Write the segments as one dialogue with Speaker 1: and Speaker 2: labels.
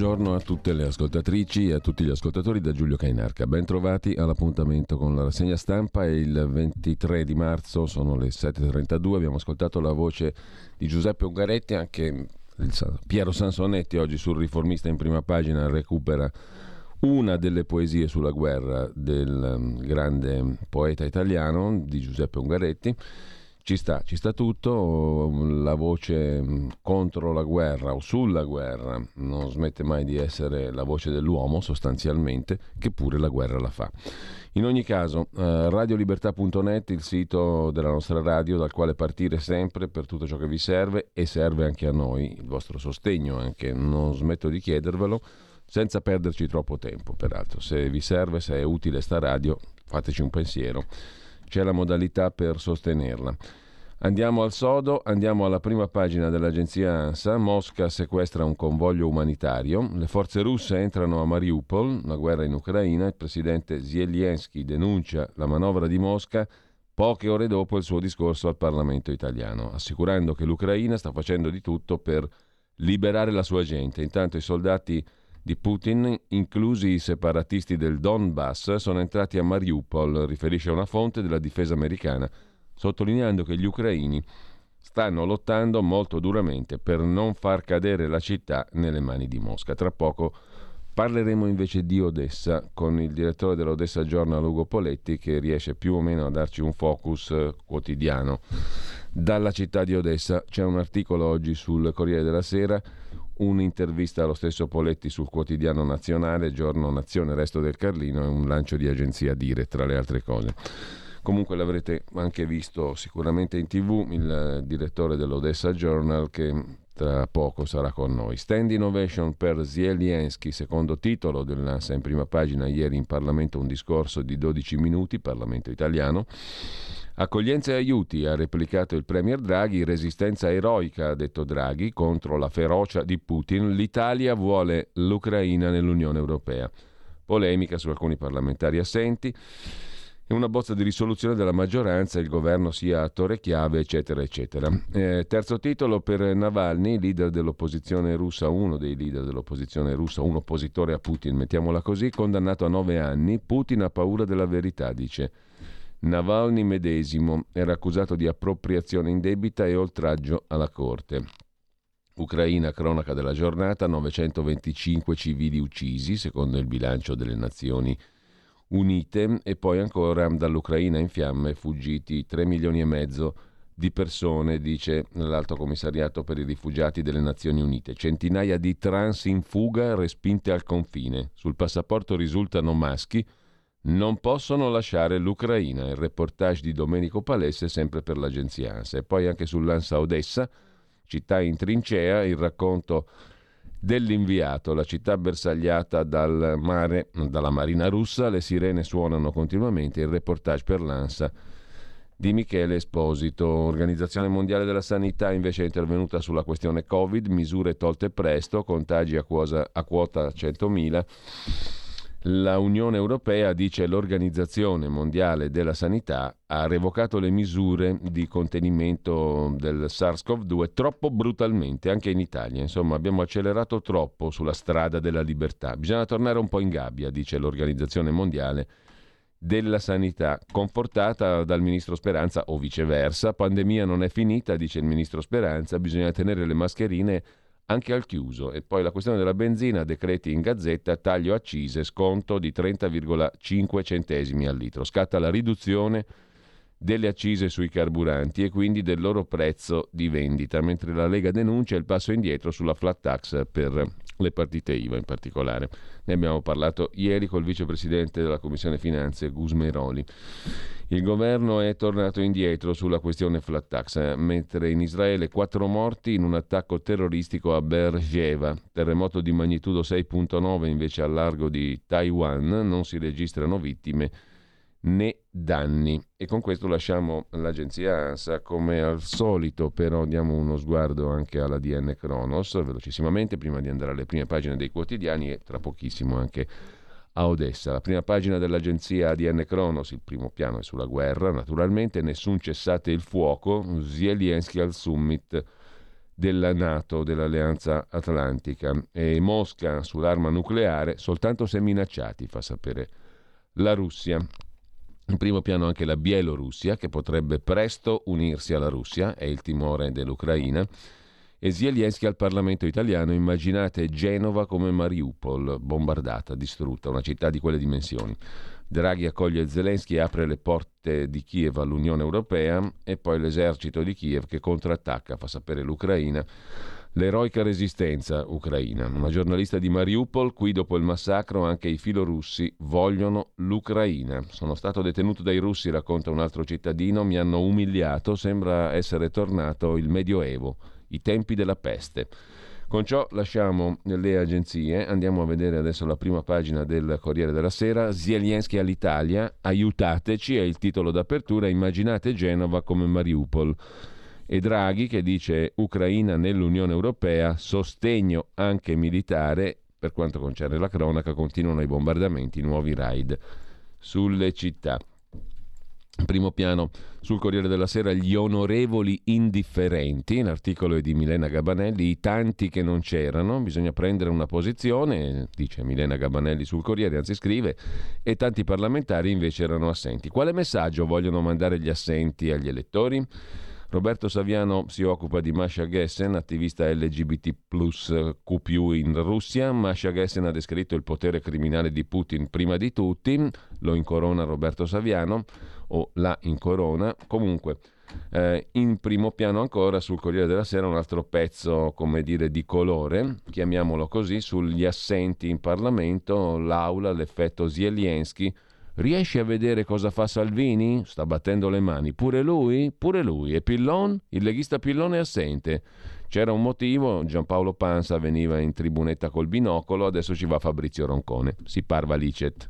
Speaker 1: Buongiorno a tutte le ascoltatrici e a tutti gli ascoltatori da Giulio Cainarca. Ben trovati all'appuntamento con la rassegna stampa. È il 23 di marzo, sono le 7.32. Abbiamo ascoltato la voce di Giuseppe Ungaretti, anche Piero Sansonetti oggi sul riformista in prima pagina recupera una delle poesie sulla guerra del um, grande poeta italiano di Giuseppe Ungaretti. Ci sta, ci sta tutto, la voce mm, contro la guerra o sulla guerra non smette mai di essere la voce dell'uomo sostanzialmente, che pure la guerra la fa. In ogni caso, eh, radiolibertà.net, il sito della nostra radio dal quale partire sempre per tutto ciò che vi serve e serve anche a noi, il vostro sostegno anche, non smetto di chiedervelo senza perderci troppo tempo, peraltro. Se vi serve, se è utile sta radio, fateci un pensiero c'è la modalità per sostenerla. Andiamo al sodo, andiamo alla prima pagina dell'agenzia ANSA. Mosca sequestra un convoglio umanitario. Le forze russe entrano a Mariupol, la guerra in Ucraina. Il presidente Zelensky denuncia la manovra di Mosca poche ore dopo il suo discorso al Parlamento italiano, assicurando che l'Ucraina sta facendo di tutto per liberare la sua gente. Intanto i soldati di Putin, inclusi i separatisti del Donbass, sono entrati a Mariupol, riferisce una fonte della difesa americana, sottolineando che gli ucraini stanno lottando molto duramente per non far cadere la città nelle mani di Mosca. Tra poco parleremo invece di Odessa con il direttore dell'Odessa Journal Ugo Poletti che riesce più o meno a darci un focus eh, quotidiano dalla città di Odessa. C'è un articolo oggi sul Corriere della Sera un'intervista allo stesso Poletti sul quotidiano nazionale, giorno Nazione, Resto del Carlino e un lancio di agenzia Dire, tra le altre cose. Comunque l'avrete anche visto sicuramente in tv il direttore dell'Odessa Journal che tra poco sarà con noi. Stand Innovation per Zelensky, secondo titolo dell'ANSA in prima pagina, ieri in Parlamento un discorso di 12 minuti, Parlamento italiano. Accoglienza e aiuti, ha replicato il Premier Draghi, resistenza eroica, ha detto Draghi, contro la ferocia di Putin. L'Italia vuole l'Ucraina nell'Unione Europea. Polemica su alcuni parlamentari assenti e una bozza di risoluzione della maggioranza, il governo sia attore chiave, eccetera, eccetera. Eh, terzo titolo per Navalny, leader dell'opposizione russa, uno dei leader dell'opposizione russa, un oppositore a Putin, mettiamola così, condannato a nove anni. Putin ha paura della verità, dice. Navalny medesimo era accusato di appropriazione indebita e oltraggio alla corte. Ucraina, cronaca della giornata, 925 civili uccisi, secondo il bilancio delle Nazioni Unite, e poi ancora dall'Ucraina in fiamme fuggiti 3 milioni e mezzo di persone, dice l'Alto Commissariato per i rifugiati delle Nazioni Unite. Centinaia di trans in fuga respinte al confine. Sul passaporto risultano maschi, non possono lasciare l'Ucraina. Il reportage di Domenico Palesse sempre per l'agenzia ANSA. E poi anche sull'ANSA Odessa, città in trincea, il racconto dell'inviato, la città bersagliata dal mare, dalla marina russa, le sirene suonano continuamente, il reportage per l'ANSA di Michele Esposito. Organizzazione Mondiale della Sanità invece è intervenuta sulla questione Covid, misure tolte presto, contagi a quota 100.000 la Unione Europea, dice l'Organizzazione Mondiale della Sanità, ha revocato le misure di contenimento del SARS-CoV-2 troppo brutalmente, anche in Italia. Insomma, abbiamo accelerato troppo sulla strada della libertà. Bisogna tornare un po' in gabbia, dice l'Organizzazione Mondiale della Sanità, confortata dal Ministro Speranza o viceversa. Pandemia non è finita, dice il Ministro Speranza, bisogna tenere le mascherine anche al chiuso. E poi la questione della benzina, decreti in gazzetta, taglio accise, sconto di 30,5 centesimi al litro. Scatta la riduzione delle accise sui carburanti e quindi del loro prezzo di vendita, mentre la Lega denuncia il passo indietro sulla flat tax per le partite IVA in particolare. Ne abbiamo parlato ieri col vicepresidente della Commissione Finanze Gusmeroli. Il governo è tornato indietro sulla questione flat tax, mentre in Israele quattro morti in un attacco terroristico a Beersheba, terremoto di magnitudo 6.9 invece al largo di Taiwan, non si registrano vittime né danni. E con questo lasciamo l'agenzia ANSA come al solito, però diamo uno sguardo anche alla DN Kronos velocissimamente prima di andare alle prime pagine dei quotidiani e tra pochissimo anche a Odessa. La prima pagina dell'agenzia ADN Kronos, il primo piano è sulla guerra, naturalmente nessun cessate il fuoco, Zelensky al summit della Nato, dell'Alleanza Atlantica e Mosca sull'arma nucleare soltanto se minacciati, fa sapere la Russia. In primo piano anche la Bielorussia, che potrebbe presto unirsi alla Russia, è il timore dell'Ucraina. E Zelensky al Parlamento italiano, immaginate Genova come Mariupol, bombardata, distrutta, una città di quelle dimensioni. Draghi accoglie Zelensky e apre le porte di Kiev all'Unione Europea e poi l'esercito di Kiev che contrattacca, fa sapere l'Ucraina l'eroica resistenza ucraina. Una giornalista di Mariupol, qui dopo il massacro anche i filorussi vogliono l'Ucraina. Sono stato detenuto dai russi, racconta un altro cittadino, mi hanno umiliato, sembra essere tornato il Medioevo, i tempi della peste. Con ciò lasciamo le agenzie, andiamo a vedere adesso la prima pagina del Corriere della Sera, Zelensky all'Italia, aiutateci, è il titolo d'apertura, immaginate Genova come Mariupol e Draghi che dice Ucraina nell'Unione Europea, sostegno anche militare, per quanto concerne la cronaca, continuano i bombardamenti, nuovi raid sulle città. Primo piano sul Corriere della Sera gli onorevoli indifferenti, l'articolo è di Milena Gabanelli, i tanti che non c'erano, bisogna prendere una posizione, dice Milena Gabanelli sul Corriere, anzi scrive, e tanti parlamentari invece erano assenti. Quale messaggio vogliono mandare gli assenti agli elettori? Roberto Saviano si occupa di Masha Gessen, attivista LGBT plus Q in Russia. Masha Gessen ha descritto il potere criminale di Putin prima di tutti, lo incorona Roberto Saviano, o la incorona. Comunque, eh, in primo piano ancora sul Corriere della Sera un altro pezzo, come dire, di colore, chiamiamolo così, sugli assenti in Parlamento, l'aula, l'effetto Zelensky Riesci a vedere cosa fa Salvini? Sta battendo le mani. Pure lui? Pure lui. E Pillon? Il leghista Pillon è assente. C'era un motivo, Giampaolo Panza veniva in tribunetta col binocolo, adesso ci va Fabrizio Roncone. Si parva licet.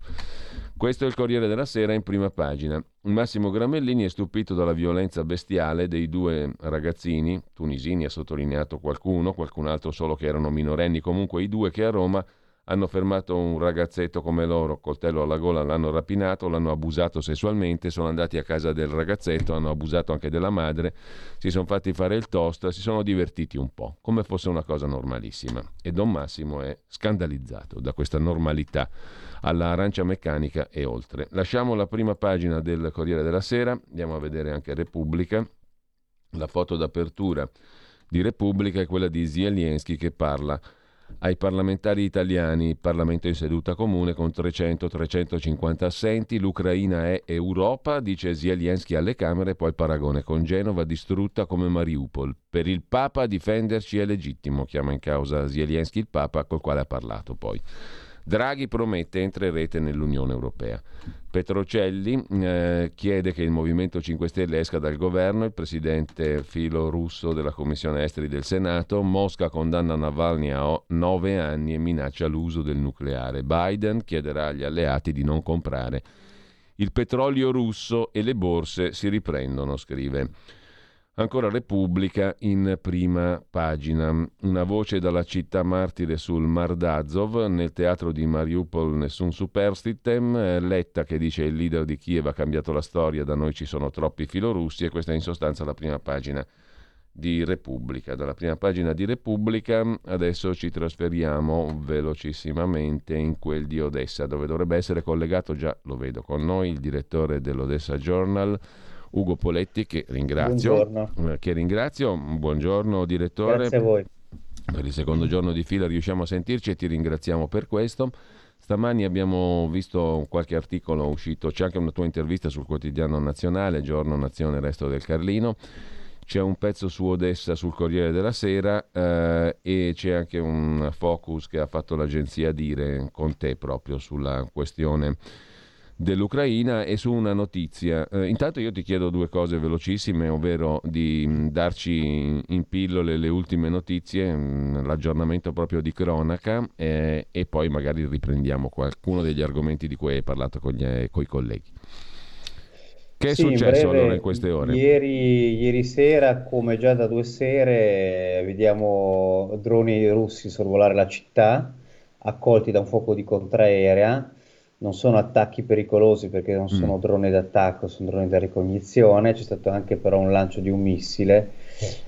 Speaker 1: Questo è il Corriere della Sera in prima pagina. Massimo Gramellini è stupito dalla violenza bestiale dei due ragazzini, tunisini ha sottolineato qualcuno, qualcun altro solo che erano minorenni, comunque i due che a Roma hanno fermato un ragazzetto come loro, coltello alla gola, l'hanno rapinato, l'hanno abusato sessualmente, sono andati a casa del ragazzetto, hanno abusato anche della madre, si sono fatti fare il toast, si sono divertiti un po', come fosse una cosa normalissima. E Don Massimo è scandalizzato da questa normalità alla arancia meccanica e oltre. Lasciamo la prima pagina del Corriere della Sera, andiamo a vedere anche Repubblica, la foto d'apertura di Repubblica è quella di Zelensky che parla ai parlamentari italiani, Parlamento in seduta comune con 300-350 assenti, l'Ucraina è Europa, dice Zelensky alle Camere, poi paragone con Genova distrutta come Mariupol. Per il Papa difenderci è legittimo, chiama in causa Zelensky il Papa col quale ha parlato poi. Draghi promette entrerete nell'Unione Europea. Petrocelli eh, chiede che il Movimento 5 Stelle esca dal governo, il presidente filo russo della Commissione Esteri del Senato, Mosca condanna Navalny a nove anni e minaccia l'uso del nucleare. Biden chiederà agli alleati di non comprare il petrolio russo e le borse si riprendono, scrive. Ancora Repubblica in prima pagina. Una voce dalla città martire sul Mar d'Azov. Nel teatro di Mariupol nessun superstitem. Letta che dice il leader di Kiev ha cambiato la storia, da noi ci sono troppi filorussi e questa è in sostanza la prima pagina di Repubblica. Dalla prima pagina di Repubblica adesso ci trasferiamo velocissimamente in quel di Odessa, dove dovrebbe essere collegato già, lo vedo con noi, il direttore dell'Odessa Journal. Ugo Poletti che ringrazio. Buongiorno. Eh, che ringrazio. Buongiorno direttore.
Speaker 2: Grazie a voi.
Speaker 1: Per il secondo giorno di fila riusciamo a sentirci e ti ringraziamo per questo. Stamani abbiamo visto qualche articolo uscito, c'è anche una tua intervista sul quotidiano nazionale, Giorno Nazione Resto del Carlino. c'è un pezzo su Odessa sul Corriere della Sera eh, e c'è anche un focus che ha fatto l'agenzia Dire con te proprio sulla questione dell'Ucraina e su una notizia. Eh, intanto io ti chiedo due cose velocissime, ovvero di mh, mm, darci in pillole le ultime notizie, mh, mm, l'aggiornamento proprio di cronaca eh, e poi magari riprendiamo qualcuno degli argomenti di cui hai parlato con, gli, eh, con i colleghi. Che è sì, successo breve, allora in queste ore?
Speaker 2: Ieri, ieri, sera, come già da due sere, vediamo droni russi sorvolare la città, accolti da un fuoco di contraerea non sono attacchi pericolosi perché non sono mm. droni d'attacco, sono droni da ricognizione, c'è stato anche però un lancio di un missile.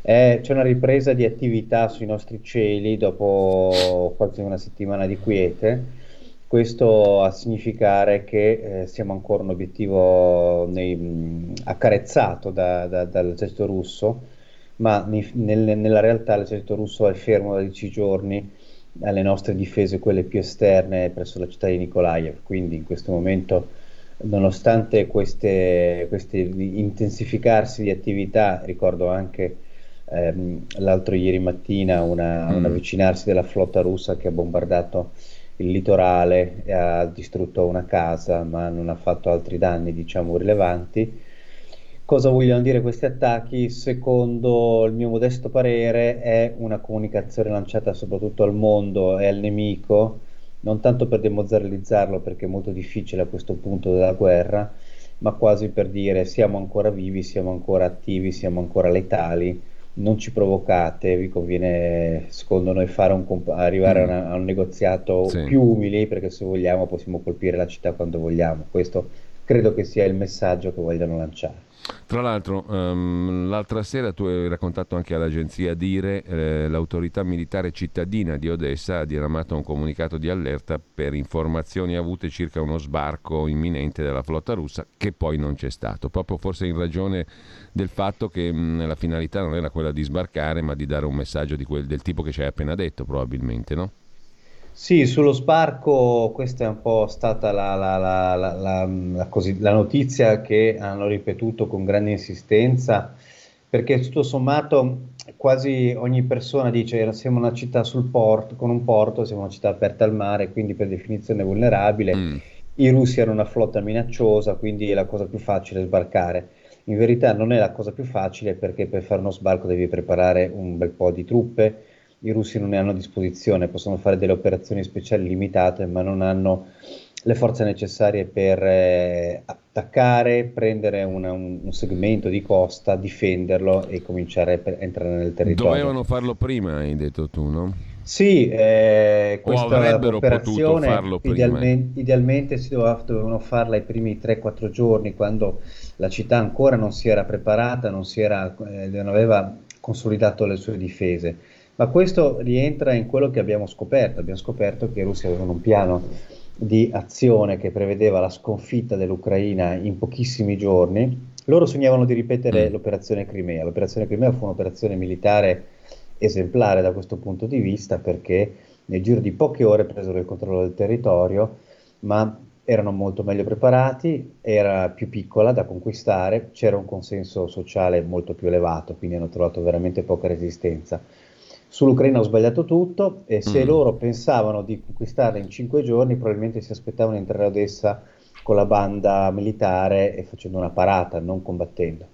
Speaker 2: Eh, c'è una ripresa di attività sui nostri cieli dopo quasi una settimana di quiete. Questo a significare che eh, siamo ancora un obiettivo nei, mh, accarezzato da, da, dall'esercito russo, ma nel, nella realtà l'esercito russo è fermo da 10 giorni alle nostre difese, quelle più esterne presso la città di Nikolaev. Quindi in questo momento, nonostante queste, queste intensificarsi di attività, ricordo anche ehm, l'altro ieri mattina una, mm. un avvicinarsi della flotta russa che ha bombardato il litorale e ha distrutto una casa, ma non ha fatto altri danni, diciamo, rilevanti Cosa vogliono dire questi attacchi? Secondo il mio modesto parere è una comunicazione lanciata soprattutto al mondo e al nemico, non tanto per demozarlizzarlo perché è molto difficile a questo punto della guerra, ma quasi per dire siamo ancora vivi, siamo ancora attivi, siamo ancora letali, non ci provocate, vi conviene secondo noi un comp- arrivare mm. a, una, a, un negoziato sì. più umile perché se vogliamo possiamo colpire la città quando vogliamo. Questo credo che sia il messaggio che vogliono lanciare.
Speaker 1: Tra l'altro, um, l'altra sera tu hai raccontato anche all'agenzia Dire, eh, l'autorità militare cittadina di Odessa ha diramato un comunicato di allerta per informazioni avute circa uno sbarco imminente della flotta russa, che poi non c'è stato, proprio forse in ragione del fatto che mh, la finalità non era quella di sbarcare, ma di dare un messaggio quel, del tipo che ci hai appena detto, probabilmente, no?
Speaker 2: Sì, sullo sbarco questa è un po' stata la, la, la, la, così, la notizia che hanno ripetuto con grande insistenza, perché tutto sommato quasi ogni persona dice siamo una città sul porto, con un porto, siamo una città aperta al mare, quindi per definizione vulnerabile. Mm. I russi hanno una flotta minacciosa, quindi è la cosa più facile sbarcare. In verità non è la cosa più facile perché per fare uno sbarco devi preparare un bel po' di truppe, i russi non ne hanno a disposizione, possono fare delle operazioni speciali limitate, ma non hanno le forze necessarie per eh, attaccare, prendere una, un, un, segmento di costa, difenderlo e cominciare a entrare nel territorio.
Speaker 1: Dovevano farlo prima, hai detto tu, no?
Speaker 2: Sì, eh, questa operazione idealmente, idealmente, si doveva, dovevano farla i primi 3-4 giorni quando la città ancora non si era preparata, non, si era, eh, non aveva consolidato le sue difese ma questo rientra in quello che abbiamo scoperto. Abbiamo scoperto che i russi avevano un piano di azione che prevedeva la sconfitta dell'Ucraina in pochissimi giorni. Loro sognavano di ripetere mm. l'operazione Crimea. L'operazione Crimea fu un'operazione militare esemplare da questo punto di vista perché nel giro di poche ore presero il controllo del territorio, ma erano molto meglio preparati, era più piccola da conquistare, c'era un consenso sociale molto più elevato, quindi hanno trovato veramente poca resistenza. Sull'Ucraina ho sbagliato tutto e se mm. loro pensavano di conquistarla in cinque giorni, probabilmente si aspettavano di entrare a Odessa con la banda militare e facendo una parata, non combattendo.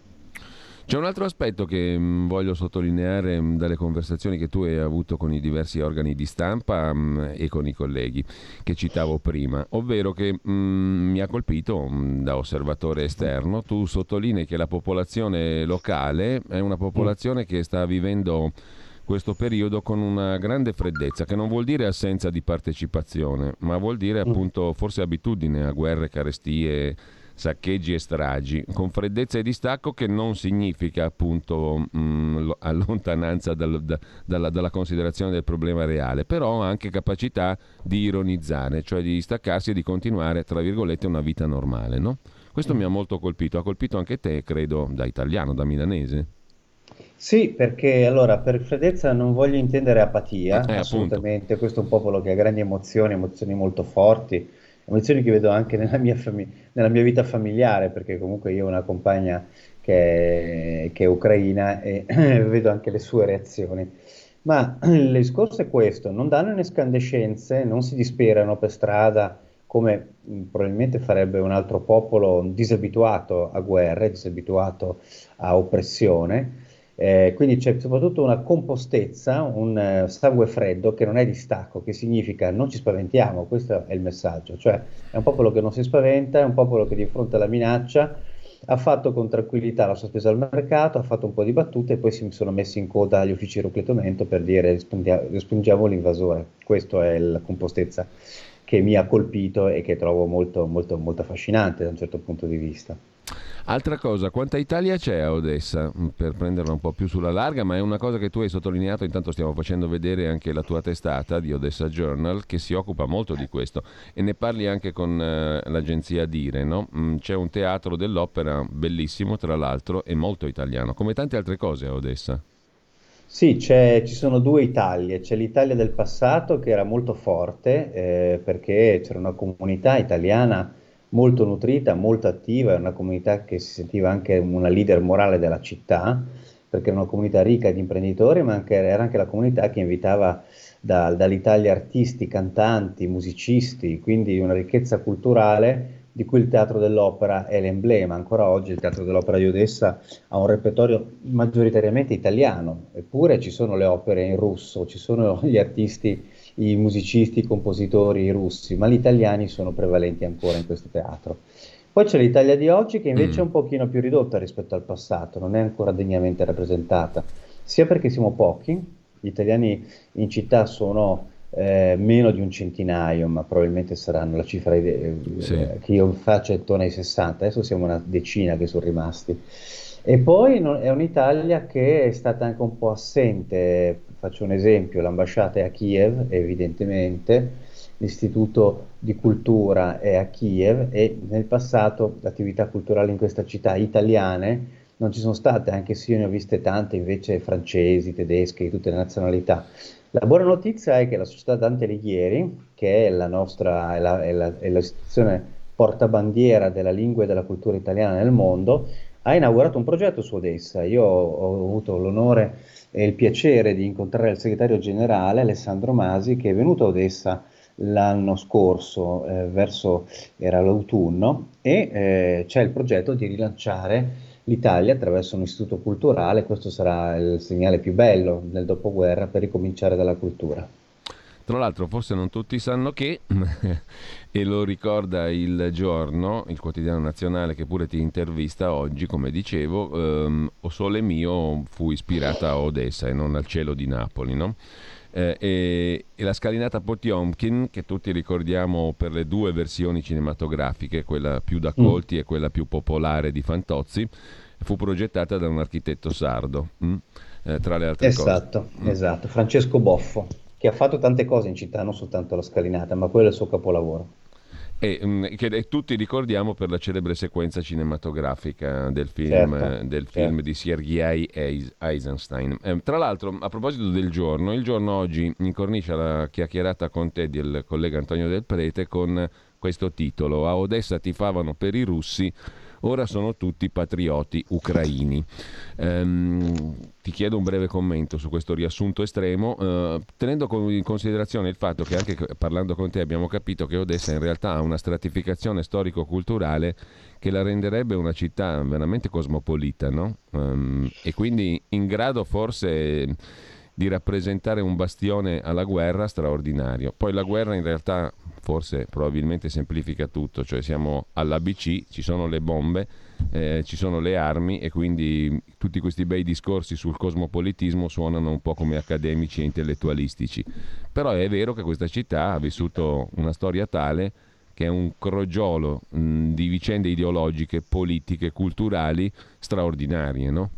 Speaker 1: C'è un altro aspetto che mh, mm, voglio sottolineare mh, mm, dalle conversazioni che tu hai avuto con i diversi organi di stampa mh, e con i colleghi che citavo prima, ovvero che mi ha colpito da osservatore esterno, tu sottolinei che la popolazione locale è una popolazione che sta vivendo questo periodo con una grande freddezza, che non vuol dire assenza di partecipazione, ma vuol dire mm. appunto forse abitudine a guerre, carestie, saccheggi e stragi, con freddezza e distacco che non significa appunto mh, mm, allontananza dal, da, dalla, dalla, considerazione del problema reale, però anche capacità di ironizzare, cioè di staccarsi e di continuare, tra virgolette, una vita normale. No? Questo mm. mi ha molto colpito, ha colpito anche te, credo, da italiano, da milanese.
Speaker 2: Sì, perché allora per freddezza non voglio intendere apatia, eh, assolutamente, appunto. questo è un popolo che ha grandi emozioni, emozioni molto forti, emozioni che vedo anche nella mia, fami- nella mia vita familiare, perché comunque io ho una compagna che è, che è ucraina e vedo anche le sue reazioni. Ma il discorso è questo, non danno in escandescenze, non si disperano per strada come probabilmente farebbe un altro popolo disabituato a guerre, disabituato a oppressione. Eh, quindi c'è soprattutto una compostezza, un uh, sangue freddo che non è distacco, che significa non ci spaventiamo, questo è il messaggio, cioè è un popolo che non si spaventa, è un popolo che di fronte alla minaccia ha fatto con tranquillità la sua spesa al mercato, ha fatto un po' di battute e poi si sono messi in coda agli uffici di reclutamento per dire respingiamo l'invasore. Questa è la compostezza che mi ha colpito e che trovo molto, molto, molto affascinante da un certo punto di vista.
Speaker 1: Altra cosa, quanta Italia c'è a Odessa? Mm, per prenderla un po' più sulla larga, ma è una cosa che tu hai sottolineato, intanto stiamo facendo vedere anche la tua testata di Odessa Journal che si occupa molto di questo e ne parli anche con eh, l'agenzia Dire, no? Mm, c'è un teatro dell'opera bellissimo tra l'altro e molto italiano, come tante altre cose a Odessa.
Speaker 2: Sì, ci sono due Italie, c'è l'Italia del passato che era molto forte eh, perché c'era una comunità italiana molto nutrita, molto attiva, è una comunità che si sentiva anche una leader morale della città, perché era una comunità ricca di imprenditori, ma anche, era anche la comunità che invitava da, dall'Italia artisti, cantanti, musicisti, quindi una ricchezza culturale di cui il Teatro dell'Opera è l'emblema. Ancora oggi il Teatro dell'Opera di Odessa ha un repertorio maggioritariamente italiano, eppure ci sono le opere in russo, ci sono gli artisti i musicisti, i compositori russi, ma gli italiani sono prevalenti ancora in questo teatro. Poi c'è l'Italia di oggi che invece mm. è un pochino più ridotta rispetto al passato, non è ancora degnamente rappresentata, sia perché siamo pochi, gli italiani in città sono eh, meno di un centinaio, ma probabilmente saranno la cifra eh, sì. che io faccio intorno ai 60, adesso siamo una decina che sono rimasti. E poi no, è un'Italia che è stata anche un po' assente Faccio un esempio, l'ambasciata è a Kiev, evidentemente, l'istituto di cultura è a Kiev e nel passato attività culturali in questa città italiane non ci sono state, anche se io ne ho viste tante invece francesi, tedesche, di tutte le nazionalità. La buona notizia è che la società Dante Alighieri, che è la nostra, è, la, è, la, è l'istituzione portabandiera della lingua e della cultura italiana nel mondo, ha inaugurato un progetto su Odessa. Io ho avuto l'onore e il piacere di incontrare il segretario generale Alessandro Masi che è venuto a Odessa l'anno scorso, eh, verso era l'autunno, e eh, c'è il progetto di rilanciare l'Italia attraverso un istituto culturale, questo sarà il segnale più bello del dopoguerra per ricominciare dalla cultura.
Speaker 1: Tra l'altro forse non tutti sanno che, e lo ricorda il giorno, il quotidiano nazionale che pure ti intervista oggi, come dicevo, ehm, O Sole Mio fu ispirata a Odessa e non al cielo di Napoli, no? Eh, e, e, la scalinata Potiomkin, che tutti ricordiamo per le due versioni cinematografiche, quella più da colti mm. e quella più popolare di Fantozzi, fu progettata da un architetto sardo, mm? eh, tra le altre
Speaker 2: esatto, cose. Mm. Esatto, Francesco Boffo che ha fatto tante cose in città, non soltanto la scalinata, ma quello è il suo capolavoro.
Speaker 1: E, mm, che tutti ricordiamo per la celebre sequenza cinematografica del film, certo, del film certo. di Sergei Eisenstein. Eh, tra l'altro, a proposito del giorno, il giorno oggi incornicia la chiacchierata con te del collega Antonio Del Prete con questo titolo: A Odessa tifavano per i russi ora sono tutti patrioti ucraini. Ehm, ti chiedo un breve commento su questo riassunto estremo, eh, tenendo in considerazione il fatto che anche parlando con te abbiamo capito che Odessa in realtà ha una stratificazione storico-culturale che la renderebbe una città veramente cosmopolita, no? um, e quindi in grado forse di rappresentare un bastione alla guerra straordinario. Poi la guerra in realtà forse probabilmente semplifica tutto, cioè siamo all'ABC, ci sono le bombe, eh, ci sono le armi e quindi tutti questi bei discorsi sul cosmopolitismo suonano un po' come accademici e intellettualistici. Però è vero che questa città ha vissuto una storia tale che è un crogiolo mh, di vicende ideologiche, politiche, culturali straordinarie, no?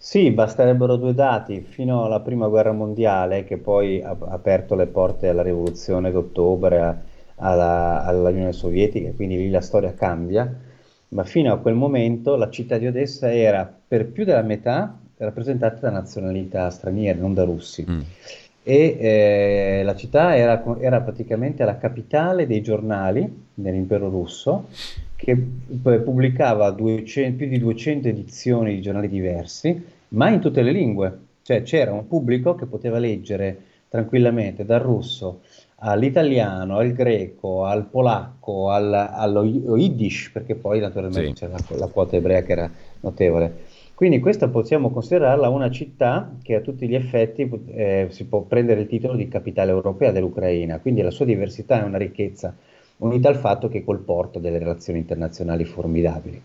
Speaker 2: Sì, basterebbero due dati. Fino alla prima guerra mondiale, che poi ha aperto le porte alla rivoluzione d'ottobre, alla, all'Unione Sovietica, quindi lì la storia cambia, ma fino a quel momento la città di Odessa era per più della metà rappresentata da nazionalità straniere, non da russi. Mm. E eh, la città era, era praticamente la capitale dei giornali nell'impero russo che pubblicava 200, più di 200 edizioni di giornali diversi, ma in tutte le lingue. Cioè c'era un pubblico che poteva leggere tranquillamente dal russo all'italiano, al greco, al polacco, al, allo yiddish, perché poi naturalmente sì. c'era la, la quota ebrea che era notevole. Quindi questa possiamo considerarla una città che a tutti gli effetti eh, si può prendere il titolo di capitale europea dell'Ucraina, quindi la sua diversità è una ricchezza, unita al fatto che col porto delle relazioni internazionali formidabili.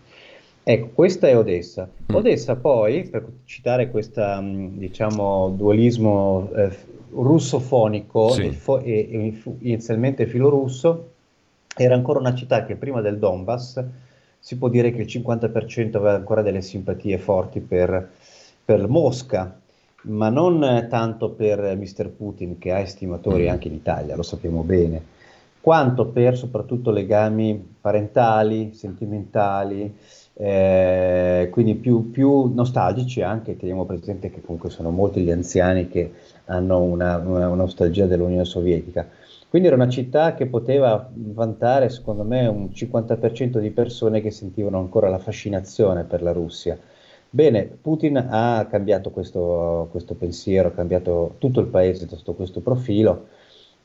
Speaker 2: Ecco, questa è Odessa. Mm. Odessa poi, per citare questo mm, diciamo, dualismo eh, russofonico sì. fo- e, e inizialmente filorusso, era ancora una città che prima del Donbass si può dire che il 50% aveva ancora delle simpatie forti per, per Mosca, ma non tanto per Mr. Putin, che ha estimatori mm. anche in Italia, lo sappiamo bene, quanto per soprattutto legami parentali, sentimentali, eh, quindi più, più, nostalgici anche, teniamo presente che comunque sono molti gli anziani che hanno una, una, una nostalgia dell'Unione Sovietica. Quindi era una città che poteva vantare, secondo me, un 50% di persone che sentivano ancora la fascinazione per la Russia. Bene, Putin ha cambiato questo, questo pensiero, ha cambiato tutto il paese sotto questo profilo.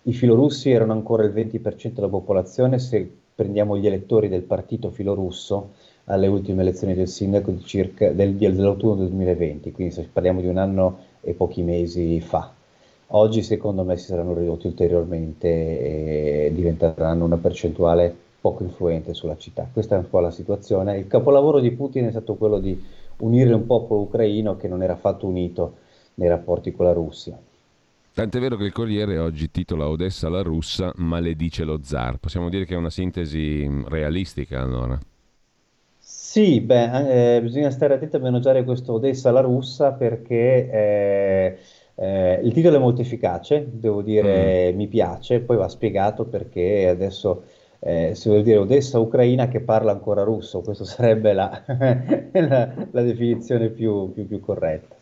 Speaker 2: I filorussi erano ancora il 20% della popolazione, se prendiamo gli elettori del partito filorusso alle ultime elezioni del sindaco circa, del, dell'autunno del 2020, quindi parliamo di un anno e pochi mesi fa. Oggi secondo me si saranno ridotti ulteriormente e diventeranno una percentuale poco influente sulla città. Questa è un po' la situazione. Il capolavoro di Putin è stato quello di unire un popolo ucraino che non era affatto unito nei rapporti con la Russia.
Speaker 1: Tant'è vero che il Corriere oggi titola Odessa la russa, maledice lo zar. Possiamo dire che è una sintesi realistica allora?
Speaker 2: Sì, beh, eh, bisogna stare attenti a maneggiare questo Odessa la russa perché eh, eh, il titolo è molto efficace, devo dire, mm. mi piace, poi va spiegato perché adesso eh, si vuol dire Odessa Ucraina che parla ancora russo, questa sarebbe la, la, la definizione più, più, più, corretta.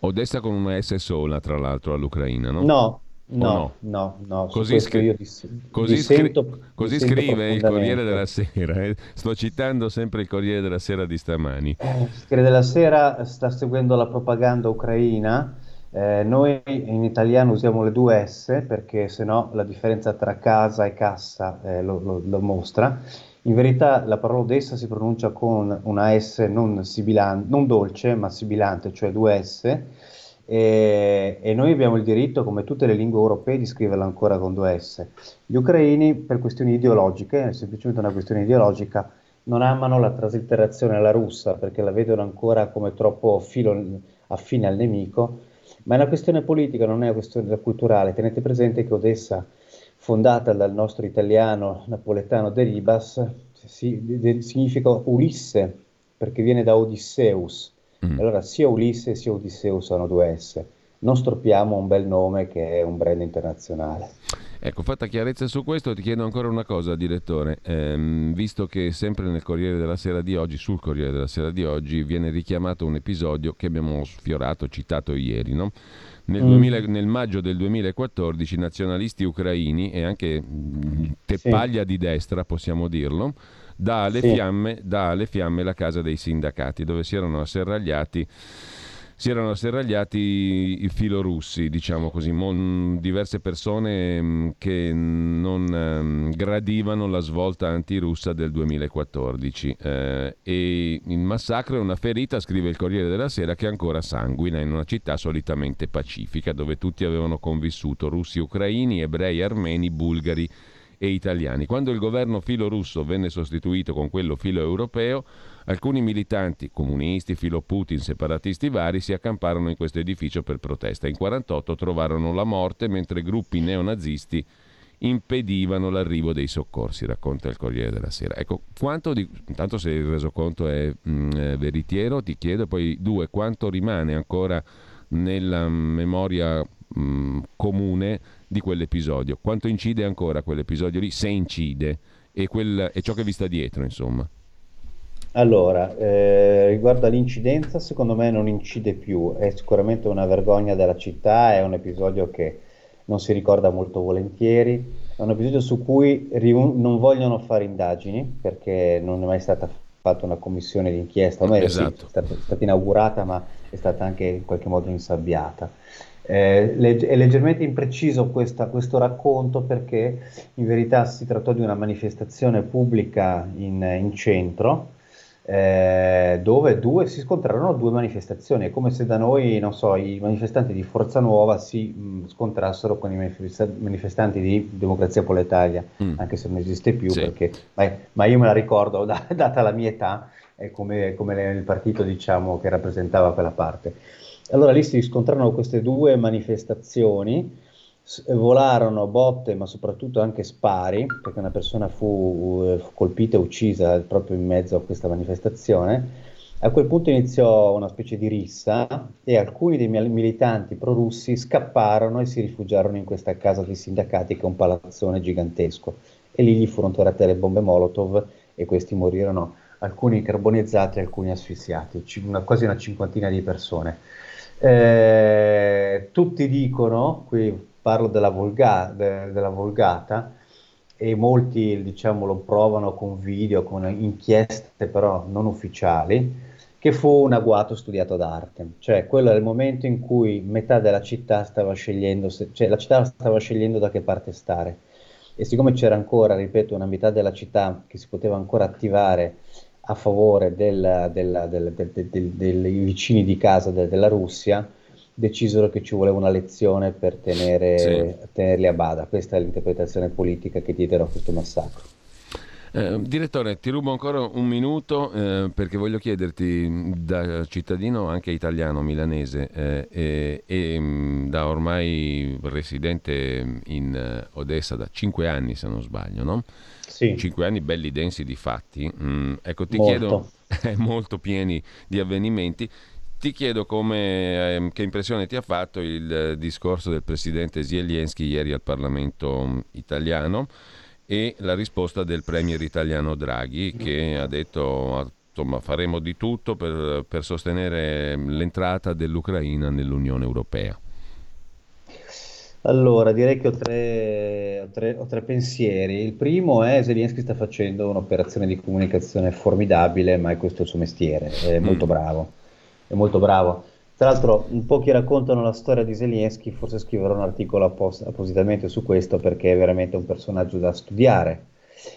Speaker 1: Odessa con una S sola, tra l'altro, all'Ucraina, no?
Speaker 2: No, No, no, no,
Speaker 1: Così, scri- dis- così, scri- così scrive il Corriere della Sera. Eh? Sto citando sempre il Corriere della Sera di stamani.
Speaker 2: Eh, il Corriere della Sera sta seguendo la propaganda ucraina eh, noi in italiano usiamo le due S perché se no la differenza tra casa e cassa eh, lo, lo, lo, mostra. In verità la parola Odessa si pronuncia con una S non, sibilan- non dolce ma sibilante, cioè due S, e, e, noi abbiamo il diritto, come tutte le lingue europee, di scriverla ancora con due S. Gli ucraini, per questioni ideologiche, è semplicemente una questione ideologica, non amano la traslitterazione alla russa perché la vedono ancora come troppo filo affine al nemico ma è una questione politica, non è una questione culturale. Tenete presente che Odessa, fondata dal nostro italiano napoletano De Ribas, si, de, significa Ulisse, perché viene da Odysseus. Mm. Allora sia Ulisse sia Odysseus hanno due S. Non stroppiamo un bel nome che è un brand internazionale.
Speaker 1: Ecco, fatta chiarezza su questo, ti chiedo ancora una cosa, direttore. Ehm, visto che sempre nel Corriere della Sera di oggi, sul Corriere della Sera di oggi, viene richiamato un episodio che abbiamo sfiorato, citato ieri, no? Nel, 2000, mm. nel, maggio del 2014 nazionalisti ucraini e anche teppaglia sì. di destra, possiamo dirlo, dà alle, sì. fiamme, dà alle fiamme la casa dei sindacati dove si erano asserragliati si erano serragliati i filorussi, diciamo così, mon, diverse persone mm, che non um, gradivano la svolta antirussa del 2014 eh, e il massacro è una ferita, scrive il Corriere della Sera, che ancora sanguina in una città solitamente pacifica dove tutti avevano convissuto, russi, ucraini, ebrei, armeni, bulgari e italiani. Quando il governo filorusso venne sostituito con quello filo europeo, Alcuni militanti, comunisti, filo Putin, separatisti vari, si accamparono in questo edificio per protesta. In 1948 trovarono la morte mentre gruppi neonazisti impedivano l'arrivo dei soccorsi, racconta il Corriere della Sera. Ecco, quanto di, intanto se il resoconto è mh, mm, veritiero, ti chiedo, poi due, quanto rimane ancora nella memoria mh, mm, comune di quell'episodio? Quanto incide ancora quell'episodio lì, se incide, e, quel, e ciò che vi sta dietro, insomma?
Speaker 2: Allora, eh, riguardo all'incidenza, secondo me non incide più, è sicuramente una vergogna della città, è un episodio che non si ricorda molto volentieri, è un episodio su cui riun- non vogliono fare indagini perché non è mai stata fatta una commissione d'inchiesta, ormai esatto. è, stata, è stata inaugurata ma è stata anche in qualche modo insabbiata. Eh, legge- è leggermente impreciso questa, questo racconto perché in verità si trattò di una manifestazione pubblica in, in centro eh, dove due, si scontrarono due manifestazioni. È come se da noi, non so, i manifestanti di Forza Nuova si mh, scontrassero con i manifestanti di Democrazia Proletaria, mm. anche se non esiste più, sì. perché, ma, ma, io me la ricordo, da, data la mia età, è come, come il partito diciamo, che rappresentava quella parte. Allora lì si scontrarono queste due manifestazioni, volarono botte ma soprattutto anche spari, perché una persona fu, eh, fu colpita e uccisa proprio in mezzo a questa manifestazione. A quel punto iniziò una specie di rissa e alcuni dei militanti prorussi scapparono e si rifugiarono in questa casa dei sindacati che è un palazzone gigantesco e lì gli furono tirate le bombe Molotov e questi morirono, alcuni carbonizzati e alcuni asfissiati, una, quasi una cinquantina di persone. Eh, tutti dicono, qui parlo della, volga, de, della Volgata, e molti diciamo, lo provano con video, con inchieste però non ufficiali, che fu un agguato studiato d'arte, cioè quello era il momento in cui metà della città stava scegliendo, se, cioè la città stava scegliendo da che parte stare. E siccome c'era ancora, ripeto, una metà della città che si poteva ancora attivare a favore del, del, del, dei vicini di casa della Russia, decisero che ci voleva una lezione per tenere, sì. tenerli a bada. Questa è l'interpretazione politica che diedero a questo massacro.
Speaker 1: Eh, direttore, ti rubo ancora un minuto eh, perché voglio chiederti da cittadino anche italiano, milanese eh, e, e mm, da ormai residente in eh, Odessa da cinque anni se non sbaglio, no? Sì. Cinque anni belli densi di fatti. Mm, ecco, ti molto. chiedo, molto pieni di avvenimenti. Ti chiedo come, eh, che impressione ti ha fatto il eh, discorso del presidente Zelensky ieri al Parlamento mm, italiano e la risposta del premier italiano Draghi che ha detto insomma faremo di tutto per, per sostenere l'entrata dell'Ucraina nell'Unione Europea.
Speaker 2: Allora, direi che ho tre, ho, tre, ho tre, pensieri. Il primo è che Zelensky sta facendo un'operazione di comunicazione formidabile, ma è questo il suo mestiere, è molto mm. bravo è molto bravo. Tra l'altro, un po' chi raccontano la storia di Zelensky, forse scriverò un articolo appost- appositamente su questo perché è veramente un personaggio da studiare.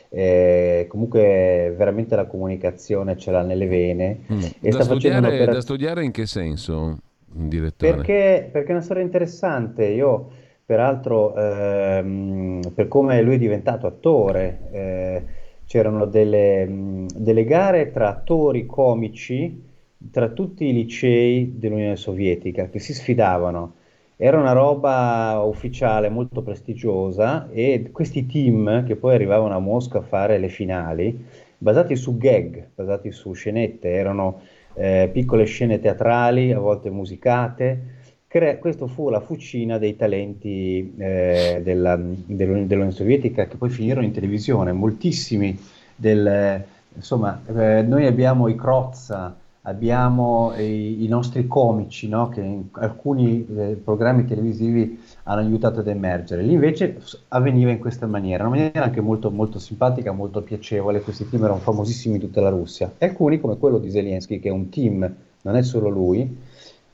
Speaker 2: Eh, comunque, veramente la comunicazione ce l'ha nelle vene.
Speaker 1: Mm. E da, studiare, opera... da studiare in che senso, direttore?
Speaker 2: Perché, perché è una storia interessante. Io, peraltro, ehm, per come lui è diventato attore, eh, c'erano delle, delle gare tra attori comici tra tutti i licei dell'Unione Sovietica che si sfidavano. Era una roba ufficiale molto prestigiosa e questi team che poi arrivavano a Mosca a fare le finali, basati su gag, basati su scenette, erano eh, piccole scene teatrali, a volte musicate. Cre- questo fu la fucina dei talenti eh, della, dell'Unione, dell'Unione Sovietica che poi finirono in televisione. Moltissimi del, insomma, eh, noi abbiamo i Crozza, abbiamo i, i nostri comici no? che in alcuni eh, programmi televisivi hanno aiutato ad emergere. Lì invece avveniva in questa maniera, una maniera anche molto, molto simpatica, molto piacevole. Questi team erano famosissimi in tutta la Russia. E alcuni, come quello di Zelensky, che è un team, non è solo lui,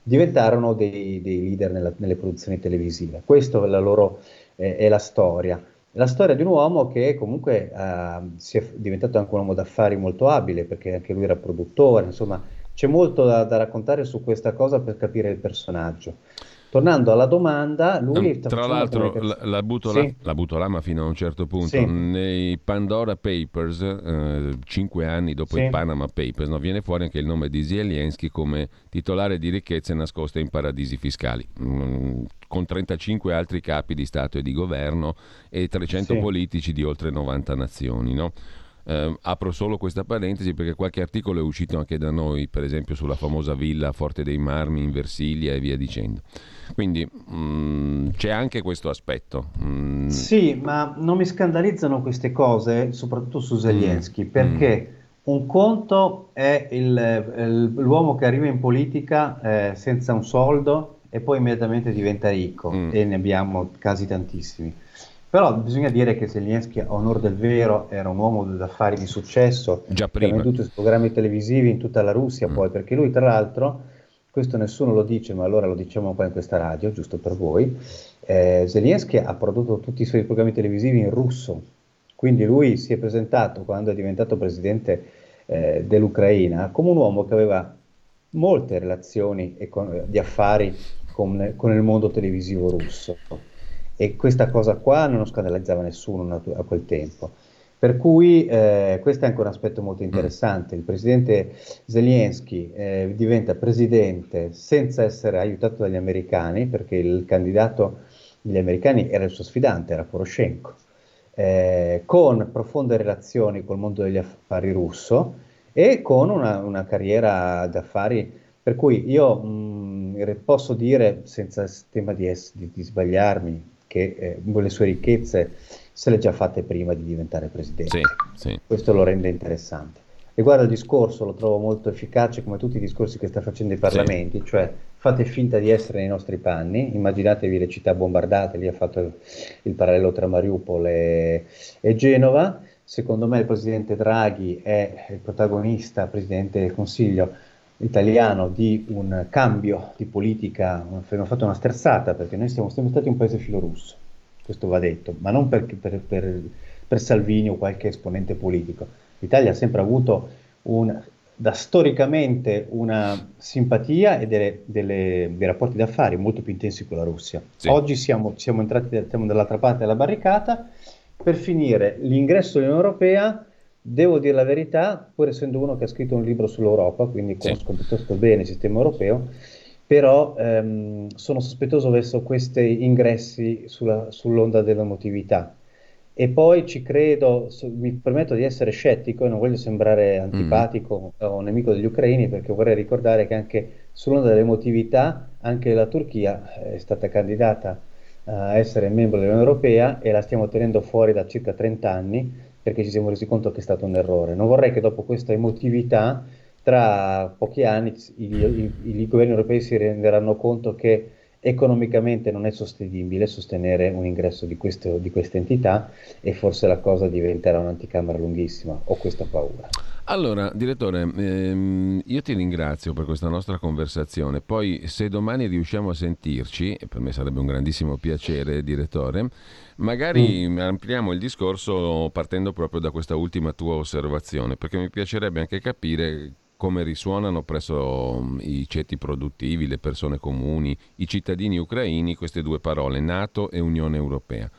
Speaker 2: diventarono dei, dei leader nella, nelle produzioni televisive. Questa è la loro eh, è la storia. La storia di un uomo che comunque eh, si è diventato anche un uomo d'affari molto abile, perché anche lui era produttore, insomma, c'è molto da, da, raccontare su questa cosa per capire il personaggio. Tornando alla domanda, lui...
Speaker 1: Tra l'altro la, la, butto sì. la, butto là, ma fino a un certo punto. Sì. Nei Pandora Papers, eh, cinque anni dopo sì. i Panama Papers, no, viene fuori anche il nome di Zelensky come titolare di ricchezze nascoste in paradisi fiscali. Mm, con 35 altri capi di Stato e di governo e 300 politici di oltre 90 nazioni. No? Eh, apro solo questa parentesi perché qualche articolo è uscito anche da noi, per esempio sulla famosa villa Forte dei Marmi in Versilia e via dicendo. Quindi mh, mm, c'è anche questo aspetto.
Speaker 2: Mm. Sì, ma non mi scandalizzano queste cose, soprattutto su Zelensky, mm. perché un conto è il, l'uomo che arriva in politica eh, senza un soldo e poi immediatamente diventa ricco, mm. e ne abbiamo casi tantissimi. Però bisogna dire che Zelensky, a onore del vero, era un uomo d'affari di successo,
Speaker 1: Già prima.
Speaker 2: ha venduto i programmi televisivi in tutta la Russia, mm. poi perché lui tra l'altro, questo nessuno lo dice, ma allora lo diciamo qua in questa radio, giusto per voi, eh, Zelensky ha prodotto tutti i suoi programmi televisivi in russo, quindi lui si è presentato quando è diventato presidente eh, dell'Ucraina come un uomo che aveva molte relazioni econ- di affari con, con il mondo televisivo russo e questa cosa qua non scandalizzava nessuno a quel tempo. Per cui eh, questo è anche un aspetto molto interessante. Il presidente Zelensky eh, diventa presidente senza essere aiutato dagli americani, perché il candidato degli americani era il suo sfidante, era Poroshenko, eh, con profonde relazioni col mondo degli affari russo e con una, una carriera d'affari per cui io mh, posso dire, senza tema di, di sbagliarmi, che eh, le sue ricchezze se le ha già fatte prima di diventare presidente. Sì, sì. Questo lo rende interessante. Riguardo al discorso, lo trovo molto efficace come tutti i discorsi che sta facendo i parlamenti, sì. cioè fate finta di essere nei nostri panni, immaginatevi le città bombardate, lì ha fatto il, il parallelo tra Mariupol e, e, Genova, secondo me il presidente Draghi è il protagonista, presidente del Consiglio, italiano di un cambio di politica, abbiamo fatto una sterzata perché noi siamo sempre stati un paese filorusso, questo va detto, ma non per, per, per, per Salvini o qualche esponente politico. L'Italia ha sempre avuto un, da storicamente una simpatia e delle, delle, dei rapporti d'affari molto più intensi con la Russia. Sì. Oggi siamo, siamo entrati siamo dall'altra parte della barricata per finire l'ingresso all'Unione Europea Devo dire la verità, pur essendo uno che ha scritto un libro sull'Europa, quindi conosco sì. piuttosto bene il sistema europeo, però ehm, sono sospettoso verso questi ingressi sulla, sull'onda dell'emotività. E poi ci credo, so, mi permetto di essere scettico e non voglio sembrare mm. antipatico mm. o nemico degli ucraini perché vorrei ricordare che anche sull'onda dell'emotività anche la Turchia è stata candidata a essere membro dell'Unione Europea e la stiamo tenendo fuori da circa 30 anni perché ci siamo resi conto che è stato un errore. Non vorrei che dopo questa emotività, tra pochi anni, i, i, i governi europei si renderanno conto che economicamente non è sostenibile sostenere un ingresso di, questo, di questa entità e forse la cosa diventerà un'anticamera lunghissima. Ho questa paura.
Speaker 1: Allora, direttore, ehm, io ti ringrazio per questa nostra conversazione. Poi, se domani riusciamo a sentirci, e per me sarebbe un grandissimo piacere, direttore, magari mm. ampliamo il discorso partendo proprio da questa ultima tua osservazione, perché mi piacerebbe anche capire come risuonano presso mm, i ceti produttivi, le persone comuni, i cittadini ucraini queste due parole, Nato e Unione Europea.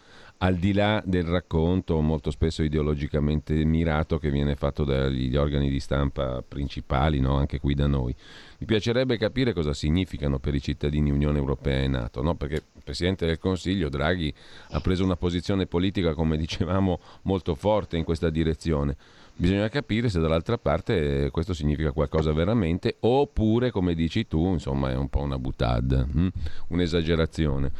Speaker 1: Al di là del racconto molto spesso ideologicamente mirato che viene fatto dagli organi di stampa principali, no? anche qui da noi. Mi piacerebbe capire cosa significano per i cittadini Unione Europea e Nato, no? perché il Presidente del Consiglio Draghi ha preso una posizione politica, come dicevamo, molto forte in questa direzione. Bisogna capire se dall'altra parte questo significa qualcosa veramente oppure, come dici tu, insomma è un po' una butade, hm? un'esagerazione.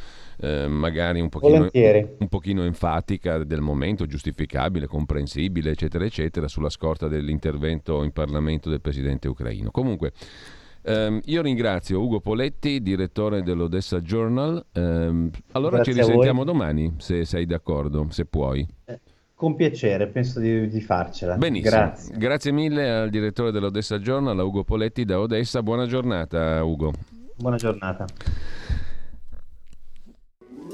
Speaker 1: Eh, magari un pochino, un pochino, enfatica del momento, giustificabile, comprensibile, eccetera, eccetera, sulla scorta dell'intervento in Parlamento del presidente ucraino. Comunque, ehm, io ringrazio Ugo Poletti, direttore dell'Odessa Journal. Ehm, allora Grazie ci risentiamo domani, se sei d'accordo, se puoi.
Speaker 2: Eh. Con piacere, penso di, di farcela.
Speaker 1: Benissimo. Grazie. Grazie mille al direttore dell'Odessa Journal, a Ugo Poletti da Odessa. Buona giornata, Ugo.
Speaker 2: Buona giornata.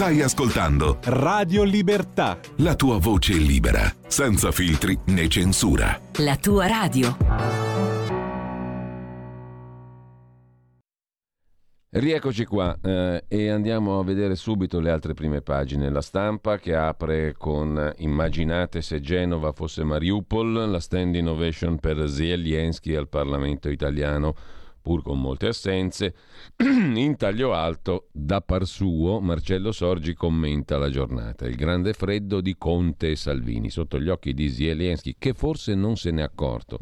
Speaker 3: Stai ascoltando
Speaker 4: Radio Libertà.
Speaker 3: La tua voce libera, senza filtri né censura.
Speaker 5: La tua radio.
Speaker 1: Rieccoci qua eh, e andiamo a vedere subito le altre prime pagine. La stampa che apre con immaginate se Genova fosse Mariupol, la stand innovation per Zelensky al Parlamento italiano pur con molte assenze. In taglio alto, da par suo, Marcello Sorgi commenta la giornata. Il grande freddo di Conte e Salvini, sotto gli occhi di Zelensky, che forse non se n'è accorto,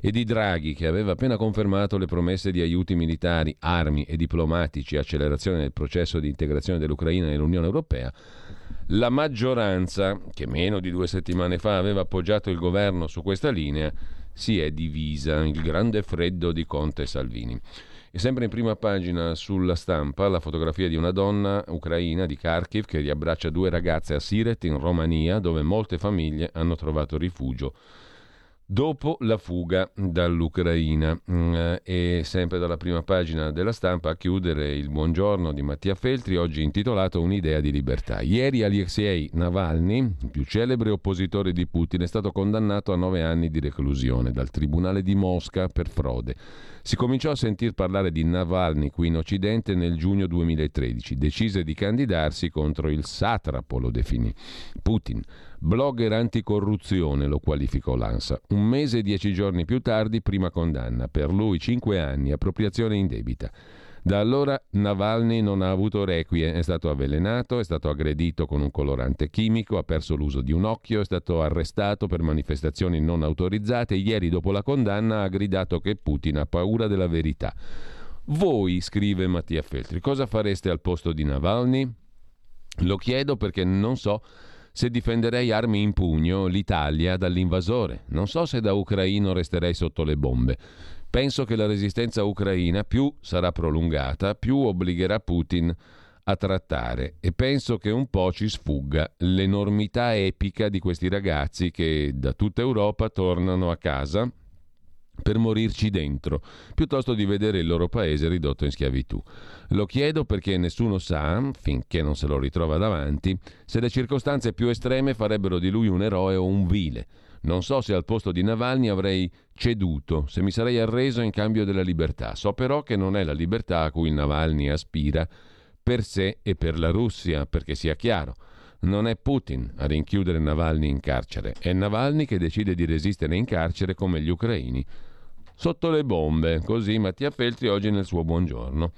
Speaker 1: e di Draghi, che aveva appena confermato le promesse di aiuti militari, armi e diplomatici, accelerazione del processo di integrazione dell'Ucraina nell'Unione Europea. La maggioranza, che meno di due settimane fa aveva appoggiato il governo su questa linea, si è divisa, il grande freddo di Conte e Salvini. E sempre in prima pagina sulla stampa la fotografia di una donna ucraina di Kharkiv che riabbraccia due ragazze a Siret in Romania dove molte famiglie hanno trovato rifugio dopo la fuga dall'Ucraina. Mm, eh, e sempre dalla prima pagina della stampa a chiudere il buongiorno di Mattia Feltri, oggi intitolato Un'idea di libertà. Ieri Alexei Navalny, il più celebre oppositore di Putin, è stato condannato a nove anni di reclusione dal Tribunale di Mosca per frode. Si cominciò a sentir parlare di Navalny qui in Occidente nel giugno 2013. Decise di candidarsi contro il satrapo, lo definì Putin. Blogger anticorruzione lo qualificò l'ANSA. Un mese e dieci giorni più tardi, prima condanna. Per lui cinque anni, appropriazione indebita. Da allora Navalny non ha avuto requie, è stato avvelenato, è stato aggredito con un colorante chimico, ha perso l'uso di un occhio, è stato arrestato per manifestazioni non autorizzate. Ieri, dopo la condanna, ha gridato che Putin ha paura della verità. Voi, scrive Mattia Feltri, cosa fareste al posto di Navalny? Lo chiedo perché non so se difenderei armi in pugno l'Italia dall'invasore. Non so se da ucraino resterei sotto le bombe. Penso che la resistenza ucraina più sarà prolungata, più obbligherà Putin a trattare e penso che un po' ci sfugga l'enormità epica di questi ragazzi che da tutta Europa tornano a casa per morirci dentro, piuttosto di vedere il loro paese ridotto in schiavitù. Lo chiedo perché nessuno sa, finché non se lo ritrova davanti, se le circostanze più estreme farebbero di lui un eroe o un vile. Non so se al posto di Navalny avrei ceduto, se mi sarei arreso in cambio della libertà. So però che non è la libertà a cui Navalny aspira per sé e per la Russia, perché sia chiaro. Non è Putin a rinchiudere Navalny in carcere, è Navalny che decide di resistere in carcere come gli ucraini sotto le bombe. Così Mattia Feltri oggi nel suo buongiorno.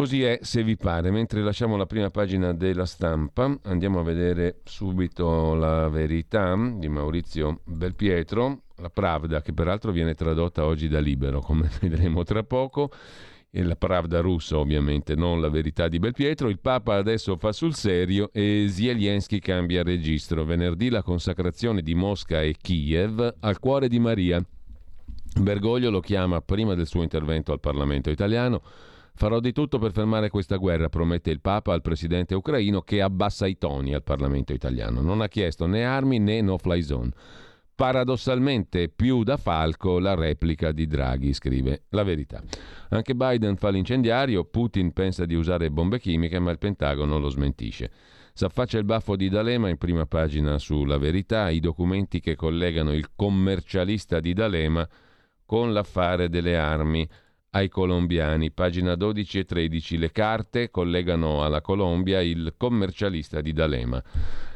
Speaker 1: Così è, se vi pare. Mentre lasciamo la prima pagina della stampa, andiamo a vedere subito la verità di Maurizio Belpietro, la Pravda, che peraltro viene tradotta oggi da Libero, come vedremo tra poco. E la Pravda russa, ovviamente, non la verità di Belpietro. Il Papa adesso fa sul serio e Zelensky cambia registro. Venerdì la consacrazione di Mosca e Kiev al cuore di Maria. Bergoglio lo chiama prima del suo intervento al Parlamento italiano. Farò di tutto per fermare questa guerra, promette il Papa al presidente ucraino che abbassa i toni al Parlamento italiano. Non ha chiesto né armi né no-fly zone. Paradossalmente più da falco la replica di Draghi, scrive la verità. Anche Biden fa l'incendiario, Putin pensa di usare bombe chimiche, ma il Pentagono lo smentisce. S'affaccia il baffo di D'Alema in prima pagina sulla verità, i documenti che collegano il commercialista di D'Alema con l'affare delle armi ai colombiani. Pagina 12 e 13. Le carte collegano alla Colombia il commercialista di D'Alema.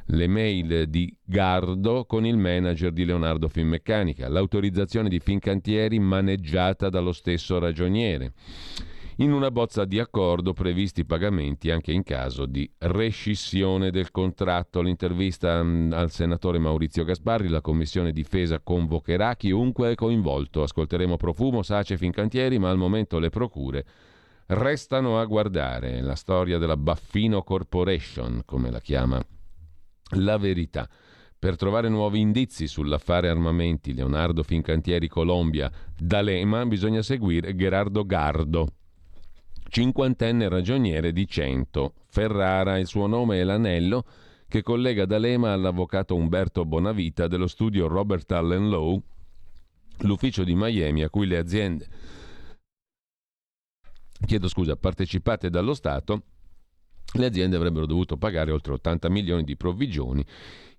Speaker 1: Le mail di Gardo con il manager di Leonardo Finmeccanica. L'autorizzazione di Fincantieri maneggiata dallo stesso ragioniere in una bozza di accordo previsti pagamenti anche in caso di rescissione del contratto. L'intervista mm, al senatore Maurizio Gasparri, la Commissione Difesa convocherà chiunque è coinvolto. Ascolteremo Profumo, Sace, Fincantieri, ma al momento le procure restano a guardare la storia della Baffino Corporation, come la chiama la verità. Per trovare nuovi indizi sull'affare armamenti Leonardo Fincantieri Colombia D'Alema bisogna seguire Gerardo Gardo, cinquantenne ragioniere di Cento. Ferrara, il suo nome è l'anello che collega D'Alema all'avvocato Umberto Bonavita dello studio Robert Allen Law, l'ufficio di Miami a cui le aziende chiedo scusa, partecipate dallo Stato le aziende avrebbero dovuto pagare oltre 80 milioni di provvigioni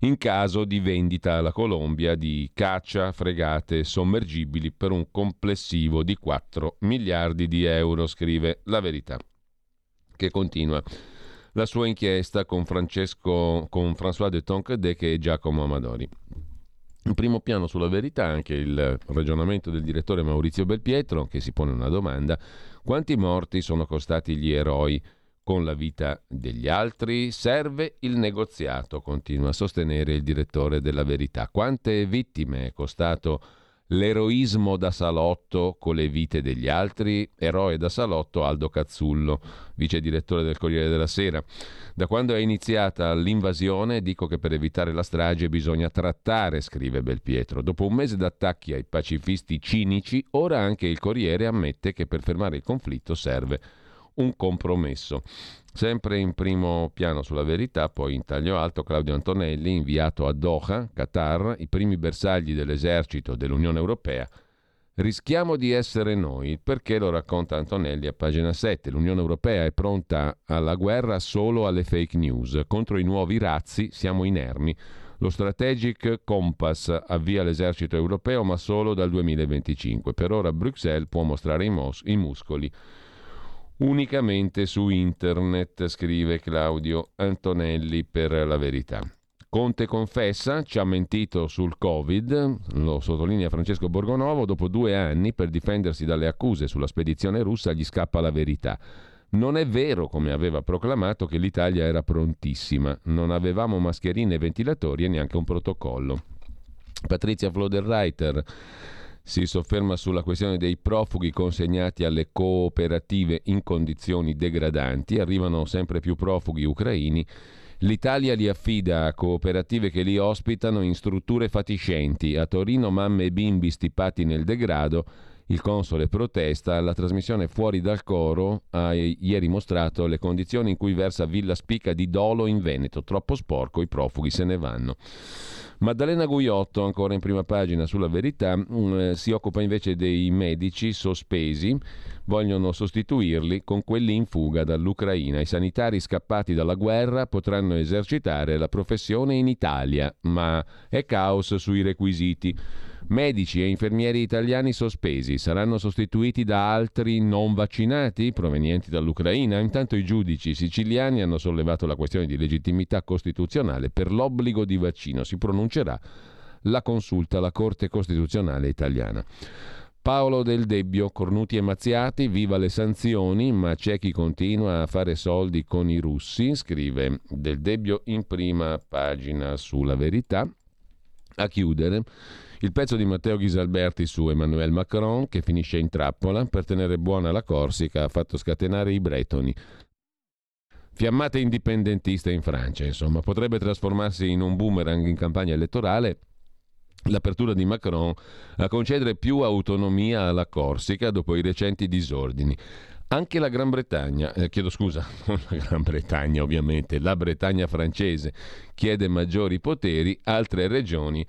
Speaker 1: in caso di vendita alla Colombia di caccia, fregate, sommergibili per un complessivo di 4 miliardi di euro, scrive la verità, che continua la sua inchiesta con, Francesco, con François de Tonquedec e Giacomo Amadori. In primo piano sulla verità anche il ragionamento del direttore Maurizio Belpietro che si pone una domanda. Quanti morti sono costati gli eroi con la vita degli altri? Serve il negoziato, continua a sostenere il direttore della verità. Quante vittime è costato L'eroismo da salotto con le vite degli altri, eroe da salotto Aldo Cazzullo, vice direttore del Corriere della Sera. Da quando è iniziata l'invasione dico che per evitare la strage bisogna trattare, scrive Belpietro. Dopo un mese d'attacchi ai pacifisti cinici, ora anche il Corriere ammette che per fermare il conflitto serve un compromesso. Sempre in primo piano sulla verità, poi in taglio alto Claudio Antonelli, inviato a Doha, Qatar, i primi bersagli dell'esercito dell'Unione Europea. Rischiamo di essere noi, perché lo racconta Antonelli a pagina 7. L'Unione Europea è pronta alla guerra solo alle fake news. Contro i nuovi razzi siamo inermi. Lo Strategic Compass avvia l'esercito europeo, ma solo dal 2025. Per ora Bruxelles può mostrare i, mos- i muscoli unicamente su internet, scrive Claudio Antonelli per la verità. Conte confessa, ci ha mentito sul Covid, lo sottolinea Francesco Borgonovo, dopo due anni per difendersi dalle accuse sulla spedizione russa gli scappa la verità. Non è vero, come aveva proclamato, che l'Italia era prontissima, non avevamo mascherine e ventilatori e neanche un protocollo. Patrizia Floderreiter si sofferma sulla questione dei profughi consegnati alle cooperative in condizioni degradanti. Arrivano sempre più profughi ucraini. L'Italia li affida a cooperative che li ospitano in strutture fatiscenti. A Torino mamme e bimbi stipati nel degrado. Il console protesta. La trasmissione Fuori dal coro ha ieri mostrato le condizioni in cui versa Villa Spica di Dolo in Veneto. Troppo sporco, i profughi se ne vanno. Maddalena Guiotto, ancora in prima pagina sulla verità, mm, eh, si occupa invece dei medici sospesi, vogliono sostituirli con quelli in fuga dall'Ucraina. I sanitari scappati dalla guerra potranno esercitare la professione in Italia, ma è caos sui requisiti. Medici e infermieri italiani sospesi saranno sostituiti da altri non vaccinati provenienti dall'Ucraina. Intanto i giudici siciliani hanno sollevato la questione di legittimità costituzionale per l'obbligo di vaccino. Si pronuncerà la consulta alla Corte Costituzionale italiana. Paolo Del Debbio, cornuti e mazziati, viva le sanzioni, ma c'è chi continua a fare soldi con i russi, scrive Del Debbio in prima pagina sulla verità. A chiudere, il pezzo di Matteo Ghisalberti su Emmanuel Macron, che finisce in trappola, per tenere buona la Corsica, ha fatto scatenare i bretoni. Fiammate indipendentiste in Francia, insomma, potrebbe trasformarsi in un boomerang in campagna elettorale l'apertura di Macron a concedere più autonomia alla Corsica dopo i recenti disordini. Anche la Gran Bretagna, eh, chiedo scusa, non la Gran Bretagna ovviamente, la Bretagna francese chiede maggiori poteri, altre regioni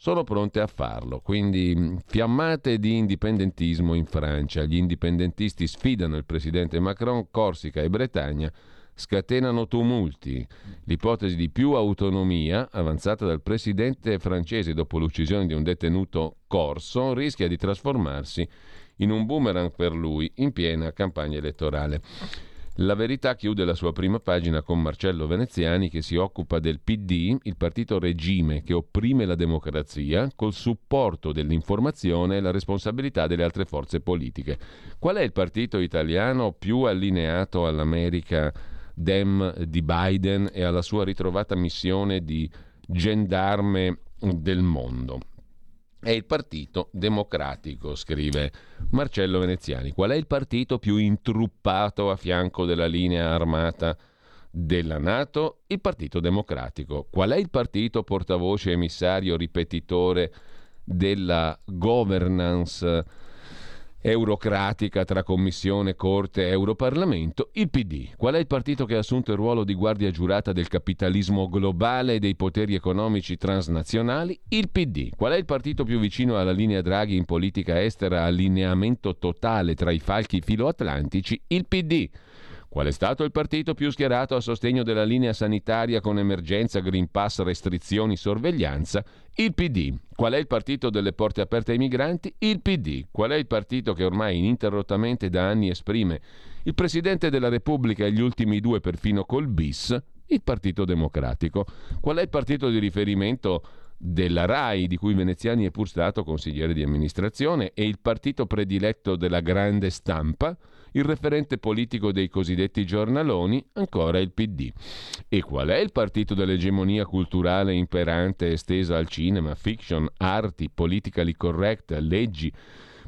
Speaker 1: sono pronte a farlo. Quindi fiammate di indipendentismo in Francia. Gli indipendentisti sfidano il presidente Macron, Corsica e Bretagna scatenano tumulti. L'ipotesi di più autonomia, avanzata dal presidente francese dopo l'uccisione di un detenuto corso, rischia di trasformarsi in un boomerang per lui in piena campagna elettorale. La verità chiude la sua prima pagina con Marcello Veneziani che si occupa del PD, il partito regime che opprime la democrazia, col supporto dell'informazione e la responsabilità delle altre forze politiche. Qual è il partito italiano più allineato all'America Dem di Biden e alla sua ritrovata missione di gendarme del mondo? È il Partito Democratico, scrive Marcello Veneziani. Qual è il partito più intruppato a fianco della linea armata della Nato? Il Partito Democratico. Qual è il partito portavoce emissario ripetitore della governance eurocratica tra Commissione, Corte e Europarlamento, il PD. Qual è il partito che ha assunto il ruolo di guardia giurata del capitalismo globale e dei poteri economici transnazionali? Il PD. Qual è il partito più vicino alla linea Draghi in politica estera, allineamento totale tra i falchi filoatlantici? Il PD. Qual è stato il partito più schierato a sostegno della linea sanitaria con emergenza, Green Pass, restrizioni, sorveglianza? Il PD. Qual è il partito delle porte aperte ai migranti? Il PD. Qual è il partito che ormai ininterrottamente da anni esprime il Presidente della Repubblica e gli ultimi due perfino col bis? Il Partito Democratico. Qual è il partito di riferimento della RAI, di cui Veneziani è pur stato consigliere di amministrazione, e il partito prediletto della grande stampa, il referente politico dei cosiddetti giornaloni, ancora il PD. E qual è il partito dell'egemonia culturale imperante estesa al cinema, fiction, arti, politically correct, leggi,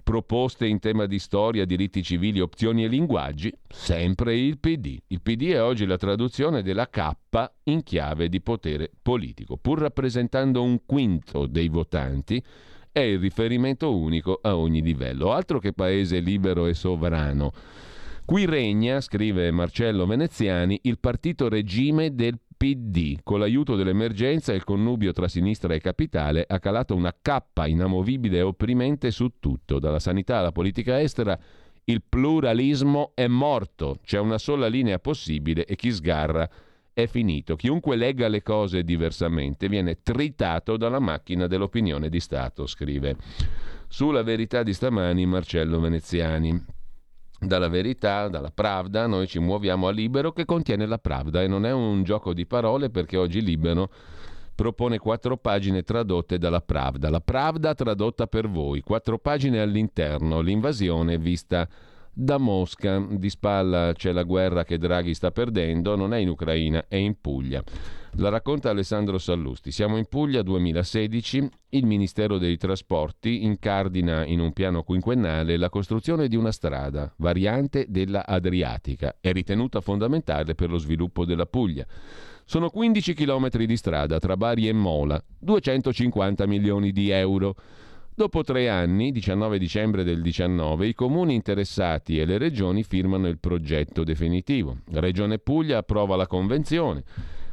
Speaker 1: proposte in tema di storia, diritti civili, opzioni e linguaggi? Sempre il PD. Il PD è oggi la traduzione della K in chiave di potere politico. Pur rappresentando un quinto dei votanti, è il riferimento unico a ogni livello. Altro che paese libero e sovrano. Qui regna, scrive Marcello Veneziani, il partito regime del PD. Con l'aiuto dell'emergenza il connubio tra sinistra e capitale ha calato una cappa inamovibile e opprimente su tutto, dalla sanità alla politica estera. Il pluralismo è morto, c'è una sola linea possibile e chi sgarra è finito. Chiunque legga le cose diversamente viene tritato dalla macchina dell'opinione di Stato, scrive. Sulla verità di stamani Marcello Veneziani. Dalla verità, dalla Pravda, noi ci muoviamo a Libero che contiene la Pravda e non è un gioco di parole perché oggi Libero propone quattro pagine tradotte dalla Pravda. La Pravda tradotta per voi, quattro pagine all'interno, l'invasione vista da Mosca. Di spalla c'è la guerra che Draghi sta perdendo, non è in Ucraina, è in Puglia. La racconta Alessandro Sallusti. Siamo in Puglia 2016, il Ministero dei Trasporti incardina in un piano quinquennale la costruzione di una strada, variante della Adriatica, è ritenuta fondamentale per lo sviluppo della Puglia. Sono 15 km di strada tra Bari e Mola, 250 milioni di euro. Dopo tre anni, 19 dicembre del 19, i comuni interessati e le regioni firmano il progetto definitivo. La Regione Puglia approva la convenzione.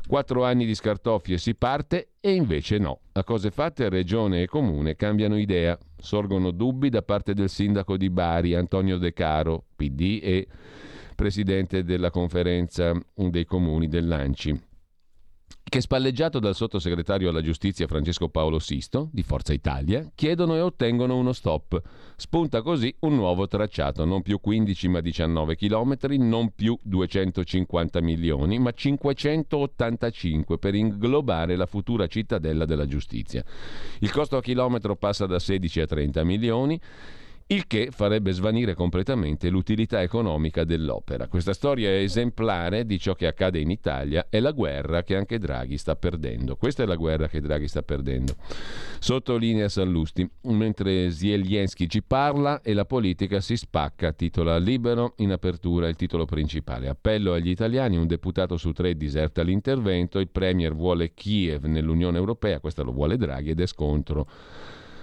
Speaker 1: Quattro anni di scartoffie si parte e invece no. A cose fatte Regione e Comune cambiano idea. Sorgono dubbi da parte del sindaco di Bari, Antonio De Caro, PD e presidente della conferenza dei comuni dell'Anci che spalleggiato dal sottosegretario alla giustizia Francesco Paolo Sisto, di Forza Italia, chiedono e ottengono uno stop. Spunta così un nuovo tracciato, non più 15 ma 19 km, non più 250 milioni, ma 585 per inglobare la futura cittadella della giustizia. Il costo a chilometro passa da 16 a 30 milioni il che farebbe svanire completamente l'utilità economica dell'opera. Questa storia è esemplare di ciò che accade in Italia, è la guerra che anche Draghi sta perdendo. Questa è la guerra che Draghi sta perdendo. Sottolinea Sallusti, mentre Zielienski ci parla e la politica si spacca, titola Libero in apertura il titolo principale. Appello agli italiani, un deputato su tre diserta l'intervento, il Premier vuole Kiev nell'Unione Europea, questo lo vuole Draghi ed è scontro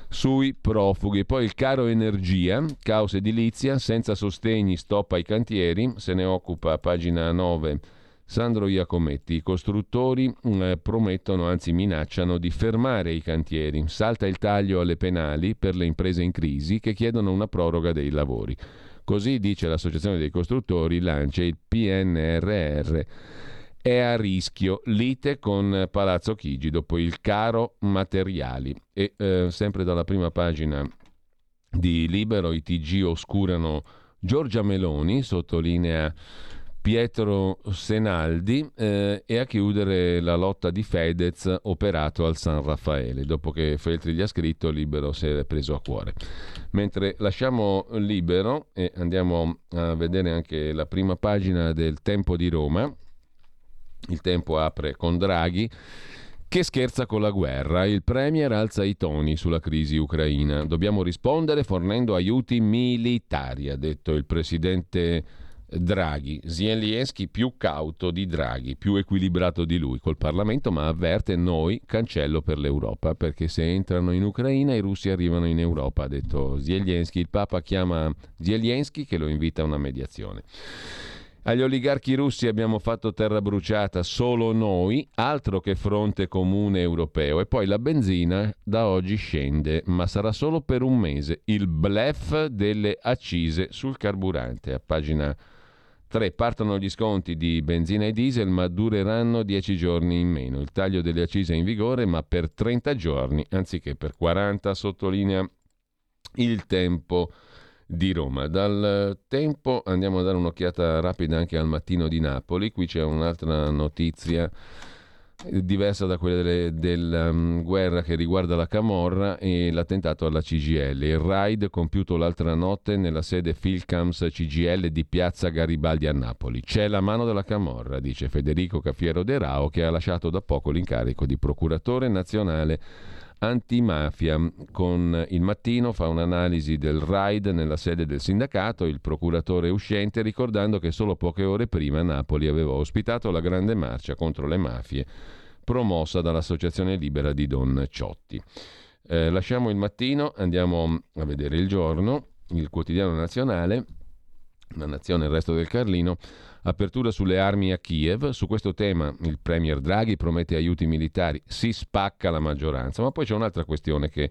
Speaker 1: sui profughi. Poi il caro energia, caos edilizia, senza sostegni, stop ai cantieri, se ne occupa pagina 9 Sandro Iacometti. I costruttori eh, promettono, anzi minacciano, di fermare i cantieri. Salta il taglio alle penali per le imprese in crisi che chiedono una proroga dei lavori. Così dice l'Associazione dei costruttori, lancia il PNRR è a rischio lite con Palazzo Chigi dopo il caro materiali. E eh, sempre dalla prima pagina di Libero i TG oscurano Giorgia Meloni, sottolinea Pietro Senaldi eh, e a chiudere la lotta di Fedez operato al San Raffaele. Dopo che Feltri gli ha scritto, Libero si è preso a cuore. Mentre lasciamo Libero e andiamo a vedere anche la prima pagina del Tempo di Roma, il tempo apre con Draghi che scherza con la guerra. Il Premier alza i toni sulla crisi ucraina. Dobbiamo rispondere fornendo aiuti militari, ha detto il presidente Draghi. Zelensky più cauto di Draghi, più equilibrato di lui col Parlamento, ma avverte noi cancello per l'Europa, perché se entrano in Ucraina i russi arrivano in Europa, ha detto Zelensky. Il Papa chiama Zelensky che lo invita a una mediazione. Agli oligarchi russi abbiamo fatto terra bruciata solo noi, altro che fronte comune europeo. E poi la benzina da oggi scende, ma sarà solo per un mese. Il blef delle accise sul carburante. A pagina 3 partono gli sconti di benzina e diesel, ma dureranno 10 giorni in meno. Il taglio delle accise è in vigore, ma per 30 giorni anziché per 40, sottolinea il tempo di Roma. Dal tempo andiamo a dare un'occhiata rapida anche al mattino di Napoli, qui c'è un'altra notizia diversa da quella della um, guerra che riguarda la Camorra e l'attentato alla CGL. Il raid compiuto l'altra notte nella sede Filcams CGL di Piazza Garibaldi a Napoli. C'è la mano della Camorra, dice Federico Cafiero De Rao, che ha lasciato da poco l'incarico di procuratore nazionale antimafia. Con il mattino fa un'analisi del raid nella sede del sindacato, il procuratore uscente ricordando che solo poche ore prima Napoli aveva ospitato la grande marcia contro le mafie promossa dall'Associazione Libera di Don Ciotti. Eh, lasciamo il mattino, andiamo a vedere il giorno, il quotidiano nazionale, la nazione e il resto del Carlino. Apertura sulle armi a Kiev. Su questo tema il Premier Draghi promette aiuti militari, si spacca la maggioranza. Ma poi c'è un'altra questione che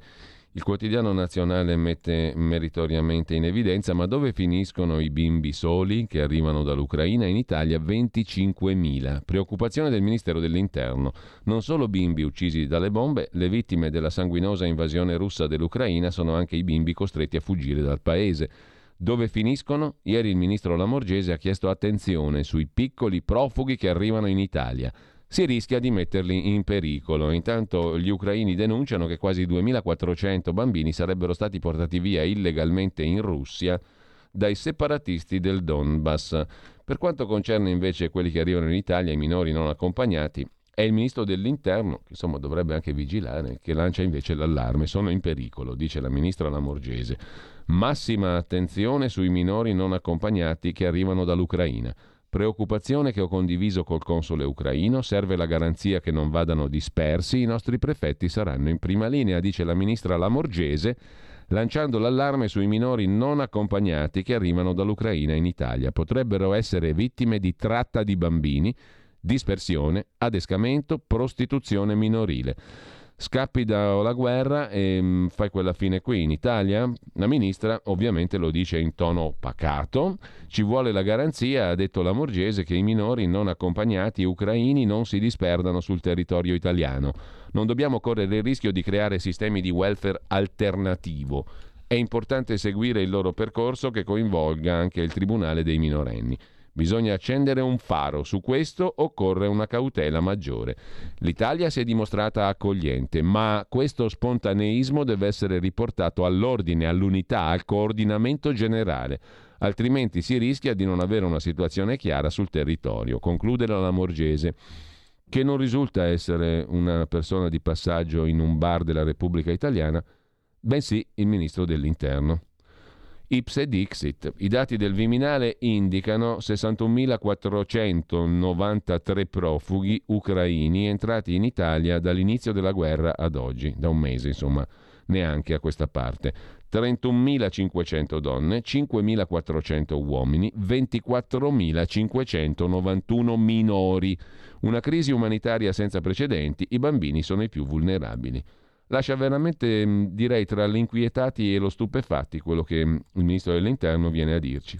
Speaker 1: il quotidiano nazionale mette meritoriamente in evidenza, ma dove finiscono i bimbi soli che arrivano dall'Ucraina? In Italia 25.000. Preoccupazione del Ministero dell'Interno. Non solo bimbi uccisi dalle bombe, le vittime della sanguinosa invasione russa dell'Ucraina sono anche i bimbi costretti a fuggire dal paese. Dove finiscono? Ieri il ministro Lamorgese ha chiesto attenzione sui piccoli profughi che arrivano in Italia. Si rischia di metterli in pericolo. Intanto gli ucraini denunciano che quasi 2400 bambini sarebbero stati portati via illegalmente in Russia dai separatisti del Donbass. Per quanto concerne invece quelli che arrivano in Italia, i minori non accompagnati, è il ministro dell'interno, che insomma dovrebbe anche vigilare, che lancia invece l'allarme. Sono in pericolo, dice la ministra Lamorgese. Massima attenzione sui minori non accompagnati che arrivano dall'Ucraina. Preoccupazione che ho condiviso col console ucraino, serve la garanzia che non vadano dispersi, i nostri prefetti saranno in prima linea, dice la ministra Lamorgese, lanciando l'allarme sui minori non accompagnati che arrivano dall'Ucraina in Italia. Potrebbero essere vittime di tratta di bambini, dispersione, adescamento, prostituzione minorile. Scappi dalla guerra e mh, mm, fai quella fine qui in Italia? La ministra ovviamente lo dice in tono pacato. Ci vuole la garanzia, ha detto la Morgese, che i minori non accompagnati ucraini non si disperdano sul territorio italiano. Non dobbiamo correre il rischio di creare sistemi di welfare alternativo. È importante seguire il loro percorso che coinvolga anche il Tribunale dei minorenni. Bisogna accendere un faro, su questo occorre una cautela maggiore. L'Italia si è dimostrata accogliente, ma questo spontaneismo deve essere riportato all'ordine, all'unità, al coordinamento generale, altrimenti si rischia di non avere una situazione chiara sul territorio. Conclude la Lamorgese che non risulta essere una persona di passaggio in un bar della Repubblica Italiana, bensì il ministro dell'Interno. Ipse Dixit. I dati del Viminale indicano 61.493 profughi ucraini entrati in Italia dall'inizio della guerra ad oggi, da un mese insomma, neanche a questa parte. 31.500 donne, 5.400 uomini, 24.591 minori. Una crisi umanitaria senza precedenti, i bambini sono i più vulnerabili lascia veramente, mm, direi, tra l'inquietati e lo stupefatti quello che mm, il ministro dell'interno viene a dirci.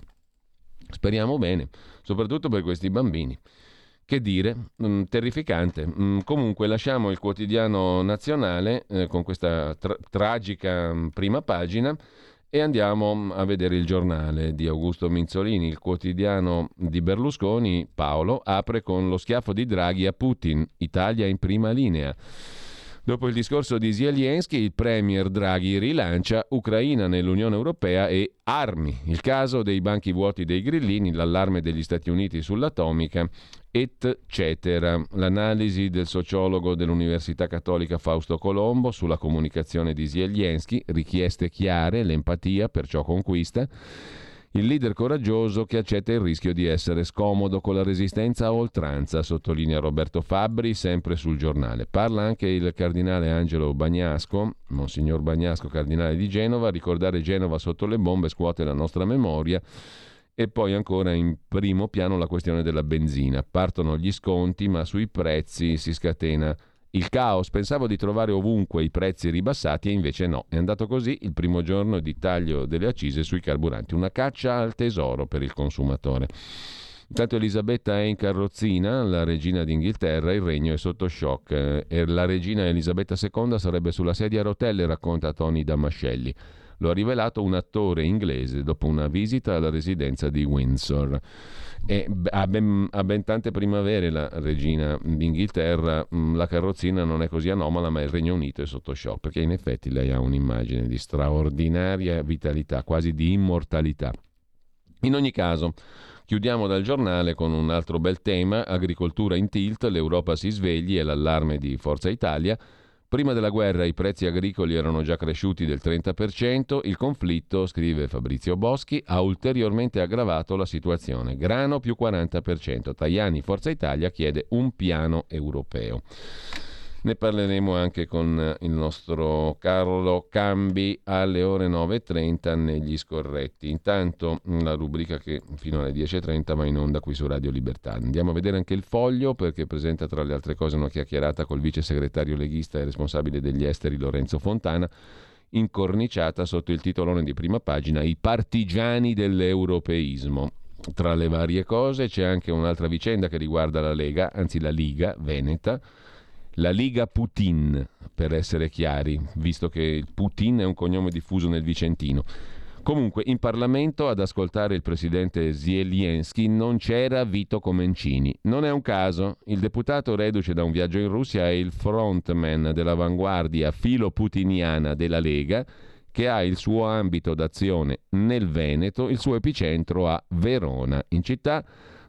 Speaker 1: Speriamo bene, soprattutto per questi bambini. Che dire, mm, terrificante. Mm, comunque lasciamo il quotidiano nazionale eh, con questa tra- tragica prima pagina e andiamo a vedere il giornale di Augusto Minzolini, il quotidiano di Berlusconi. Paolo apre con lo schiaffo di Draghi a Putin, Italia in prima linea. Dopo il discorso di Zelensky, il premier Draghi rilancia Ucraina nell'Unione Europea e armi. Il caso dei banchi vuoti dei grillini, l'allarme degli Stati Uniti sull'atomica, eccetera. L'analisi del sociologo dell'Università Cattolica Fausto Colombo sulla comunicazione di Zelensky, richieste chiare, l'empatia, perciò conquista il leader coraggioso che accetta il rischio di essere scomodo con la resistenza a oltranza, sottolinea Roberto Fabbri, sempre sul giornale. Parla anche il cardinale Angelo Bagnasco, Monsignor Bagnasco, cardinale di Genova. Ricordare Genova sotto le bombe scuote la nostra memoria. E poi ancora in primo piano la questione della benzina. Partono gli sconti, ma sui prezzi si scatena il caos, pensavo di trovare ovunque i prezzi ribassati e invece no. È andato così il primo giorno di taglio delle accise sui carburanti, una caccia al tesoro per il consumatore. Intanto Elisabetta è in carrozzina, la regina d'Inghilterra, il regno è sotto shock. Eh, e la regina Elisabetta II sarebbe sulla sedia a rotelle, racconta Tony Damascelli. Lo ha rivelato un attore inglese dopo una visita alla residenza di Windsor. E ha ben, ha ben tante primavere la regina d'Inghilterra, mm, la carrozzina non è così anomala, ma il Regno Unito è sotto shock, perché in effetti lei ha un'immagine di straordinaria vitalità, quasi di immortalità. In ogni caso, Chiudiamo dal giornale con un altro bel tema, agricoltura in tilt, l'Europa si svegli e l'allarme di Forza Italia. Prima della guerra i prezzi agricoli erano già cresciuti del 30%, il conflitto, scrive Fabrizio Boschi, ha ulteriormente aggravato la situazione. Grano più 40%. Tajani Forza Italia chiede un piano europeo. Ne parleremo anche con il nostro Carlo Cambi alle ore 9.30 negli scorretti. Intanto la rubrica che fino alle 10.30 va in onda qui su Radio Libertà. Andiamo a vedere anche il foglio perché presenta tra le altre cose una chiacchierata col vice segretario leghista e responsabile degli esteri Lorenzo Fontana incorniciata sotto il titolone di prima pagina I partigiani dell'europeismo. Tra le varie cose c'è anche un'altra vicenda che riguarda la Lega, anzi la Liga Veneta, la Liga Putin, per essere chiari, visto che Putin è un cognome diffuso nel Vicentino. Comunque, in Parlamento ad ascoltare il presidente Zelensky non c'era Vito Comencini. Non è un caso. Il deputato reduce da un viaggio in Russia è il frontman dell'avanguardia filo-putiniana della Lega, che ha il suo ambito d'azione nel Veneto, il suo epicentro a Verona, in città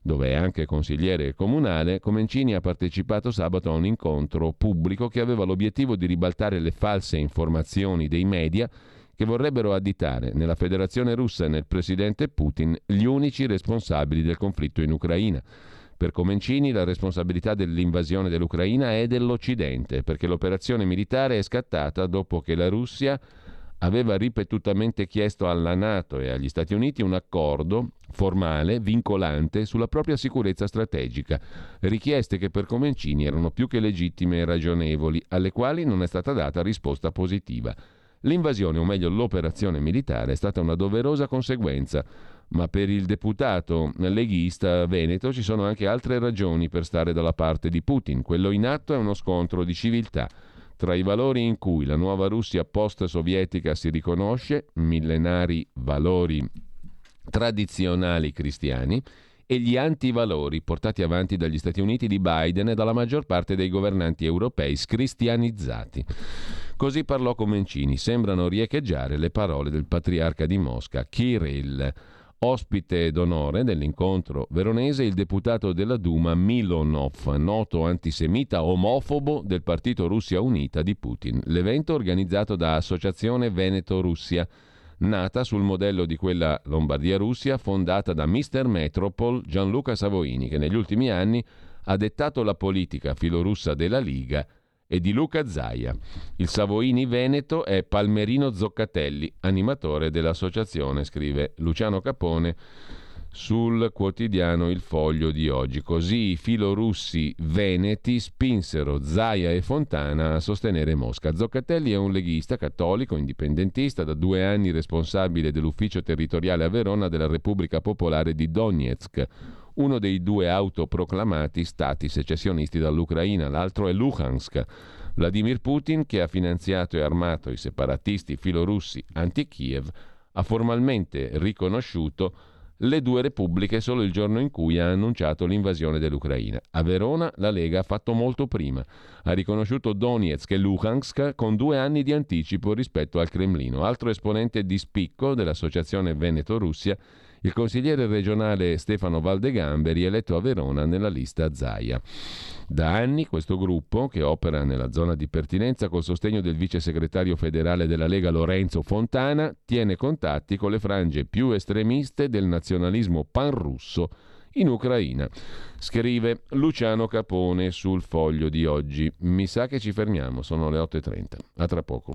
Speaker 1: dove è anche consigliere comunale, Comencini ha partecipato sabato a un incontro pubblico che aveva l'obiettivo di ribaltare le false informazioni dei media che vorrebbero additare nella Federazione russa e nel presidente Putin gli unici responsabili del conflitto in Ucraina. Per Comencini la responsabilità dell'invasione dell'Ucraina è dell'Occidente, perché l'operazione militare è scattata dopo che la Russia aveva ripetutamente chiesto alla Nato e agli Stati Uniti un accordo formale, vincolante, sulla propria sicurezza strategica, richieste che per Comencini erano più che legittime e ragionevoli, alle quali non è stata data risposta positiva. L'invasione, o meglio l'operazione militare, è stata una doverosa conseguenza, ma per il deputato leghista veneto ci sono anche altre ragioni per stare dalla parte di Putin. Quello in atto è uno scontro di civiltà tra i valori in cui la nuova Russia post-sovietica si riconosce, millenari valori tradizionali cristiani, e gli antivalori portati avanti dagli Stati Uniti di Biden e dalla maggior parte dei governanti europei scristianizzati. Così parlò Comencini. Sembrano riecheggiare le parole del patriarca di Mosca, Kirill. Ospite d'onore dell'incontro veronese il deputato della Duma Milonov, noto antisemita omofobo del partito Russia Unita di Putin. L'evento organizzato da Associazione Veneto Russia, nata sul modello di quella Lombardia-Russia fondata da Mr. Metropol Gianluca Savoini, che negli ultimi anni ha dettato la politica filorussa della Liga e di Luca Zaia. Il Savoini Veneto è Palmerino Zoccatelli, animatore dell'associazione, scrive Luciano Capone sul quotidiano Il Foglio di oggi. Così i filorussi veneti spinsero Zaia e Fontana a sostenere Mosca. Zoccatelli è un leghista cattolico, indipendentista, da due anni responsabile dell'ufficio territoriale a Verona della Repubblica Popolare di Donetsk, uno dei due autoproclamati stati secessionisti dall'Ucraina, l'altro è Luhansk. Vladimir Putin, che ha finanziato e armato i separatisti filorussi anti-Kiev, ha formalmente riconosciuto le due repubbliche solo il giorno in cui ha annunciato l'invasione dell'Ucraina. A Verona la Lega ha fatto molto prima. Ha riconosciuto Donetsk e Luhansk con due anni di anticipo rispetto al Cremlino. Altro esponente di spicco dell'Associazione Veneto-Russia il consigliere regionale Stefano Valdegamberi eletto a Verona nella lista Zaia. Da anni questo gruppo, che opera nella zona di pertinenza col sostegno del vice segretario federale della Lega Lorenzo Fontana, tiene contatti con le frange più estremiste del nazionalismo panrusso in Ucraina. Scrive Luciano Capone sul foglio di oggi. Mi sa che ci fermiamo, sono le 8.30. A tra poco.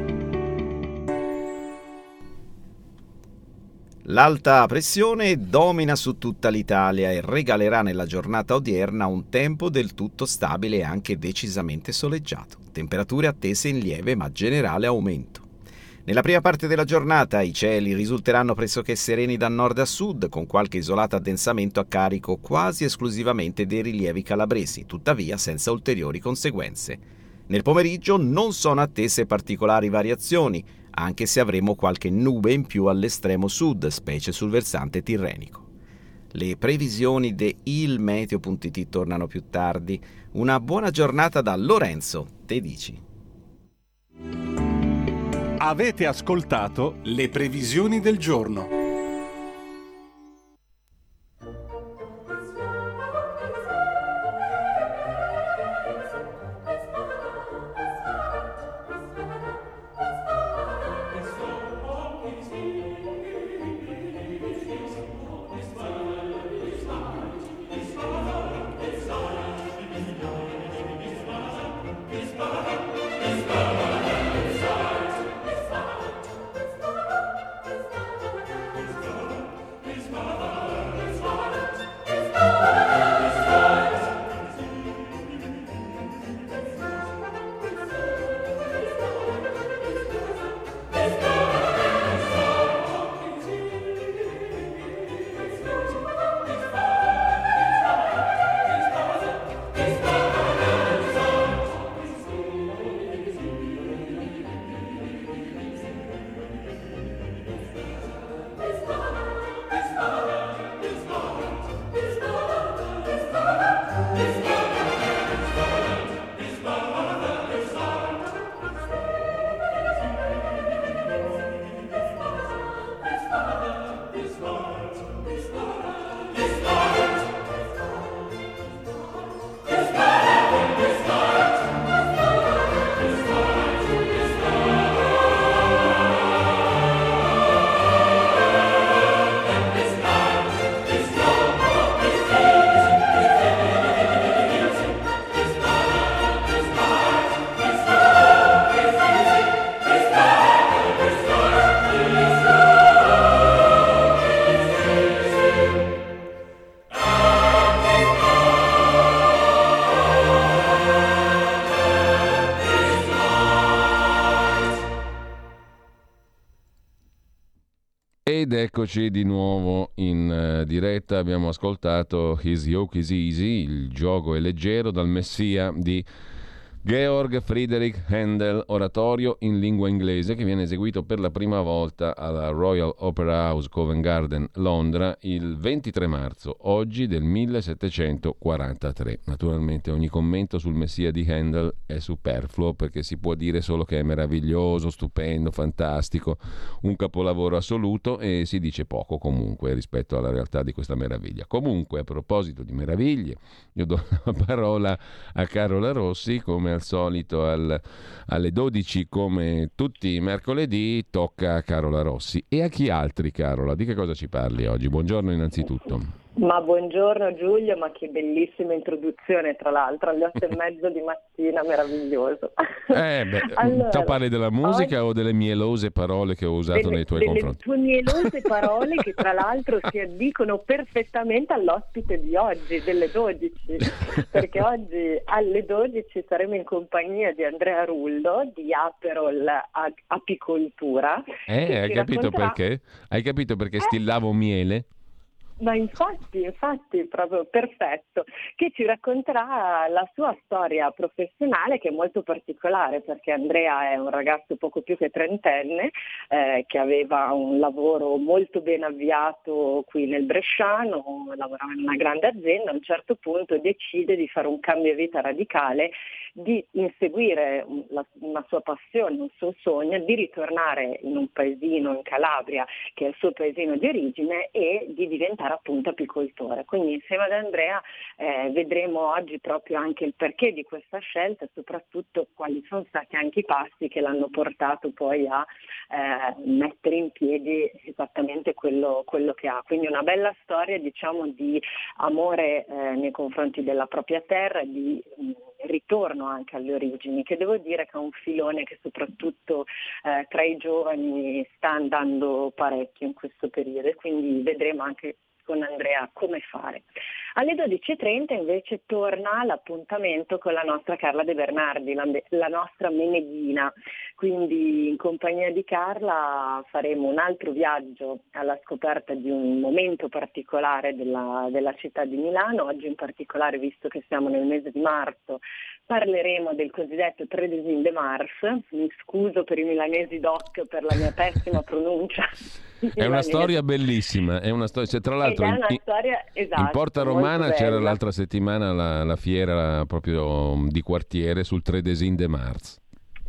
Speaker 6: L'alta pressione domina su tutta l'Italia e regalerà nella giornata odierna un tempo del tutto stabile e anche decisamente soleggiato. Temperature attese in lieve ma generale aumento. Nella prima parte della giornata i cieli risulteranno pressoché sereni da nord a sud, con qualche isolato addensamento a carico quasi esclusivamente dei rilievi calabresi, tuttavia senza ulteriori conseguenze. Nel pomeriggio non sono attese particolari variazioni, anche se avremo qualche nube in più all'estremo sud, specie sul versante tirrenico. Le previsioni di ilmeteo.it tornano più tardi. Una buona giornata da Lorenzo Tedici.
Speaker 4: Avete ascoltato le previsioni del giorno.
Speaker 1: Eccoci di nuovo in uh, diretta. Abbiamo ascoltato His Yoke is Easy, il gioco è leggero dal Messia di Georg Friedrich Handel, oratorio in lingua inglese che viene eseguito per la prima volta alla Royal Opera House Covent Garden, Londra, il 23 marzo, oggi del 1743. Naturalmente ogni commento sul Messia di Handel è superfluo perché si può dire solo che è meraviglioso, stupendo, fantastico, un capolavoro assoluto e si dice poco comunque rispetto alla realtà di questa meraviglia. Comunque, a proposito di meraviglie, io do la parola a Carola Rossi come al solito al, alle 12 come tutti i mercoledì tocca a Carola Rossi. E a chi altri Carola? Di che cosa ci parli oggi? Buongiorno innanzitutto.
Speaker 7: Ma buongiorno Giulio, ma che bellissima introduzione tra l'altro, alle otto e mezzo di mattina, meraviglioso.
Speaker 1: Eh beh, allora, tu parli della musica oggi... o delle mielose parole che ho usato delle, nei tuoi
Speaker 7: delle
Speaker 1: confronti?
Speaker 7: Delle tue mielose parole che tra l'altro si addicono perfettamente all'ospite di oggi, delle 12, perché oggi alle 12 saremo in compagnia di Andrea Rullo di Aperol Apicoltura.
Speaker 1: Eh, hai capito racconterà... perché? Hai capito perché eh? stillavo miele?
Speaker 7: Ma infatti, infatti, proprio perfetto, che ci racconterà la sua storia professionale che è molto particolare perché Andrea è un ragazzo poco più che trentenne eh, che aveva un lavoro molto ben avviato qui nel Bresciano, lavorava in una grande azienda, a un certo punto decide di fare un cambio vita radicale, di inseguire una, sua passione, un suo sogno, di ritornare in un paesino in Calabria che è il suo paesino di origine e di diventare appunto apicoltore. Quindi insieme ad Andrea eh, vedremo oggi proprio anche il perché di questa scelta e soprattutto quali sono stati anche i passi che l'hanno portato poi a eh, mettere in piedi esattamente quello, quello, che ha. Quindi una bella storia diciamo di amore eh, nei confronti della propria terra, di mh, ritorno anche alle origini, che devo dire che è un filone che soprattutto eh, tra i giovani sta andando parecchio in questo periodo e quindi vedremo anche con Andrea come fare. Alle 12.30 invece torna l'appuntamento con la nostra Carla De Bernardi, la, la, nostra Meneghina. Quindi in compagnia di Carla faremo un altro viaggio alla scoperta di un momento particolare della, della città di Milano. Oggi in particolare, visto che siamo nel mese di marzo, parleremo del cosiddetto Tredesin de Mars. Mi scuso per i milanesi doc per la mia pessima pronuncia.
Speaker 1: È una storia bellissima, è una storia, cioè, tra l'altro in,
Speaker 7: storia, esatto,
Speaker 1: in, Porta Romana c'era l'altra settimana la, la, fiera proprio di quartiere sul Tredesin de Mars.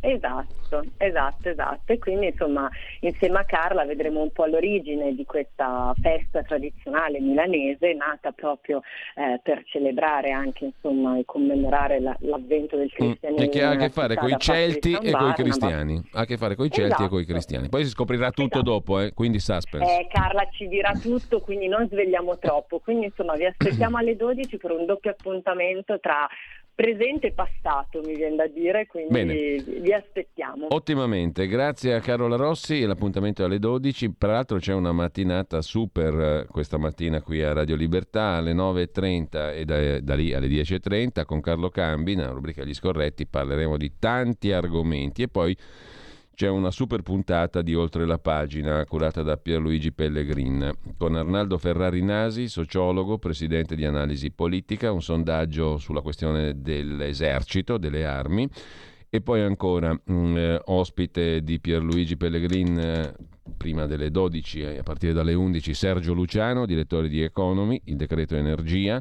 Speaker 7: Esatto, esatto, esatto. E quindi insomma insieme a Carla vedremo un po' l'origine di questa festa tradizionale milanese nata proprio eh, per celebrare anche insomma e commemorare la, l'avvento del cristianesimo.
Speaker 1: Mm, e che ha a che fare con i Celti e con i cristiani. Ha a che fare con i Celti esatto. e con i cristiani. Poi si scoprirà tutto esatto. dopo, eh? quindi suspense.
Speaker 7: Eh, Carla ci dirà tutto, quindi non svegliamo troppo. Quindi insomma vi aspettiamo alle 12 per un doppio appuntamento tra presente e passato, mi viene da dire, quindi Bene. vi aspettiamo.
Speaker 1: Ottimamente, grazie a Carola Rossi, l'appuntamento è alle 12, peraltro c'è una mattinata super eh, questa mattina qui a Radio Libertà alle 9.30 e da, da lì alle 10.30 con Carlo Cambi, nella rubrica Gli Scorretti parleremo di tanti argomenti e poi c'è una super puntata di Oltre la pagina curata da Pierluigi Pellegrin. Con Arnaldo Ferrari Nasi, sociologo, presidente di analisi politica, un sondaggio sulla questione dell'esercito, delle armi. E poi ancora um, eh, ospite di Pierluigi Pellegrin eh, prima delle 12 e a partire dalle 11 Sergio Luciano, direttore di Economy, il decreto energia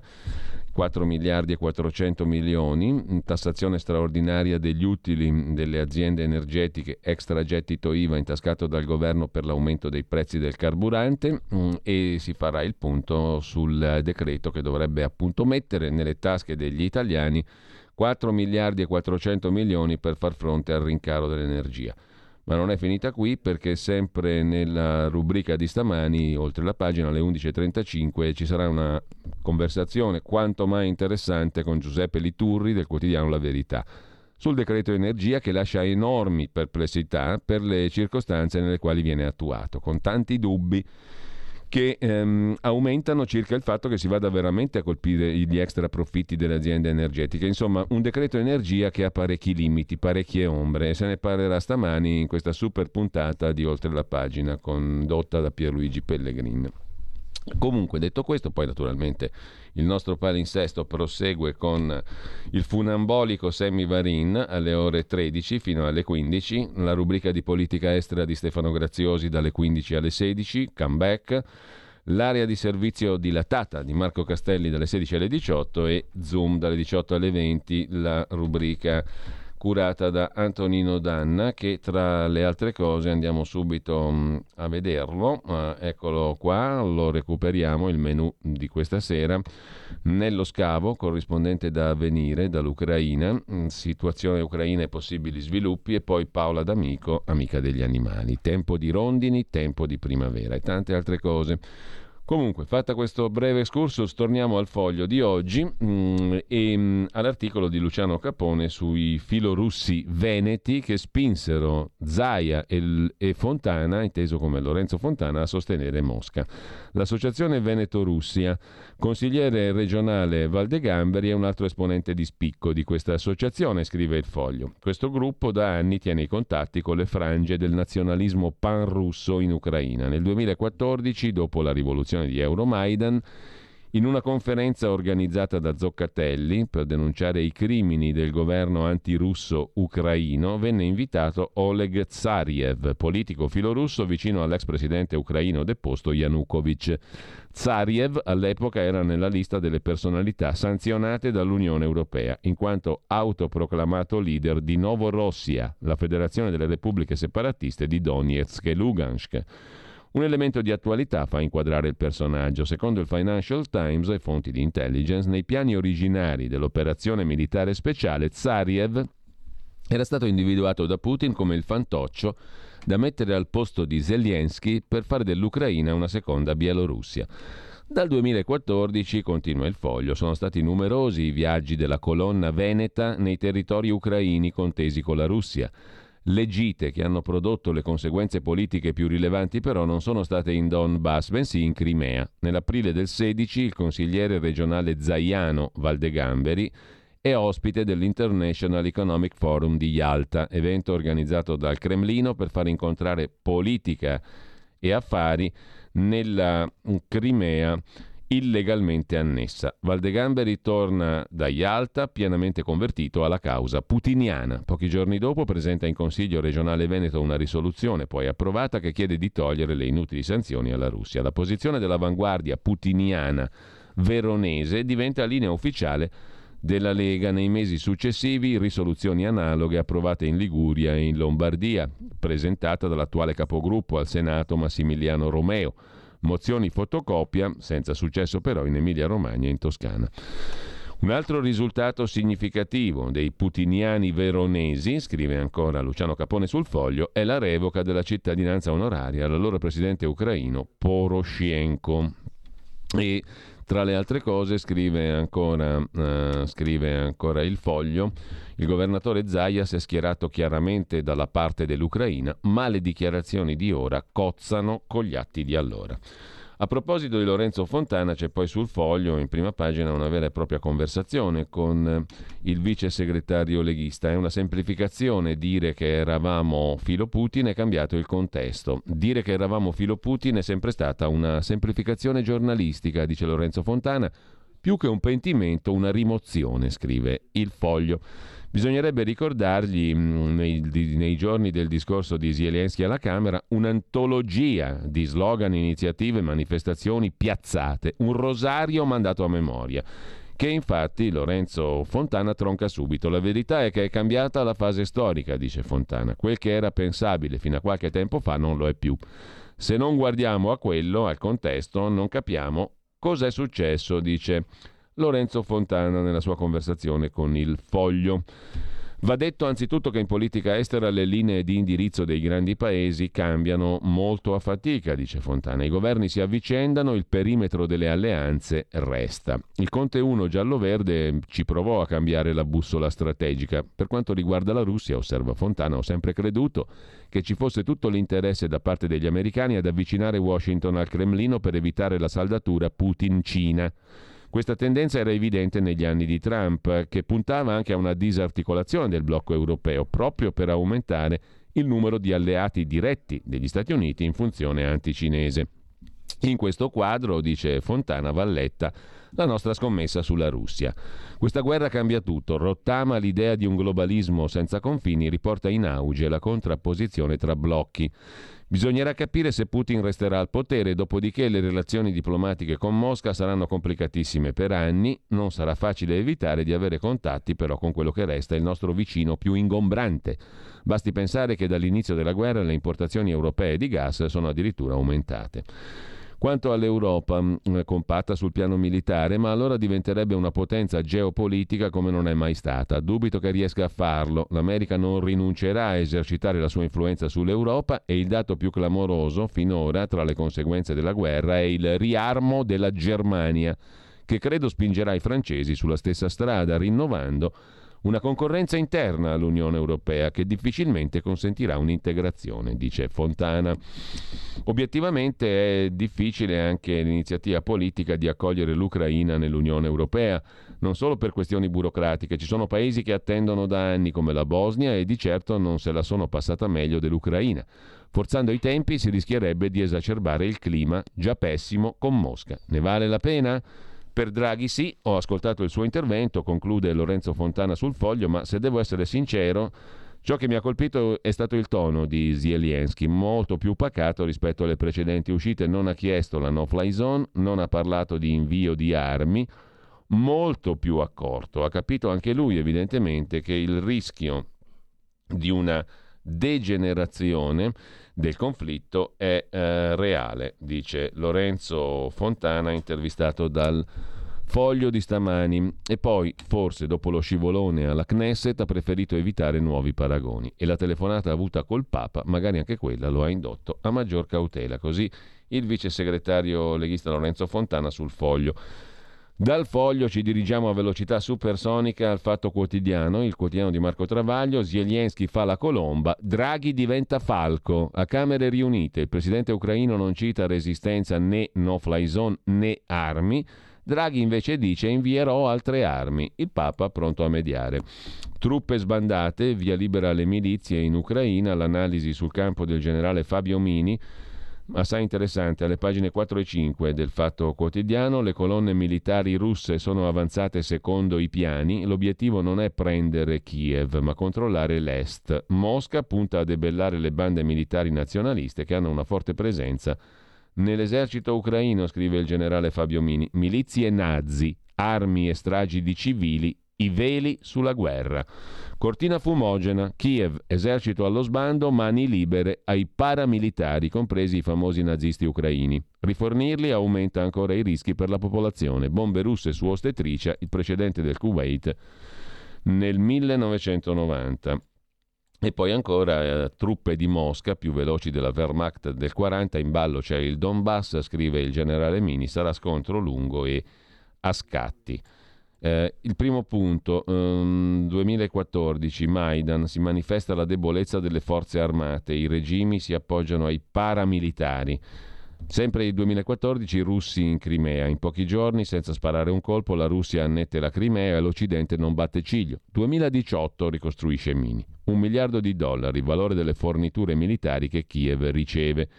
Speaker 1: 4 miliardi e 400 milioni, tassazione straordinaria degli utili delle aziende energetiche, extragettito IVA intascato dal governo per l'aumento dei prezzi del carburante mm, e si farà il punto sul decreto che dovrebbe appunto mettere nelle tasche degli italiani 4 miliardi e 400 milioni per far fronte al rincaro dell'energia. Ma non è finita qui perché sempre nella rubrica di stamani, oltre la pagina alle 11.35, ci sarà una conversazione quanto mai interessante con Giuseppe Liturri del quotidiano La Verità sul decreto energia che lascia enormi perplessità per le circostanze nelle quali viene attuato, con tanti dubbi che ehm, aumentano circa il fatto che si vada veramente a colpire gli extra profitti delle aziende energetiche. Insomma, un decreto energia che ha parecchi limiti, parecchie ombre e se ne parlerà stamani in questa super puntata di Oltre la pagina condotta da Pierluigi Pellegrin. Comunque, detto questo, poi naturalmente il nostro palinsesto prosegue con il funambolico Sammy Varin alle ore 13 fino alle 15, la rubrica di politica estera di Stefano Graziosi dalle 15 alle 16, comeback, l'area di servizio dilatata di Marco Castelli dalle 16 alle 18 e Zoom dalle 18 alle 20, la rubrica curata da Antonino Danna che tra le altre cose andiamo subito mm, a vederlo, eccolo qua, lo recuperiamo il menu di questa sera, nello scavo corrispondente da Avvenire dall'Ucraina, mm, situazione ucraina e possibili sviluppi e poi Paola D'Amico, amica degli animali, tempo di rondini, tempo di primavera e tante altre cose. Comunque, fatta questo breve excursus, torniamo al foglio di oggi mh, mm, e mh, mm, all'articolo di Luciano Capone sui filorussi veneti che spinsero Zaia e, e, Fontana, inteso come Lorenzo Fontana, a sostenere Mosca. L'associazione Veneto-Russia, consigliere regionale Valdegamberi è un altro esponente di spicco di questa associazione, scrive il foglio. Questo gruppo da anni tiene i contatti con le frange del nazionalismo pan-russo in Ucraina. Nel 2014, dopo la rivoluzione di Euromaidan, in una conferenza organizzata da Zoccatelli per denunciare i crimini del governo antirusso ucraino, venne invitato Oleg Tsariev, politico filorusso vicino all'ex presidente ucraino deposto Yanukovych. Tsariev all'epoca era nella lista delle personalità sanzionate dall'Unione Europea, in quanto autoproclamato leader di Novorossia, la federazione delle repubbliche separatiste di Donetsk e Lugansk. Un elemento di attualità fa inquadrare il personaggio. Secondo il Financial Times e fonti di intelligence, nei piani originari dell'operazione militare speciale, Zariev era stato individuato da Putin come il fantoccio da mettere al posto di Zelensky per fare dell'Ucraina una seconda Bielorussia. Dal 2014, continua il foglio, sono stati numerosi i viaggi della colonna veneta nei territori ucraini contesi con la Russia. Le gite che hanno prodotto le conseguenze politiche più rilevanti però non sono state in Donbass, bensì in Crimea. Nell'aprile del 16 il consigliere regionale Zaiano Valdegamberi è ospite dell'International Economic Forum di Yalta, evento organizzato dal Cremlino per far incontrare politica e affari nella Crimea illegalmente annessa. Valdegamberi torna da Yalta pienamente convertito alla causa putiniana. Pochi giorni dopo presenta in Consiglio regionale Veneto una risoluzione poi approvata che chiede di togliere le inutili sanzioni alla Russia. La posizione dell'avanguardia putiniana veronese diventa linea ufficiale della Lega nei mesi successivi risoluzioni analoghe approvate in Liguria e in Lombardia, presentata dall'attuale capogruppo al Senato Massimiliano Romeo. Mozioni fotocopia, senza successo però in Emilia-Romagna e in Toscana. Un altro risultato significativo dei putiniani veronesi, scrive ancora Luciano Capone sul foglio, è la revoca della cittadinanza onoraria all'allora presidente ucraino Poroshenko. E tra le altre cose scrive ancora, uh, scrive ancora il foglio, il governatore Zaia si è schierato chiaramente dalla parte dell'Ucraina, ma le dichiarazioni di ora cozzano con gli atti di allora. A proposito di Lorenzo Fontana, c'è poi sul foglio in prima pagina una vera e propria conversazione con eh, il vice segretario leghista. È una semplificazione dire che eravamo filo Putin è cambiato il contesto. Dire che eravamo filo Putin è sempre stata una semplificazione giornalistica, dice Lorenzo Fontana, più che un pentimento, una rimozione, scrive il foglio. Bisognerebbe ricordargli mm, nei, nei, giorni del discorso di Zelensky alla Camera un'antologia di slogan, iniziative, manifestazioni piazzate, un rosario mandato a memoria che infatti Lorenzo Fontana tronca subito. La verità è che è cambiata la fase storica, dice Fontana. Quel che era pensabile fino a qualche tempo fa non lo è più. Se non guardiamo a quello, al contesto, non capiamo cosa è successo, dice Lorenzo Fontana nella sua conversazione con il Foglio. Va detto anzitutto che in politica estera le linee di indirizzo dei grandi paesi cambiano molto a fatica, dice Fontana. I governi si avvicendano, il perimetro delle alleanze resta. Il Conte 1 giallo-verde ci provò a cambiare la bussola strategica. Per quanto riguarda la Russia, osserva Fontana, ho sempre creduto che ci fosse tutto l'interesse da parte degli americani ad avvicinare Washington al Cremlino per evitare la saldatura Putin-Cina. Questa tendenza era evidente negli anni di Trump, che puntava anche a una disarticolazione del blocco europeo, proprio per aumentare il numero di alleati diretti degli Stati Uniti in funzione anticinese. In questo quadro, dice Fontana Valletta, la nostra scommessa sulla Russia. Questa guerra cambia tutto, rottama l'idea di un globalismo senza confini, riporta in auge la contrapposizione tra blocchi. Bisognerà capire se Putin resterà al potere, dopodiché le relazioni diplomatiche con Mosca saranno complicatissime per anni, non sarà facile evitare di avere contatti però con quello che resta il nostro vicino più ingombrante. Basti pensare che dall'inizio della guerra le importazioni europee di gas sono addirittura aumentate. Quanto all'Europa, mm, compatta sul piano militare, ma allora diventerebbe una potenza geopolitica come non è mai stata. Dubito che riesca a farlo. L'America non rinuncerà a esercitare la sua influenza sull'Europa e il dato più clamoroso finora tra le conseguenze della guerra è il riarmo della Germania, che credo spingerà i francesi sulla stessa strada, rinnovando una concorrenza interna all'Unione Europea che difficilmente consentirà un'integrazione, dice Fontana. Obiettivamente è difficile anche l'iniziativa politica di accogliere l'Ucraina nell'Unione Europea, non solo per questioni burocratiche, ci sono paesi che attendono da anni come la Bosnia e di certo non se la sono passata meglio dell'Ucraina. Forzando i tempi si rischierebbe di esacerbare il clima già pessimo con Mosca. Ne vale la pena? Per Draghi sì, ho ascoltato il suo intervento, conclude Lorenzo Fontana sul foglio, ma se devo essere sincero, ciò che mi ha colpito è stato il tono di Zelensky, molto più pacato rispetto alle precedenti uscite, non ha chiesto la no-fly zone, non ha parlato di invio di armi, molto più accorto. Ha capito anche lui evidentemente che il rischio di una degenerazione del conflitto è eh, reale, dice Lorenzo Fontana, intervistato dal Foglio di stamani. E poi, forse dopo lo scivolone alla Knesset, ha preferito evitare nuovi paragoni. E la telefonata avuta col Papa, magari anche quella, lo ha indotto a maggior cautela. Così il vice segretario leghista Lorenzo Fontana sul foglio. Dal foglio ci dirigiamo a velocità supersonica al Fatto Quotidiano, il quotidiano di Marco Travaglio. Zelensky fa la colomba, Draghi diventa falco. A Camere riunite il presidente ucraino non cita resistenza né no-fly zone né armi. Draghi invece dice invierò altre armi. Il Papa pronto a mediare. Truppe sbandate, via libera alle milizie in Ucraina, l'analisi sul campo del generale Fabio Mini assai interessante. Alle pagine 4 e 5 del Fatto Quotidiano, le colonne militari russe sono avanzate secondo i piani. L'obiettivo non è prendere Kiev, ma controllare l'est. Mosca punta a debellare le bande militari nazionaliste che hanno una forte presenza nell'esercito ucraino, scrive il generale Fabio Mini. Milizie nazi, armi e stragi di civili i veli sulla guerra. Cortina fumogena, Kiev, esercito allo sbando, mani libere ai paramilitari, compresi i famosi nazisti ucraini. Rifornirli aumenta ancora i rischi per la popolazione. Bombe russe su ostetricia, il precedente del Kuwait nel 1990. E poi ancora eh, truppe di Mosca, più veloci della Wehrmacht del 40, in ballo c'è il Donbass, scrive il generale Mini, sarà scontro lungo e a scatti. Eh, il primo punto, um, 2014, Maidan, si manifesta la debolezza delle forze armate, i regimi si appoggiano ai paramilitari. Sempre nel 2014 i russi in Crimea. In pochi giorni, senza sparare un colpo, la Russia annette la Crimea e l'Occidente non batte ciglio. 2018 ricostruisce Mini. Un miliardo di dollari, valore delle forniture militari che Kiev riceve.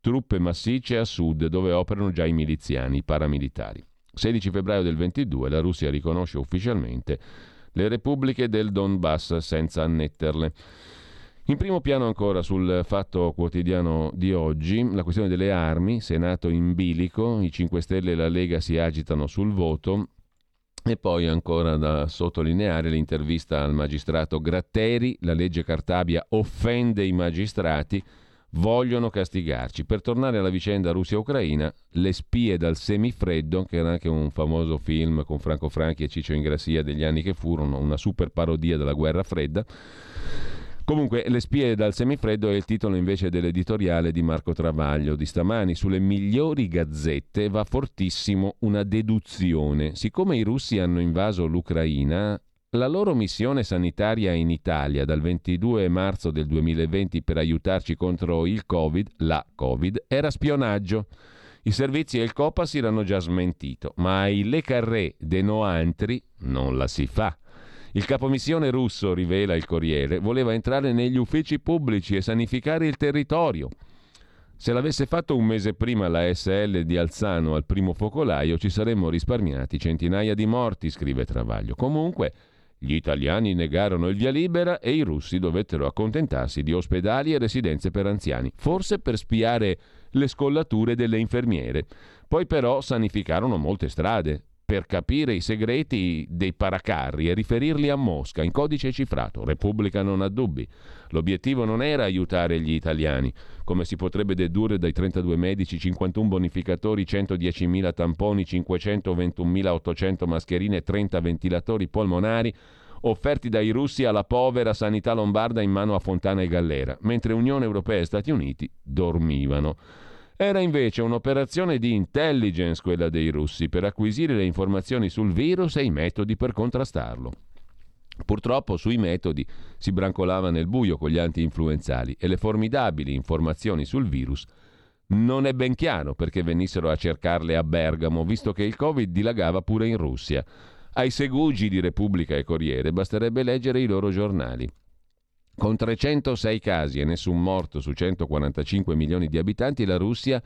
Speaker 1: Truppe massicce a sud dove operano già i miliziani, i paramilitari. 16 febbraio del 22 la Russia riconosce ufficialmente le repubbliche del Donbass senza annetterle. In primo piano ancora sul fatto quotidiano di oggi, la questione delle armi, Senato in bilico, i 5 Stelle e la Lega si agitano sul voto e poi ancora da sottolineare l'intervista al magistrato Gratteri, la legge Cartabia offende i magistrati, vogliono castigarci. Per tornare alla vicenda Russia-Ucraina, Le spie dal semifreddo, che era anche un famoso film con Franco Franchi e Ciccio Ingrassia degli anni che furono, una super parodia della guerra fredda. Comunque, Le spie dal semifreddo è il titolo invece dell'editoriale di Marco Travaglio di stamani. Sulle migliori gazzette va fortissimo una deduzione. Siccome i russi hanno invaso l'Ucraina, la loro missione sanitaria in Italia dal 22 marzo del 2020 per aiutarci contro il Covid, la Covid, era spionaggio. I servizi e il COPAS erano già smentito, ma ai Le Carré de Noantri non la si fa. Il capomissione russo, rivela il Corriere, voleva entrare negli uffici pubblici e sanificare il territorio. Se l'avesse fatto un mese prima la SL di Alzano al primo focolaio ci saremmo risparmiati centinaia di morti, scrive Travaglio. Comunque, gli italiani negarono il via libera e i russi dovettero accontentarsi di ospedali e residenze per anziani, forse per spiare le scollature delle infermiere. Poi però sanificarono molte strade, per capire i segreti dei paracarri e riferirli a Mosca in codice cifrato. Repubblica non ha dubbi. L'obiettivo non era aiutare gli italiani, come si potrebbe dedurre dai 32 medici, 51 bonificatori, 110.000 tamponi, 521.800 mascherine e 30 ventilatori polmonari offerti dai russi alla povera sanità lombarda in mano a Fontana e Gallera, mentre Unione Europea e Stati Uniti dormivano. Era invece un'operazione di intelligence quella dei russi per acquisire le informazioni sul virus e i metodi per contrastarlo. Purtroppo sui metodi si brancolava nel buio con gli anti-influenzali e le formidabili informazioni sul virus non è ben chiaro perché venissero a cercarle a Bergamo, visto che il Covid dilagava pure in Russia. Ai segugi di Repubblica e Corriere basterebbe leggere i loro giornali. Con 306 casi e nessun morto su 145 milioni di abitanti, la Russia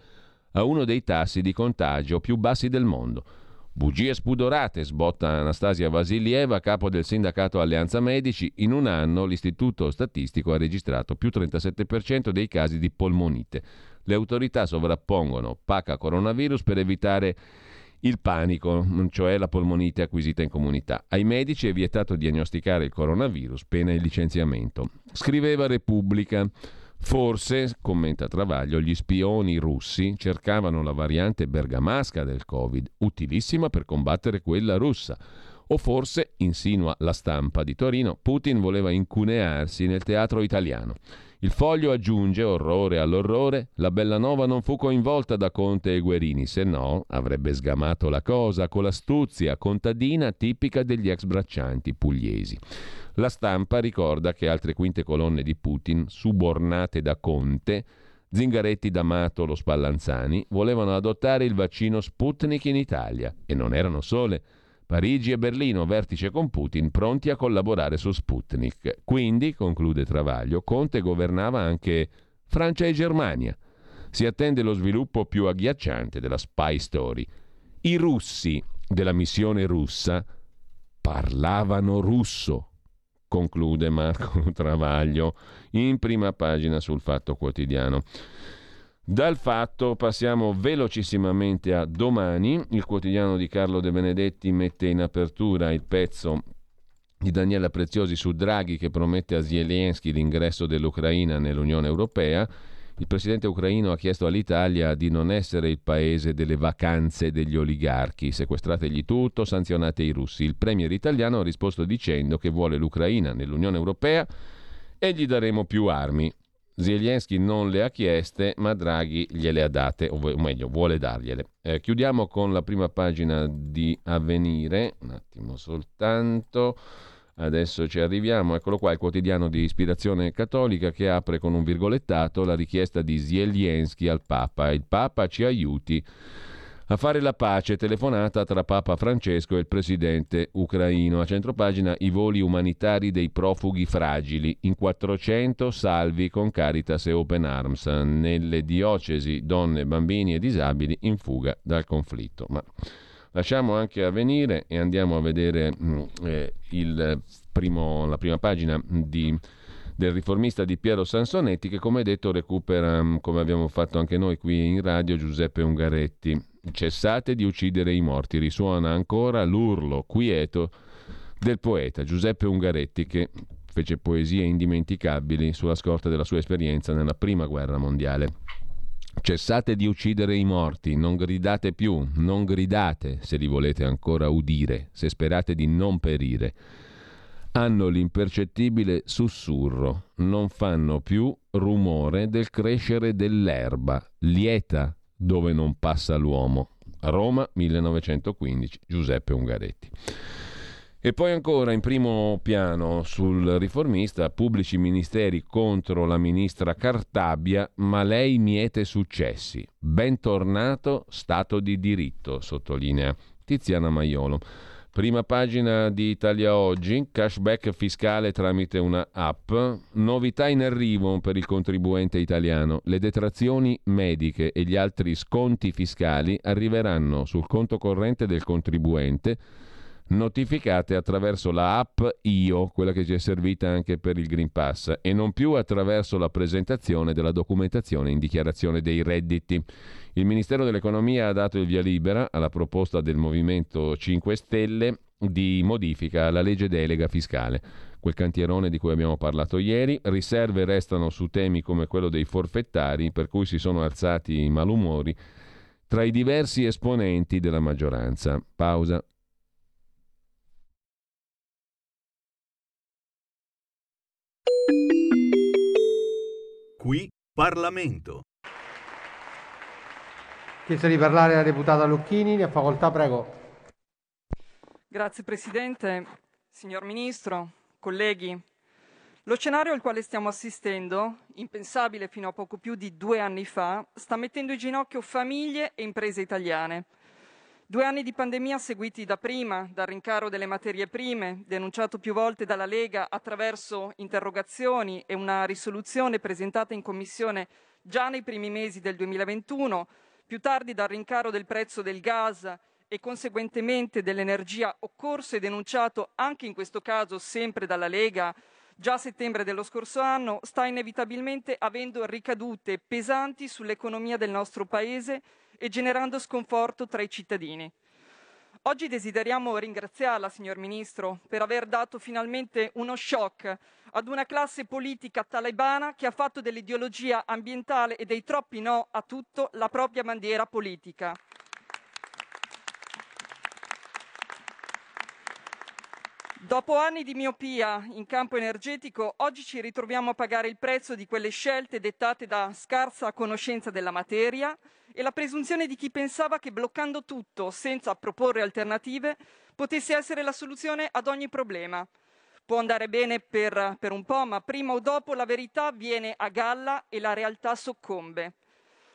Speaker 1: ha uno dei tassi di contagio più bassi del mondo. Bugie spudorate, sbotta Anastasia Vasilieva, capo del sindacato Alleanza Medici. In un anno l'istituto statistico ha registrato più 37% dei casi di polmonite. Le autorità sovrappongono PACA coronavirus per evitare il panico, cioè la polmonite acquisita in comunità. Ai medici è vietato diagnosticare il coronavirus, pena il licenziamento. Scriveva Repubblica. Forse, commenta Travaglio, gli spioni russi cercavano la variante bergamasca del Covid, utilissima per combattere quella russa. O forse, insinua la stampa di Torino, Putin voleva incunearsi nel teatro italiano. Il foglio aggiunge, orrore all'orrore, la Bellanova non fu coinvolta da Conte e Guerini, se no avrebbe sgamato la cosa con l'astuzia contadina tipica degli ex braccianti pugliesi. La stampa ricorda che altre quinte colonne di Putin, subornate da Conte, Zingaretti, D'Amato, lo Spallanzani, volevano adottare il vaccino Sputnik in Italia e non erano sole. Parigi e Berlino, vertice con Putin, pronti a collaborare su Sputnik. Quindi, conclude Travaglio, Conte governava anche Francia e Germania. Si attende lo sviluppo più agghiacciante della spy story. I russi della missione russa parlavano russo, conclude Marco Travaglio in prima pagina sul Fatto Quotidiano. Dal fatto passiamo velocissimamente a domani. Il quotidiano di Carlo De Benedetti mette in apertura il pezzo di Daniela Preziosi su Draghi che promette a Zelensky l'ingresso dell'Ucraina nell'Unione Europea. Il presidente ucraino ha chiesto all'Italia di non essere il paese delle vacanze degli oligarchi, sequestrategli tutto, sanzionate i russi. Il premier italiano ha risposto dicendo che vuole l'Ucraina nell'Unione Europea e gli daremo più armi. Zelensky non le ha chieste, ma Draghi gliele ha date, o meglio, vuole dargliele. Eh, chiudiamo con la prima pagina di Avvenire, un attimo soltanto. Adesso ci arriviamo, eccolo qua, il quotidiano di ispirazione cattolica che apre con un virgolettato la richiesta di Zelensky al Papa. Il Papa ci aiuti a fare la pace telefonata tra Papa Francesco e il presidente ucraino. A centropagina i voli umanitari dei profughi fragili, in 400 salvi con Caritas e Open Arms, nelle diocesi donne, bambini e disabili in fuga dal conflitto. Ma lasciamo anche avvenire e andiamo a vedere mm, eh, primo, la prima pagina di del riformista di Piero Sansonetti che come detto recupera, mm, come abbiamo fatto anche noi qui in radio, Giuseppe Ungaretti. Cessate di uccidere i morti, risuona ancora l'urlo quieto del poeta Giuseppe Ungaretti che fece poesie indimenticabili sulla scorta della sua esperienza nella prima guerra mondiale. Cessate di uccidere i morti, non gridate più, non gridate se li volete ancora udire, se sperate di non perire. Hanno l'impercettibile sussurro, non fanno più rumore del crescere dell'erba, lieta dove non passa l'uomo. Roma 1915, Giuseppe Ungaretti. E poi ancora in primo piano sul riformista, pubblici ministeri contro la ministra Cartabia, ma lei miete successi. Bentornato Stato di diritto, sottolinea Tiziana Maiolo. Prima pagina di Italia Oggi, cashback fiscale tramite una app, novità in arrivo per il contribuente italiano. Le detrazioni mediche e gli altri sconti fiscali arriveranno sul conto corrente del contribuente notificate attraverso la app IO, quella che ci è servita anche per il Green Pass, e non più attraverso la presentazione della documentazione in dichiarazione dei redditi. Il Ministero dell'Economia ha dato il via libera alla proposta del Movimento 5 Stelle di modifica alla legge delega fiscale. Quel cantierone di cui abbiamo parlato ieri, riserve restano su temi come quello dei forfettari, per cui si sono alzati i malumori tra i diversi esponenti della maggioranza. Pausa.
Speaker 8: Qui Parlamento.
Speaker 9: Chiesto di parlare la deputata Lucchini, ne ha facoltà, prego.
Speaker 10: Grazie Presidente, signor Ministro, colleghi. Lo scenario al quale stiamo assistendo, impensabile fino a poco più di due anni fa, sta mettendo in ginocchio famiglie e imprese italiane. Due anni di pandemia seguiti da prima dal rincaro delle materie prime, denunciato più volte dalla Lega attraverso interrogazioni e una risoluzione presentata in Commissione già nei primi mesi del 2021, più tardi dal rincaro del prezzo del gas e conseguentemente dell'energia occorso e denunciato anche in questo caso sempre dalla Lega già a settembre dello scorso anno, sta inevitabilmente avendo ricadute pesanti sull'economia del nostro Paese e generando sconforto tra i cittadini. Oggi desideriamo ringraziarla, signor Ministro, per aver dato finalmente uno shock ad una classe politica talebana che ha fatto dell'ideologia ambientale e dei troppi no a tutto la propria bandiera politica. Dopo anni di miopia in campo energetico, oggi ci ritroviamo a pagare il prezzo di quelle scelte dettate da scarsa conoscenza della materia e la presunzione di chi pensava che bloccando tutto senza proporre alternative potesse essere la soluzione ad ogni problema. Può andare bene per, per un po', ma prima o dopo la verità viene a galla e la realtà soccombe.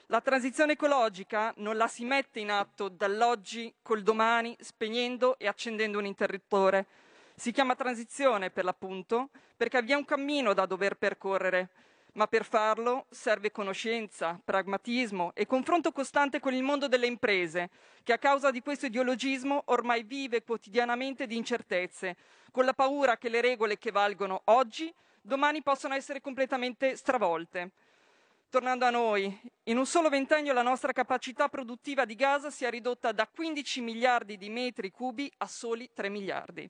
Speaker 10: La transizione ecologica non la si mette in atto dall'oggi col domani, spegnendo e accendendo un interruttore si chiama transizione per l'appunto perché vi è un cammino da dover percorrere, ma per farlo serve conoscenza, pragmatismo e confronto costante con il mondo delle imprese, che a causa di questo ideologismo ormai vive quotidianamente di incertezze, con la paura che le regole che valgono oggi domani possano essere completamente stravolte. Tornando a noi, in un solo ventennio la nostra capacità produttiva di gas si è ridotta da 15 miliardi di metri cubi a soli 3 miliardi.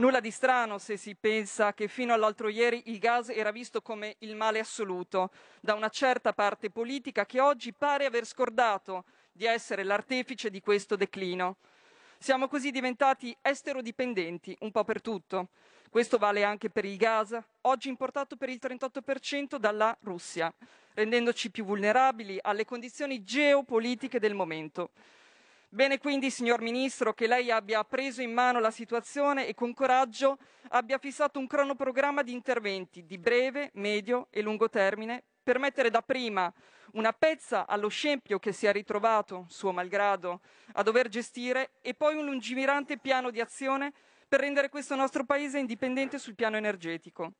Speaker 10: Nulla di strano se si pensa che fino all'altro ieri il gas era visto come il male assoluto da una certa parte politica che oggi pare aver scordato di essere l'artefice di questo declino. Siamo così diventati esterodipendenti un po' per tutto. Questo vale anche per il gas, oggi importato per il 38% dalla Russia, rendendoci più vulnerabili alle condizioni geopolitiche del momento. Bene quindi, signor Ministro, che lei abbia preso in mano la situazione e con coraggio abbia fissato un cronoprogramma di interventi di breve, medio e lungo termine per mettere dapprima una pezza allo scempio che si è ritrovato, suo malgrado, a dover gestire e poi un lungimirante piano di azione per rendere questo nostro Paese indipendente sul piano energetico.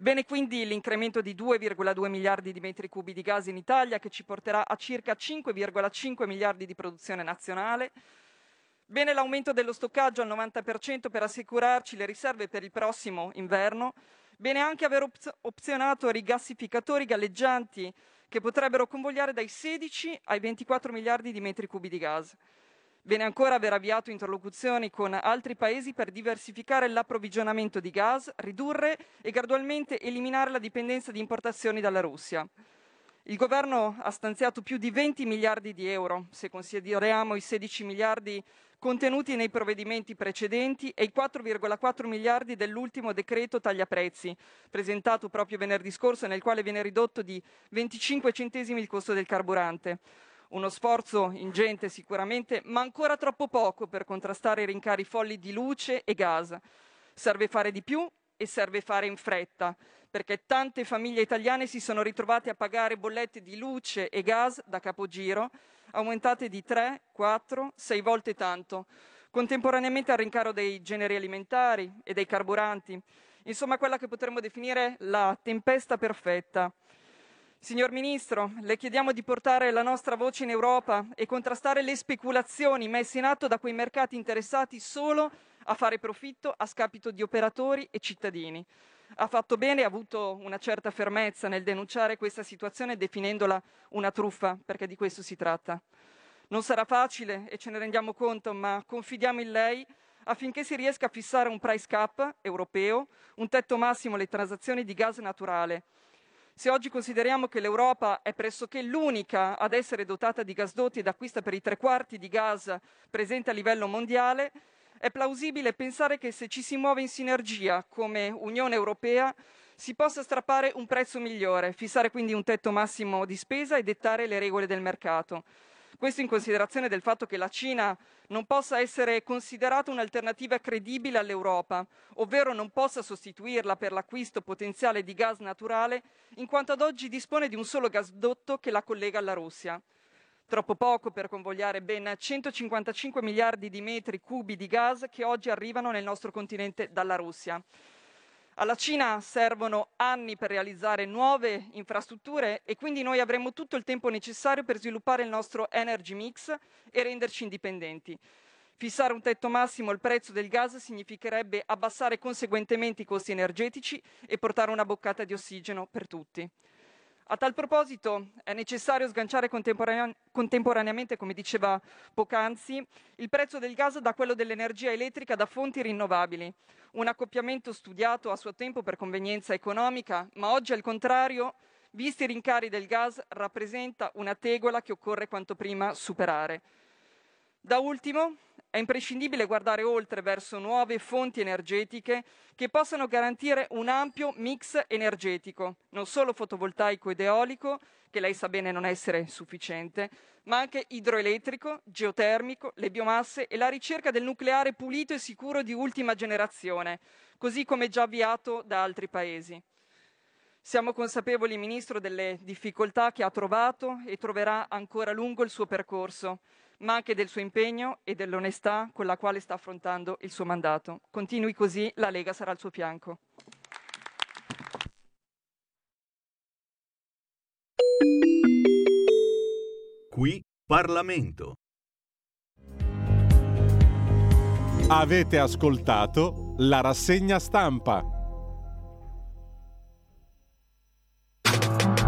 Speaker 10: Bene quindi l'incremento di 2,2 miliardi di metri cubi di gas in Italia che ci porterà a circa 5,5 miliardi di produzione nazionale. Bene l'aumento dello stoccaggio al 90% per assicurarci le riserve per il prossimo inverno. Bene anche aver op- opzionato rigassificatori galleggianti che potrebbero convogliare dai 16 ai 24 miliardi di metri cubi di gas. Bene ancora aver avviato interlocuzioni con altri paesi per diversificare l'approvvigionamento di gas, ridurre e gradualmente eliminare la dipendenza di importazioni dalla Russia. Il governo ha stanziato più di 20 miliardi di euro, se consideriamo i 16 miliardi contenuti nei provvedimenti precedenti e i 4,4 miliardi dell'ultimo decreto taglia prezzi, presentato proprio venerdì scorso, nel quale viene ridotto di 25 centesimi il costo del carburante uno sforzo ingente sicuramente, ma ancora troppo poco per contrastare i rincari folli di luce e gas. Serve fare di più e serve fare in fretta, perché tante famiglie italiane si sono ritrovate a pagare bollette di luce e gas da capogiro, aumentate di 3, 4, 6 volte tanto, contemporaneamente al rincaro dei generi alimentari e dei carburanti. Insomma, quella che potremmo definire la tempesta perfetta. Signor Ministro, le chiediamo di portare la nostra voce in Europa e contrastare le speculazioni messe in atto da quei mercati interessati solo a fare profitto a scapito di operatori e cittadini. Ha fatto bene ha avuto una certa fermezza nel denunciare questa situazione definendola una truffa, perché di questo si tratta. Non sarà facile e ce ne rendiamo conto, ma confidiamo in lei affinché si riesca a fissare un price cap europeo, un tetto massimo alle transazioni di gas naturale se oggi consideriamo che l'Europa è pressoché l'unica ad essere dotata di gasdotti ed acquista per i tre quarti di gas presente a livello mondiale, è plausibile pensare che se ci si muove in sinergia come Unione Europea si possa strappare un prezzo migliore, fissare quindi un tetto massimo di spesa e dettare le regole del mercato. Questo in considerazione del fatto che la Cina non possa essere considerata un'alternativa credibile all'Europa, ovvero non possa sostituirla per l'acquisto potenziale di gas naturale, in quanto ad oggi dispone di un solo gasdotto che la collega alla Russia. Troppo poco per convogliare ben 155 miliardi di metri cubi di gas che oggi arrivano nel nostro continente dalla Russia. Alla Cina servono anni per realizzare nuove infrastrutture e quindi noi avremo tutto il tempo necessario per sviluppare il nostro energy mix e renderci indipendenti. Fissare un tetto massimo al prezzo del gas significherebbe abbassare conseguentemente i costi energetici e portare una boccata di ossigeno per tutti. A tal proposito è necessario sganciare contemporanea- contemporaneamente, come diceva poc'anzi, il prezzo del gas da quello dell'energia elettrica da fonti rinnovabili, un accoppiamento studiato a suo tempo per convenienza economica, ma oggi al contrario, visti i rincari del gas, rappresenta una tegola che occorre quanto prima superare. Da ultimo, è imprescindibile guardare oltre verso nuove fonti energetiche che possano garantire un ampio mix energetico, non solo fotovoltaico ed eolico, che lei sa bene non essere sufficiente, ma anche idroelettrico, geotermico, le biomasse e la ricerca del nucleare pulito e sicuro di ultima generazione, così come già avviato da altri paesi. Siamo consapevoli, Ministro, delle difficoltà che ha trovato e troverà ancora lungo il suo percorso ma anche del suo impegno e dell'onestà con la quale sta affrontando il suo mandato. Continui così, la Lega sarà al suo fianco.
Speaker 8: Qui Parlamento.
Speaker 4: Avete ascoltato la rassegna stampa.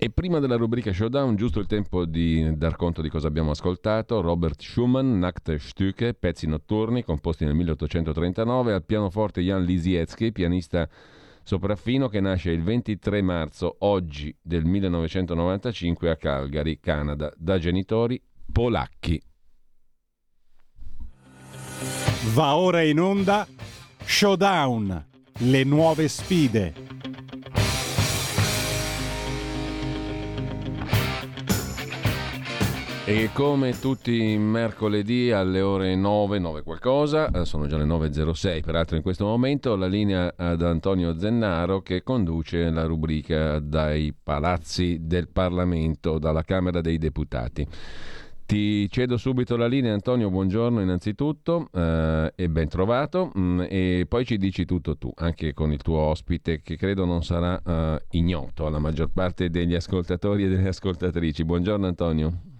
Speaker 1: E prima della rubrica Showdown, giusto il tempo di dar conto di cosa abbiamo ascoltato. Robert Schumann, Nachte Stücke, pezzi notturni composti nel 1839, al pianoforte Jan Lisiecki, pianista sopraffino che nasce il 23 marzo oggi del 1995 a Calgary, Canada, da genitori polacchi.
Speaker 4: Va ora in onda Showdown, le nuove sfide.
Speaker 1: E come tutti i mercoledì alle ore 9, 9 qualcosa, eh, sono già le 9.06 peraltro in questo momento, la linea ad Antonio Zennaro che conduce la rubrica dai palazzi del Parlamento, dalla Camera dei Deputati. Ti cedo subito la linea Antonio, buongiorno innanzitutto eh, e ben trovato mm, e poi ci dici tutto tu, anche con il tuo ospite che credo non sarà eh, ignoto alla maggior parte degli ascoltatori e delle ascoltatrici. Buongiorno Antonio.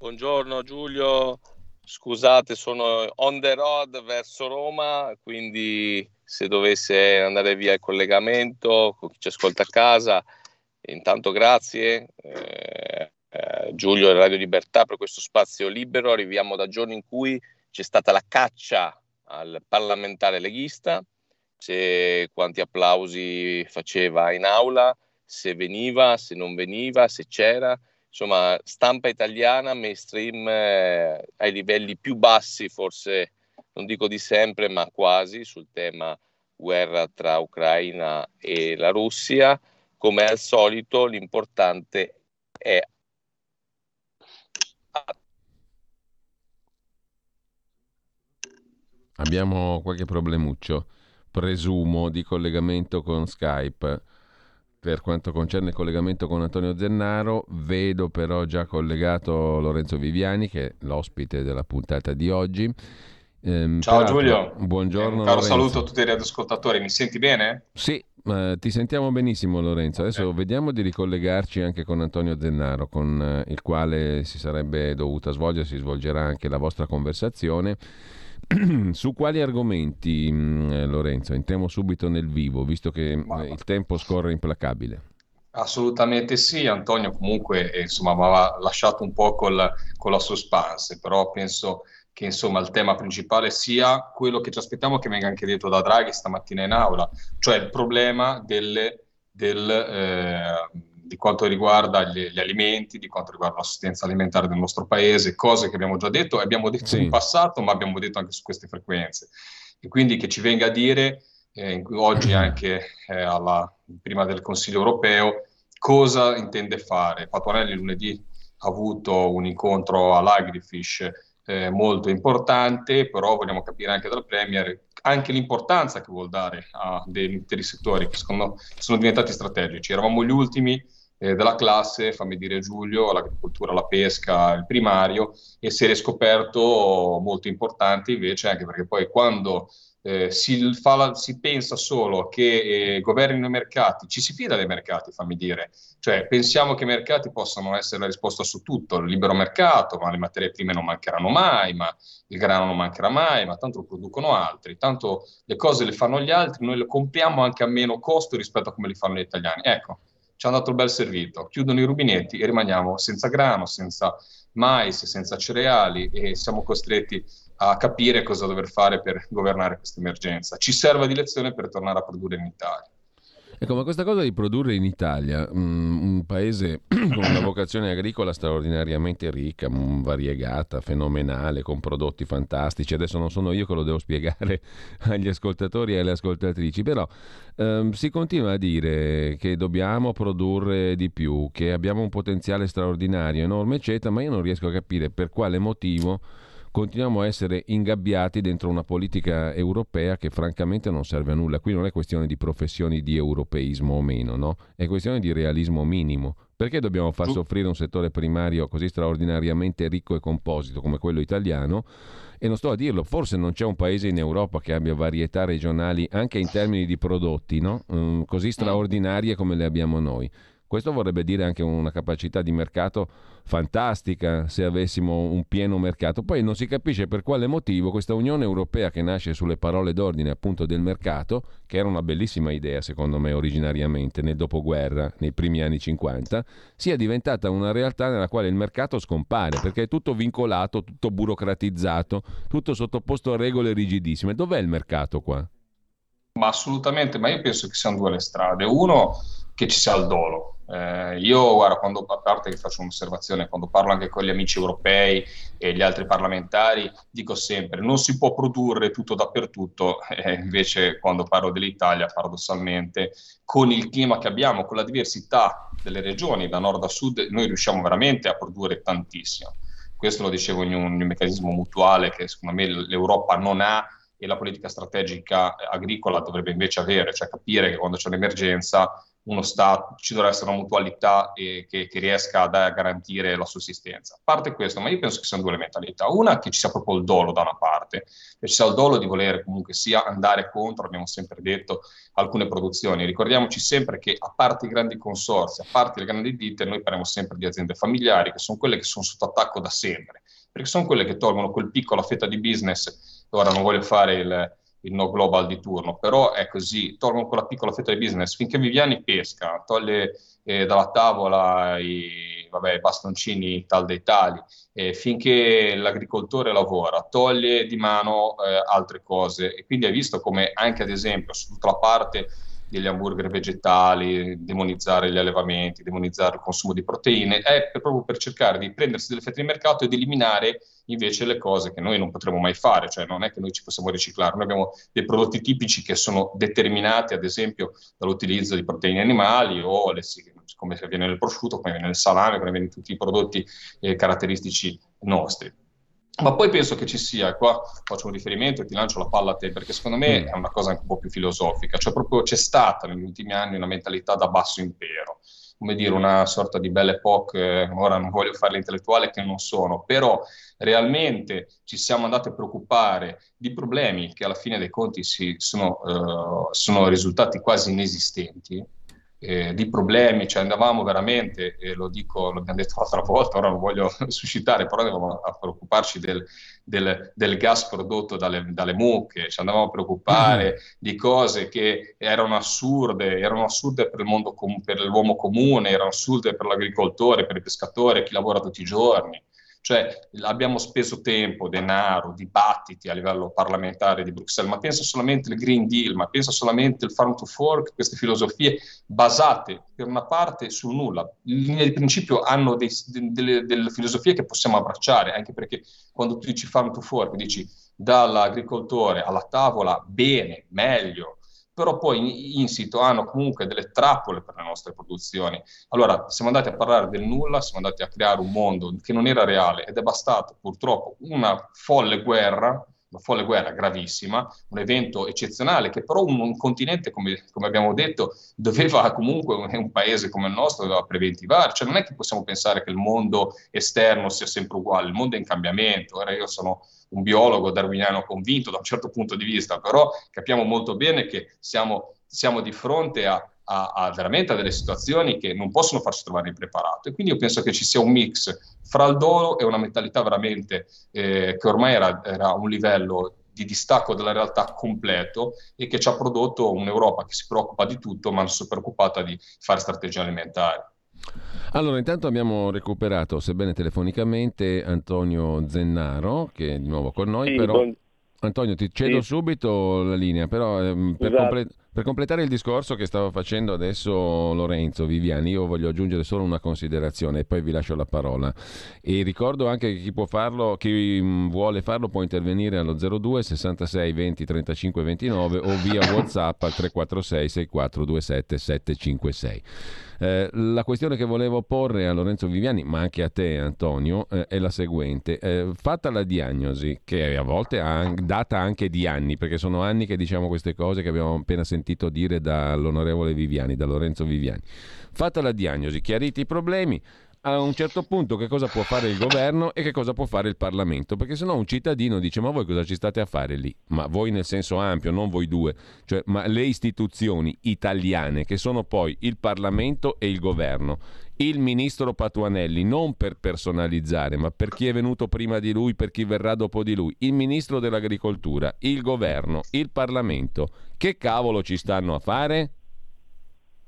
Speaker 11: Buongiorno Giulio, scusate, sono on the road verso Roma, quindi se dovesse andare via il collegamento, con chi ci ascolta a casa, intanto grazie. Eh, eh, Giulio e Radio Libertà per questo spazio libero. Arriviamo da giorni in cui c'è stata la caccia al parlamentare leghista, se quanti applausi faceva in aula, se veniva, se non veniva, se c'era insomma, stampa italiana, mainstream eh, ai livelli più bassi, forse non dico di sempre, ma quasi sul tema guerra tra Ucraina e la Russia. Come al solito, l'importante è
Speaker 1: Abbiamo qualche problemuccio, presumo, di collegamento con Skype per quanto concerne il collegamento con Antonio Zennaro. Vedo però già collegato Lorenzo Viviani, che è l'ospite della puntata di oggi.
Speaker 12: Ehm, Ciao Giulio,
Speaker 1: buongiorno.
Speaker 12: Un caro Lorenzo. saluto a tutti gli ascoltatori, mi senti bene?
Speaker 1: Sì, eh, ti sentiamo benissimo Lorenzo. Adesso okay. vediamo di ricollegarci anche con Antonio Zennaro, con eh, il quale si sarebbe dovuta svolgere, si svolgerà anche la vostra conversazione. Su quali argomenti, mm, eh, Lorenzo? Entriamo subito nel vivo, visto che Ma... il tempo scorre implacabile.
Speaker 12: Assolutamente sì, Antonio comunque eh, insomma, mi aveva lasciato un po' col, con la suspense, però penso che insomma, il tema principale sia quello che ci aspettiamo che venga anche detto da Draghi stamattina in aula, cioè il problema delle, del, eh, di quanto riguarda gli, gli, alimenti, di quanto riguarda l'assistenza alimentare del nostro paese, cose che abbiamo già detto e abbiamo detto sì. in passato, ma abbiamo detto anche su queste frequenze. E quindi che ci venga a dire eh, oggi anche eh, alla, prima del Consiglio europeo cosa intende fare. Patuanelli lunedì ha avuto un incontro all'Agrifish eh, molto importante, però vogliamo capire anche dal Premier anche l'importanza che vuol dare a degli interi settori che secondo sono diventati strategici. Eravamo gli ultimi eh, della classe, fammi dire Giulio, l'agricoltura, la pesca, il primario, e si è riscoperto molto importante invece anche perché poi quando eh, si, la, si, pensa solo che eh, governino i mercati, ci si fida dei mercati, fammi dire, cioè pensiamo che i mercati possano essere la risposta su tutto, il libero mercato, ma le materie prime non mancheranno mai, ma il grano non mancherà mai, ma tanto lo producono altri, tanto le cose le fanno gli altri, noi le compriamo anche a meno costo rispetto a come le fanno gli italiani. Ecco, ci hanno dato il bel servito, chiudono i rubinetti e rimaniamo senza grano, senza mais, senza cereali e siamo costretti a capire cosa dover fare per governare questa emergenza. Ci serve di lezione per tornare a produrre in Italia.
Speaker 1: Ecco, ma questa cosa di produrre in Italia, um, un paese con una vocazione agricola straordinariamente ricca, um, variegata, fenomenale, con prodotti fantastici, adesso non sono io che lo devo spiegare agli ascoltatori e alle ascoltatrici, però um, si continua a dire che dobbiamo produrre di più, che abbiamo un potenziale straordinario, enorme, eccetera, ma io non riesco a capire per quale motivo continuiamo a essere ingabbiati dentro una politica europea che francamente non serve a nulla. Qui non è questione di professioni di europeismo o meno, no? È questione di realismo minimo. Perché dobbiamo far soffrire un settore primario così straordinariamente ricco e composito come quello italiano? E non sto a dirlo, forse non c'è un paese in Europa che abbia varietà regionali anche in termini di prodotti, no? um, così straordinarie come le abbiamo noi. Questo vorrebbe dire anche una capacità di mercato fantastica se avessimo un pieno mercato. Poi non si capisce per quale motivo questa Unione Europea che nasce sulle parole d'ordine appunto del mercato, che era una bellissima idea secondo me originariamente nel dopoguerra, nei primi anni 50, sia diventata una realtà nella quale il mercato scompare perché è tutto vincolato, tutto burocratizzato, tutto sottoposto a regole rigidissime. Dov'è il mercato qua?
Speaker 12: Ma assolutamente, ma io penso che siano due le strade. Uno, che ci sia il dolo. Eh, io, guarda, quando, a parte che faccio un'osservazione, quando parlo anche con gli amici europei e gli altri parlamentari, dico sempre, non si può produrre tutto dappertutto, eh, invece quando parlo dell'Italia, paradossalmente, con il clima che abbiamo, con la diversità delle regioni, da nord a sud, noi riusciamo veramente a produrre tantissimo. Questo lo dicevo in un, in un meccanismo mutuale che secondo me l'Europa non ha e la politica strategica agricola dovrebbe invece avere, cioè capire che quando c'è un'emergenza uno Stato, ci dovrà essere una mutualità che, che, riesca a, garantire la sussistenza. A parte questo, ma io penso che siano due le mentalità. Una, che ci sia proprio il dolo da una parte, che ci sia il dolo di voler comunque sia andare contro, abbiamo sempre detto, alcune produzioni. Ricordiamoci sempre che a parte i grandi consorsi, a parte le grandi ditte, noi parliamo sempre di aziende familiari, che sono quelle che sono sotto attacco da sempre, perché sono quelle che tolgono quel piccola fetta di business. Ora non voglio fare il il no global di turno, però è così, tolgono quella piccola fetta di business, finché Viviani pesca, toglie eh, dalla tavola i, vabbè, bastoncini tal dei tali, eh, finché l'agricoltore lavora, toglie di mano eh, altre cose. E quindi hai visto come anche ad esempio su tutta la parte degli hamburger vegetali, demonizzare gli allevamenti, demonizzare il consumo di proteine, è proprio per cercare di prendersi delle fette di mercato ed eliminare invece le cose che noi non potremo mai fare, cioè non è che noi ci possiamo riciclare, noi abbiamo dei prodotti tipici che sono determinati ad esempio dall'utilizzo di proteine animali o le, come avviene nel prosciutto, come avviene nel salame, come avviene in tutti i prodotti eh, caratteristici nostri. Ma poi penso che ci sia, qua faccio un riferimento e ti lancio la palla a te, perché secondo me mm. è una cosa anche un po' più filosofica, cioè proprio c'è stata negli ultimi anni una mentalità da basso impero, come dire una sorta di belle époque, ora non voglio fare l'intellettuale che non sono, però realmente ci siamo andati a preoccupare di problemi che alla fine dei conti si sono, uh, sono risultati quasi inesistenti, eh, di problemi, cioè andavamo veramente, e lo dico, l'abbiamo detto l'altra volta, ora non voglio suscitare, però andavamo a preoccuparci del, del, del gas prodotto dalle, dalle, mucche, ci andavamo a preoccupare mm-hmm. di cose che erano assurde, erano assurde per, il mondo com- per l'uomo comune, erano assurde per l'agricoltore, per il pescatore, chi lavora tutti i giorni. Cioè abbiamo speso tempo, denaro, dibattiti a livello parlamentare di Bruxelles, ma pensa solamente al Green Deal, ma pensa solamente al Farm to Fork, queste filosofie basate per una parte sul nulla. In linea di principio hanno dei, delle, delle filosofie che possiamo abbracciare, anche perché quando tu dici Farm to Fork dici dall'agricoltore alla tavola bene, meglio, però poi insito hanno comunque delle trappole per le nostre produzioni. Allora siamo andati a parlare del nulla, siamo andati a creare un mondo che non era reale ed è bastato purtroppo una folle guerra una folle guerra gravissima, un evento eccezionale che però un, un continente, come, come, abbiamo detto, doveva comunque, un, paese come il nostro, doveva preventivare, cioè non è che possiamo pensare che il mondo esterno sia sempre uguale, il mondo è in cambiamento, ora io sono un biologo darwiniano convinto da un certo punto di vista, però capiamo molto bene che siamo, siamo di fronte a, a, a, veramente a delle situazioni che non possono farci trovare impreparato. E quindi io penso che ci sia un mix fra il dolo e una mentalità veramente eh, che ormai era, era un livello di distacco dalla realtà completo e che ci ha prodotto un'Europa che si preoccupa di tutto ma non si è preoccupata di fare strategie alimentari.
Speaker 1: Allora, intanto abbiamo recuperato, sebbene telefonicamente, Antonio Zennaro, che è di nuovo con noi, sì, però... Buon... Antonio, ti cedo sì. subito la linea, però ehm, per, esatto. comple- per, completare il discorso che stava facendo adesso Lorenzo Viviani, io voglio aggiungere solo una considerazione e poi vi lascio la parola. E ricordo anche che chi può farlo, chi mm, vuole farlo può intervenire allo 02 66 20 35 29 o via WhatsApp al 346 6427 756. Eh, la questione che volevo porre a Lorenzo Viviani, ma anche a te Antonio, eh, è la seguente. Eh, fatta la diagnosi, che a volte ha data anche di anni, perché sono anni che diciamo queste cose che abbiamo appena sentito dire dall'onorevole Viviani, da Lorenzo Viviani. Fatta la diagnosi, chiariti i problemi, a un certo punto che cosa può fare il governo e che cosa può fare il Parlamento, perché sennò un cittadino dice ma voi cosa ci state a fare lì? Ma voi nel senso ampio, non voi due, cioè ma le istituzioni italiane che sono poi il Parlamento e il governo il ministro Patuanelli, non per personalizzare, ma per chi è venuto prima di lui, per chi verrà dopo di lui, il ministro dell'agricoltura, il governo, il Parlamento, che cavolo ci stanno a fare?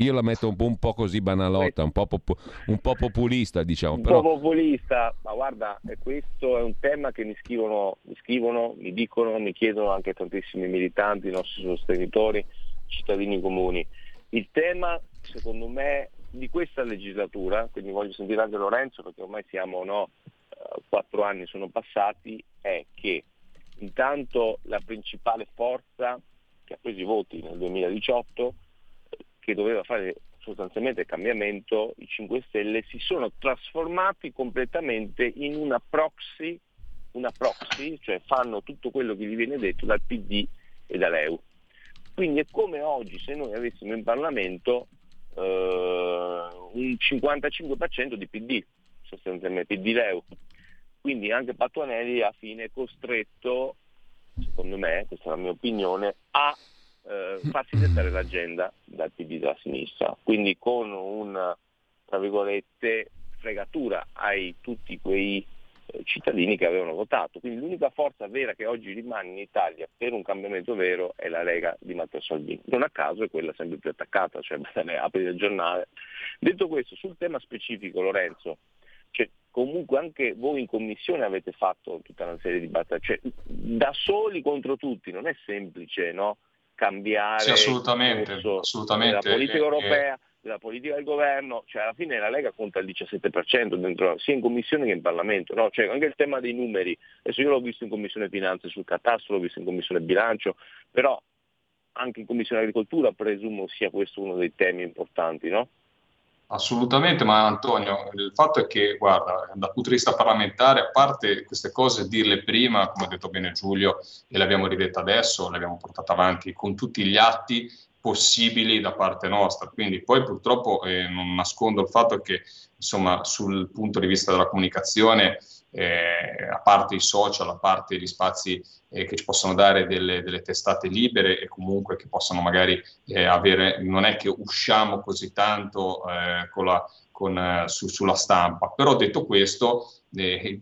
Speaker 1: Io la metto un po', un po così banalotta, un po', popu- un po', populista, diciamo.
Speaker 13: Un
Speaker 1: però...
Speaker 13: po' populista, ma guarda, questo è un tema che mi scrivono, mi scrivono, mi dicono, mi chiedono anche tantissimi militanti, i nostri sostenitori, cittadini comuni. Il tema, secondo me, di questa legislatura, quindi voglio sentire anche Lorenzo perché ormai siamo no, eh, quattro anni sono passati, è che intanto la principale forza che ha preso i voti nel 2018, che doveva fare sostanzialmente il cambiamento, i 5 Stelle si sono trasformati completamente in una proxy, una proxy, cioè fanno tutto quello che gli viene detto dal PD e dall'EU. Quindi è come oggi se noi avessimo in Parlamento eh, un 55% di PD, sostanzialmente PD Leu. Quindi anche Patuanelli a fine è costretto, secondo me, questa è la mia opinione, a eh, farsi dettare l'agenda dal PD della sinistra. Quindi con un, tra virgolette, fregatura ai tutti quei cittadini che avevano votato. Quindi l'unica forza vera che oggi rimane in Italia per un cambiamento vero è la Lega di Matteo Salvini. Non a caso è quella sempre più attaccata, cioè bene, apri il giornale. Detto questo, sul tema specifico, Lorenzo, cioè, comunque anche voi in commissione avete fatto tutta una serie di battaglie, cioè, da soli contro tutti, non è semplice no? Cambiare
Speaker 12: sì, assolutamente, assolutamente.
Speaker 13: la politica europea. Eh, della politica del governo, cioè alla fine la Lega conta il 17% dentro, sia in commissione che in Parlamento, no? cioè anche il tema dei numeri, adesso io l'ho visto in commissione finanze sul catastro, l'ho visto in commissione bilancio, però anche in commissione agricoltura presumo sia questo uno dei temi importanti, no?
Speaker 12: Assolutamente, ma Antonio, il fatto è che, guarda, dal punto di vista parlamentare, a parte queste cose, dirle prima, come ha detto bene Giulio, e le abbiamo ridette adesso, le abbiamo portate avanti con tutti gli atti possibili da parte nostra. Quindi poi purtroppo eh, non nascondo il fatto che insomma sul punto di vista della comunicazione, eh, a parte i social, a parte gli spazi eh, che ci possono dare delle, delle, testate libere e comunque che possono magari eh, avere, non è che usciamo così tanto eh, con la, con, eh, su, sulla stampa, però detto questo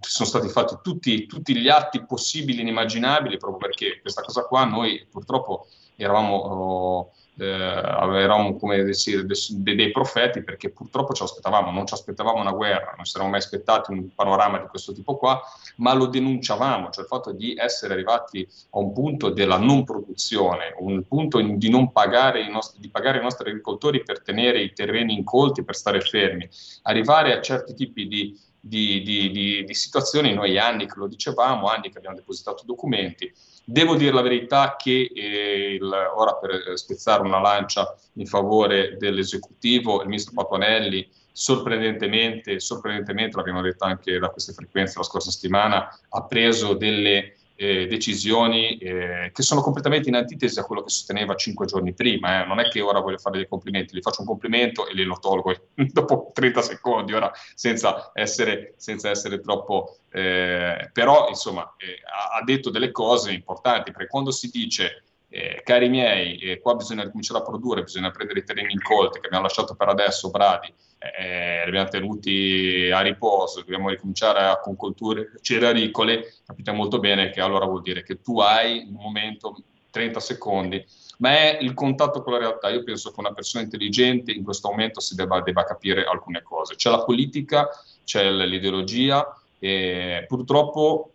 Speaker 12: sono stati fatti tutti, tutti gli atti possibili e inimmaginabili proprio perché questa cosa qua noi purtroppo eravamo... Oh, eh, eravamo come dire, dei, dei profeti perché purtroppo ci aspettavamo, non ci aspettavamo una guerra, non ci eravamo mai aspettati un panorama di questo tipo qua, ma lo denunciavamo, cioè il fatto di essere arrivati a un punto della non produzione, un punto di non pagare i nostri, pagare i nostri agricoltori per tenere i terreni incolti, per stare fermi, arrivare a certi tipi di di, di, di, di, situazioni, noi anni che lo dicevamo, anni che abbiamo depositato documenti. Devo dire la verità che eh, il, ora per spezzare una lancia in favore dell'esecutivo, il ministro Patuanelli sorprendentemente, sorprendentemente, l'abbiamo detto anche da queste frequenze la scorsa settimana, ha preso delle eh, decisioni eh, che sono completamente in antitesi a quello che sosteneva cinque giorni prima. Eh. Non è che ora voglio fare dei complimenti, gli faccio un complimento e glielo tolgo dopo 30 secondi, ora senza essere, senza essere troppo... Eh, però, insomma, eh, ha detto delle cose importanti, perché quando si dice eh, cari miei, qua bisogna cominciare a produrre, bisogna prendere i terreni incolti che abbiamo lasciato per adesso, bradi, eh, li abbiamo tenuti a riposo, dobbiamo ricominciare con colture cerealicole, capite molto bene che allora vuol dire che tu hai un momento, 30 secondi, ma è il contatto con la realtà. Io penso che una persona intelligente in questo momento si debba, debba capire alcune cose. C'è la politica, c'è l'ideologia, e purtroppo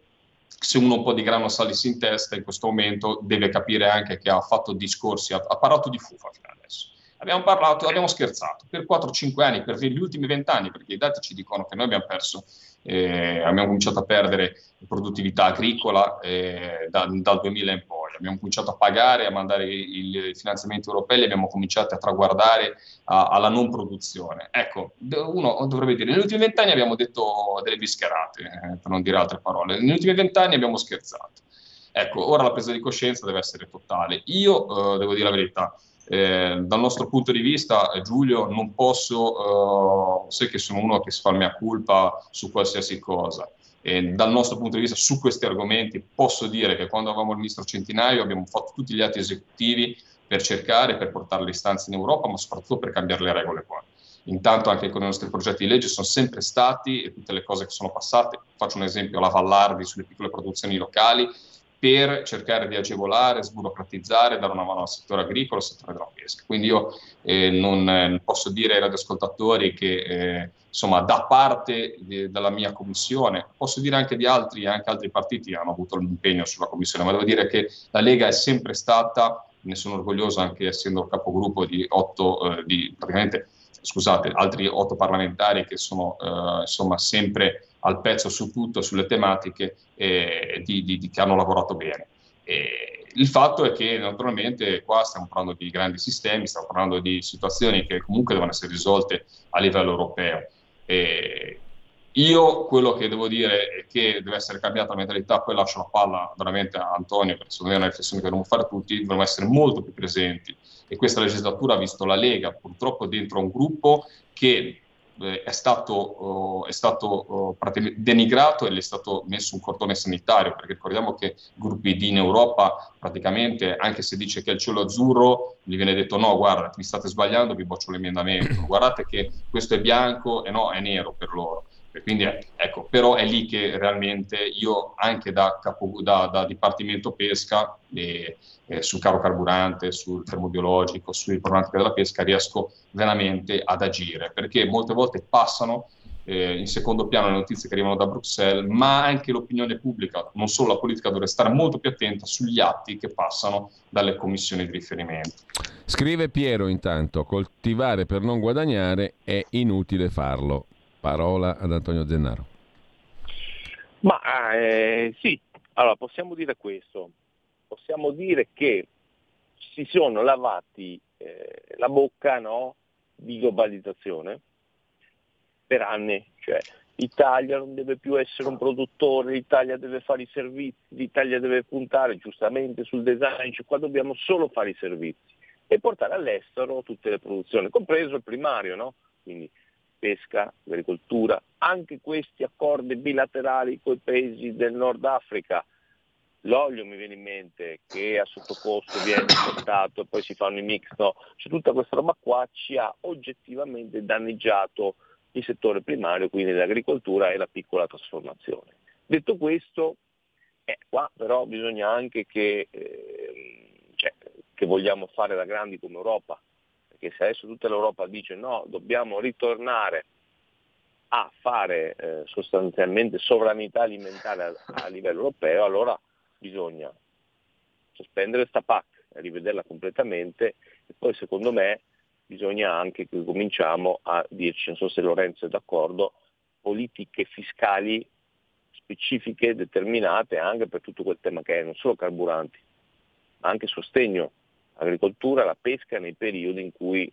Speaker 12: se uno un po' di grano salisse in testa in questo momento deve capire anche che ha fatto discorsi, ha, ha parlato di fufa adesso. Abbiamo parlato, abbiamo scherzato per 4-5 anni, per gli ultimi 20 anni, perché i dati ci dicono che noi abbiamo perso, eh, abbiamo cominciato a perdere produttività agricola eh, da, dal 2000 in poi, abbiamo cominciato a pagare, a mandare i finanziamenti europei, abbiamo cominciato a traguardare a, alla non produzione. Ecco, uno dovrebbe dire, negli ultimi vent'anni abbiamo detto delle bischerate, eh, per non dire altre parole, negli ultimi vent'anni abbiamo scherzato. Ecco, ora la presa di coscienza deve essere totale. Io, eh, devo dire la verità, eh, dal nostro punto di vista, eh, Giulio, non posso, uh, sai che sono uno che si fa la mia colpa su qualsiasi cosa. E dal nostro punto di vista, su questi argomenti, posso dire che quando avevamo il ministro Centinaio abbiamo fatto tutti gli atti esecutivi per cercare, per portare le istanze in Europa, ma soprattutto per cambiare le regole qua. Intanto anche con i nostri progetti di legge sono sempre stati, e tutte le cose che sono passate, faccio un esempio, la Vallardi sulle piccole produzioni locali, per cercare di agevolare, sburocratizzare, dare una mano al settore agricolo, al settore della pesca. Quindi io eh, non eh, posso dire ai radioascoltatori che eh, insomma da parte di, della mia commissione, posso dire anche di altri, anche altri partiti hanno avuto l'impegno sulla commissione, ma devo dire che la Lega è sempre stata, ne sono orgoglioso anche essendo capogruppo di otto, eh, di praticamente scusate, altri otto parlamentari che sono eh, insomma sempre al pezzo su tutto, sulle tematiche eh, di, di, di, che hanno lavorato bene. E il fatto è che naturalmente qua stiamo parlando di grandi sistemi, stiamo parlando di situazioni che comunque devono essere risolte a livello europeo. E io quello che devo dire è che deve essere cambiata la mentalità, poi lascio la palla veramente a Antonio, perché secondo me è una riflessione che dobbiamo fare tutti, dobbiamo essere molto più presenti. E questa legislatura ha visto la Lega purtroppo dentro un gruppo che eh, è stato, uh, è stato uh, denigrato e gli è stato messo un cordone sanitario, perché ricordiamo che gruppi D in Europa praticamente, anche se dice che è il cielo azzurro, gli viene detto no, guarda, mi state sbagliando, vi boccio l'emendamento, guardate che questo è bianco e no, è nero per loro. E quindi ecco, però è lì che realmente io anche da, capo, da, da Dipartimento Pesca, eh, eh, sul caro carburante, sul termobiologico, sulle problematiche della pesca, riesco veramente ad agire, perché molte volte passano eh, in secondo piano le notizie che arrivano da Bruxelles, ma anche l'opinione pubblica, non solo la politica, dovrebbe stare molto più attenta sugli atti che passano dalle commissioni di riferimento.
Speaker 1: Scrive Piero intanto, coltivare per non guadagnare è inutile farlo. Parola ad Antonio Zennaro.
Speaker 13: Ma eh, sì, allora possiamo dire questo, possiamo dire che si sono lavati eh, la bocca no, di globalizzazione per anni, cioè l'Italia non deve più essere un produttore, l'Italia deve fare i servizi, l'Italia deve puntare giustamente sul design, cioè qua dobbiamo solo fare i servizi e portare all'estero tutte le produzioni, compreso il primario, no? Quindi pesca, agricoltura, anche questi accordi bilaterali con i paesi del Nord Africa. L'olio mi viene in mente che a sottocosto viene importato e poi si fanno i mix, no? Cioè, tutta questa roba qua ci ha oggettivamente danneggiato il settore primario, quindi l'agricoltura e la piccola trasformazione. Detto questo, eh, qua però bisogna anche che, eh, cioè, che vogliamo fare da grandi come Europa, perché se adesso tutta l'Europa dice no, dobbiamo ritornare a fare eh, sostanzialmente sovranità alimentare a, a, livello europeo, allora bisogna sospendere questa PAC, rivederla completamente. E poi secondo me bisogna anche che cominciamo a dirci, non so se Lorenzo è d'accordo, politiche fiscali specifiche, determinate anche per tutto quel tema che è non solo carburanti, ma anche sostegno agricoltura, la pesca nei periodi in cui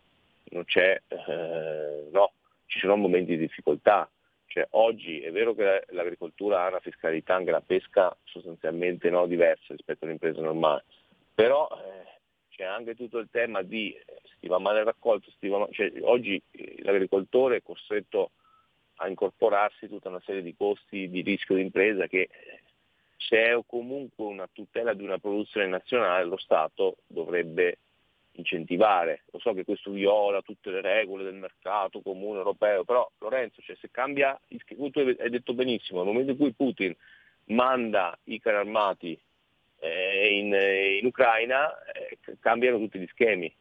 Speaker 13: non c'è, eh, no, ci sono momenti di difficoltà. Cioè, oggi è vero che l'agricoltura ha una fiscalità, anche la pesca sostanzialmente no, diversa rispetto all'impresa normale, però eh, c'è anche tutto il tema di eh, si va male raccolto, va, cioè, oggi eh, l'agricoltore è costretto a incorporarsi tutta una serie di costi di rischio di impresa che c'è comunque una tutela di una produzione nazionale, lo Stato dovrebbe incentivare. Lo so che questo viola tutte le regole del mercato comune europeo, però Lorenzo, cioè, se cambia, tu hai detto benissimo, nel momento in cui Putin manda i carri armati eh, in, in, Ucraina, eh, cambiano tutti gli schemi.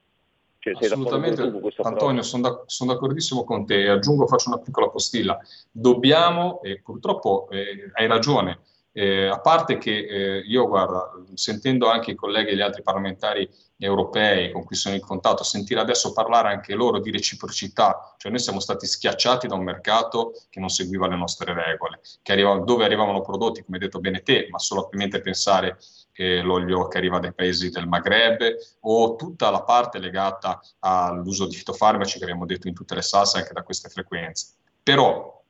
Speaker 12: Cioè, Assolutamente, Antonio, sono, da, sono, d'accordissimo con te. Aggiungo, faccio una piccola postilla. Dobbiamo, e purtroppo eh, hai ragione, eh, a parte che eh, io, guarda, sentendo anche i colleghi e gli altri parlamentari europei con cui sono in contatto, sentire adesso parlare anche loro di reciprocità, cioè noi siamo stati schiacciati da un mercato che non seguiva le nostre regole, arrivavano, dove arrivavano prodotti, come hai detto bene te, ma solo ovviamente pensare che l'olio che arriva dai paesi del Maghreb o tutta la parte legata all'uso di fitofarmaci che abbiamo detto in tutte le salse anche da queste frequenze. Però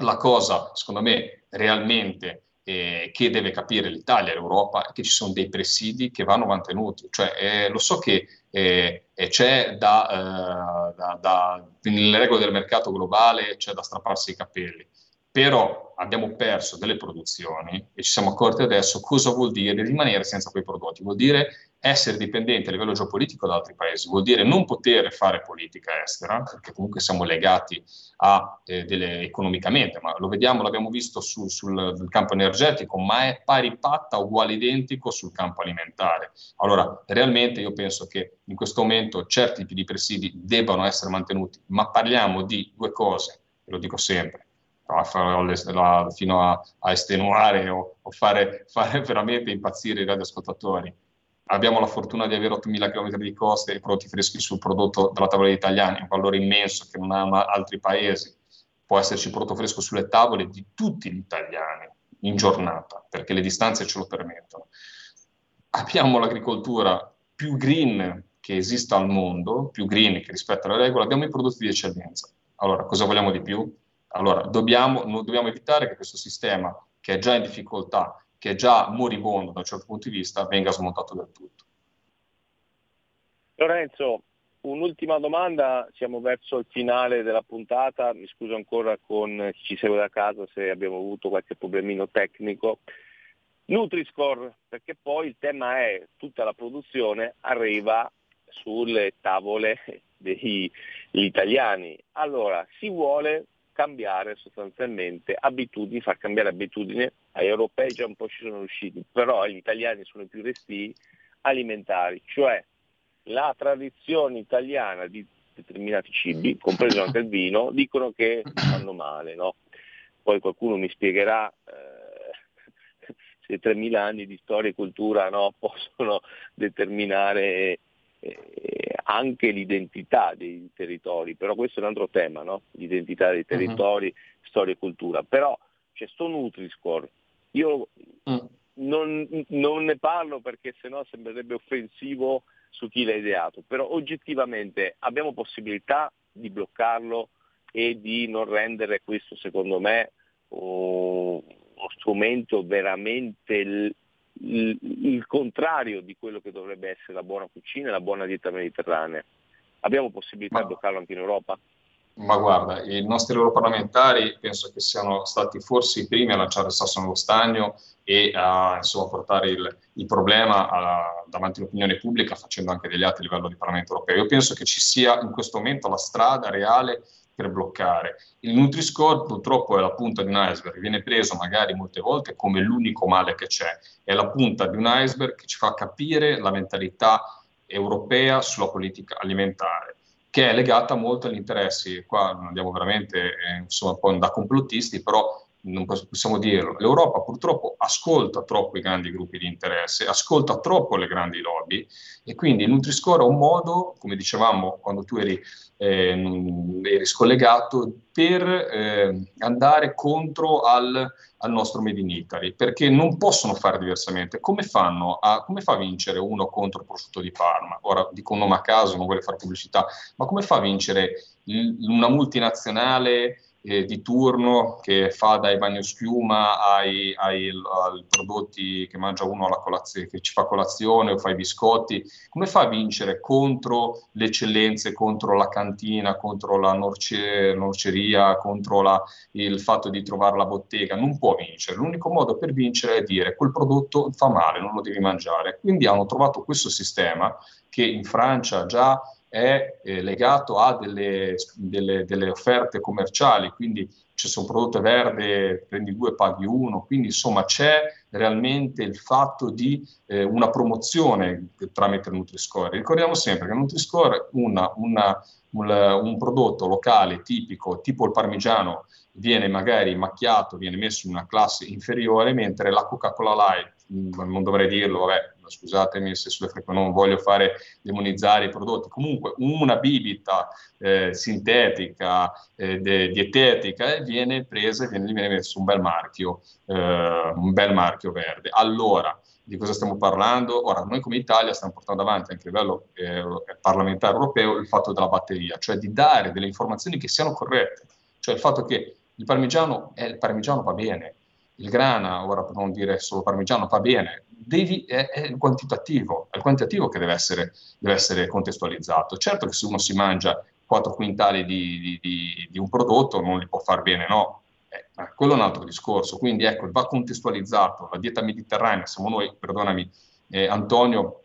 Speaker 12: la cosa, secondo me, realmente eh, che deve capire l'Italia l'Europa che ci sono dei presidi che vanno mantenuti. Cioè, eh, lo so che eh, c'è da, eh, da, da, nelle regole del mercato globale c'è da strapparsi i capelli, però abbiamo perso delle produzioni e ci siamo accorti adesso cosa vuol dire rimanere senza quei prodotti. Vuol dire essere dipendenti a livello geopolitico da altri paesi, vuol dire non poter fare politica estera, perché comunque siamo legati a, eh, delle, economicamente, ma lo vediamo, l'abbiamo visto su, sul campo energetico, ma è pari patta, uguale identico sul campo alimentare. Allora, realmente io penso che in questo momento certi tipi di presidi debbano essere mantenuti, ma parliamo di due cose, lo dico sempre, fino a, a estenuare o, o fare, fare, veramente impazzire i radioascoltatori. Abbiamo la fortuna di avere 8.000 km di coste e prodotti freschi sul prodotto della tavola degli italiani, un valore immenso che non hanno altri paesi. Può esserci prodotto fresco sulle tavole di tutti gli italiani in giornata, perché le distanze ce lo permettono. Abbiamo l'agricoltura più green che esista al mondo, più green che rispetta le regole, abbiamo i prodotti di eccellenza. Allora, cosa vogliamo di più? Allora, dobbiamo, dobbiamo evitare che questo sistema, che è già in difficoltà, che è già moribondo da un certo punto di vista, venga smontato del tutto.
Speaker 13: Lorenzo, un'ultima domanda, siamo verso il finale della puntata, mi scuso ancora con chi ci segue da casa se abbiamo avuto qualche problemino tecnico. Nutri-Score, perché poi il tema è tutta la produzione arriva sulle tavole degli italiani. Allora, si vuole cambiare sostanzialmente abitudini, far cambiare abitudini agli europei già un po' ci sono riusciti, però gli italiani sono più restii alimentari, cioè la tradizione italiana di determinati cibi, compreso anche il vino, dicono che fanno male, no? Poi qualcuno mi spiegherà eh, se 3.000 anni di storia e cultura no, possono determinare eh, anche l'identità dei territori, però questo è un altro tema, no? l'identità dei mhm. territori, uh-huh. storia e cultura. Però c'è sto Nutri-Score, io uh non, non, ne parlo perché sennò sembrerebbe offensivo su chi l'ha ideato, però oggettivamente abbiamo possibilità di bloccarlo e di non rendere questo secondo me uno strumento veramente il, contrario di quello che dovrebbe essere la buona cucina e la buona dieta mediterranea. Abbiamo possibilità Ma... di bloccarlo anche in Europa?
Speaker 12: Ma guarda, i nostri europarlamentari penso che siano stati forse i primi a lanciare il sasso nello stagno e a insomma, portare il, il problema a, davanti all'opinione pubblica facendo anche degli atti a livello di Parlamento europeo. Io penso che ci sia in questo momento la strada reale per bloccare. Il Nutri-Score purtroppo è la punta di un iceberg, viene preso magari molte volte come l'unico male che c'è, è la punta di un iceberg che ci fa capire la mentalità europea sulla politica alimentare che è legata molto agli interessi, qua andiamo veramente eh, insomma, un po' da complottisti, però non possiamo dirlo, l'Europa purtroppo ascolta troppo i grandi gruppi di interesse, ascolta troppo le grandi lobby e quindi il Nutri-Score è un modo, come dicevamo quando tu eri, eh, eri scollegato, per eh, andare contro al, al, nostro Made in Italy, perché non possono fare diversamente. Come, fanno a, come fa a vincere uno contro il prosciutto di Parma? Ora dico un nome a caso, non voglio fare pubblicità, ma come fa a vincere il, una multinazionale eh, di turno che fa dai bagnoschiuma ai, ai, ai, prodotti che mangia uno alla colazione, che ci fa colazione o fa i biscotti, come fa a vincere contro le eccellenze, contro la cantina, contro la norce, norceria, contro la, il fatto di trovare la bottega? Non può vincere. L'unico modo per vincere è dire quel prodotto fa male, non lo devi mangiare. Quindi hanno trovato questo sistema che in Francia già è eh, legato a delle, delle, delle, offerte commerciali, quindi se un prodotto verde prendi due, paghi uno, quindi insomma c'è realmente il fatto di eh, una promozione tramite Nutri-Score. Ricordiamo sempre che Nutri-Score è una, un, un prodotto locale tipico, tipo il parmigiano, viene magari macchiato, viene messo in una classe inferiore, mentre la Coca-Cola Light, non dovrei dirlo, vabbè, scusatemi se sulle frequenze non voglio fare demonizzare i prodotti, comunque una bibita eh, sintetica, eh, de, dietetica, eh, viene presa e viene, viene messo un bel marchio, eh, un bel marchio verde. Allora, di cosa stiamo parlando? Ora, noi come Italia stiamo portando avanti anche a livello eh, parlamentare europeo il fatto della batteria, cioè di dare delle informazioni che siano corrette, cioè il fatto che il parmigiano, è, il parmigiano va bene, il grana, ora per non dire solo parmigiano, va bene, devi, è, è, il quantitativo, è il quantitativo che deve essere, deve essere, contestualizzato. Certo che se uno si mangia 4 quintali di, di, di, di un prodotto non gli può far bene, no, eh, quello è un altro discorso, quindi ecco, va contestualizzato, la dieta mediterranea, siamo noi, perdonami eh, Antonio,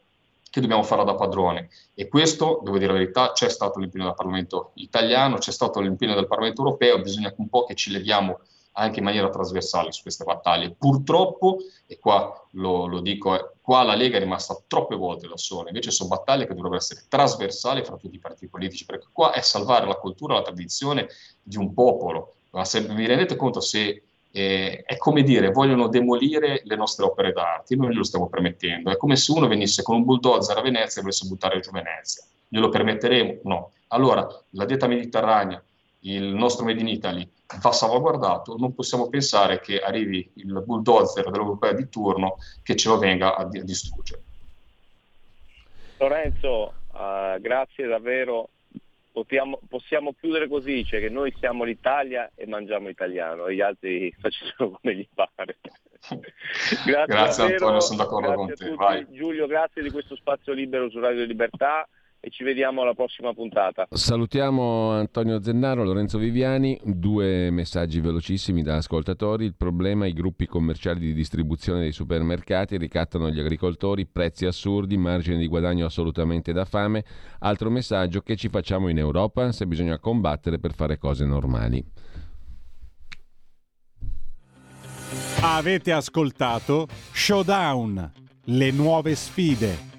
Speaker 12: che dobbiamo farla da padrone. E questo, devo dire la verità, c'è stato l'impegno del Parlamento italiano, c'è stato l'impegno del Parlamento europeo, bisogna un po' che ci leviamo anche in maniera trasversale su queste battaglie. Purtroppo, e qua lo, lo dico, eh, qua la Lega è rimasta troppe volte da sola, invece sono battaglie che dovrebbero essere trasversali fra tutti i partiti politici, perché qua è salvare la cultura, la tradizione di un popolo. Ma se vi rendete conto se eh, è come dire, vogliono demolire le nostre opere d'arte, noi glielo stiamo permettendo. È come se uno venisse con un bulldozer a Venezia e volesse buttare giù Venezia. Glielo permetteremo? No. Allora, la dieta mediterranea, il nostro Made in Italy va salvaguardato, non possiamo pensare che arrivi il bulldozer dell'Europea di turno che ce lo venga a, distruggere.
Speaker 13: Lorenzo, uh, grazie davvero. Possiamo, possiamo, chiudere così, cioè che noi siamo l'Italia e mangiamo italiano e gli altri facciano come gli pare.
Speaker 12: grazie, grazie Antonio, sono d'accordo con te.
Speaker 13: Giulio, grazie di questo spazio libero su Radio Libertà e ci vediamo alla prossima puntata.
Speaker 1: Salutiamo Antonio Zennaro, Lorenzo Viviani, due messaggi velocissimi da ascoltatori. Il problema i gruppi commerciali di distribuzione dei supermercati ricattano gli agricoltori, prezzi assurdi, margini di guadagno assolutamente da fame. Altro messaggio che ci facciamo in Europa se bisogna combattere per fare cose normali.
Speaker 4: Avete ascoltato Showdown, le nuove sfide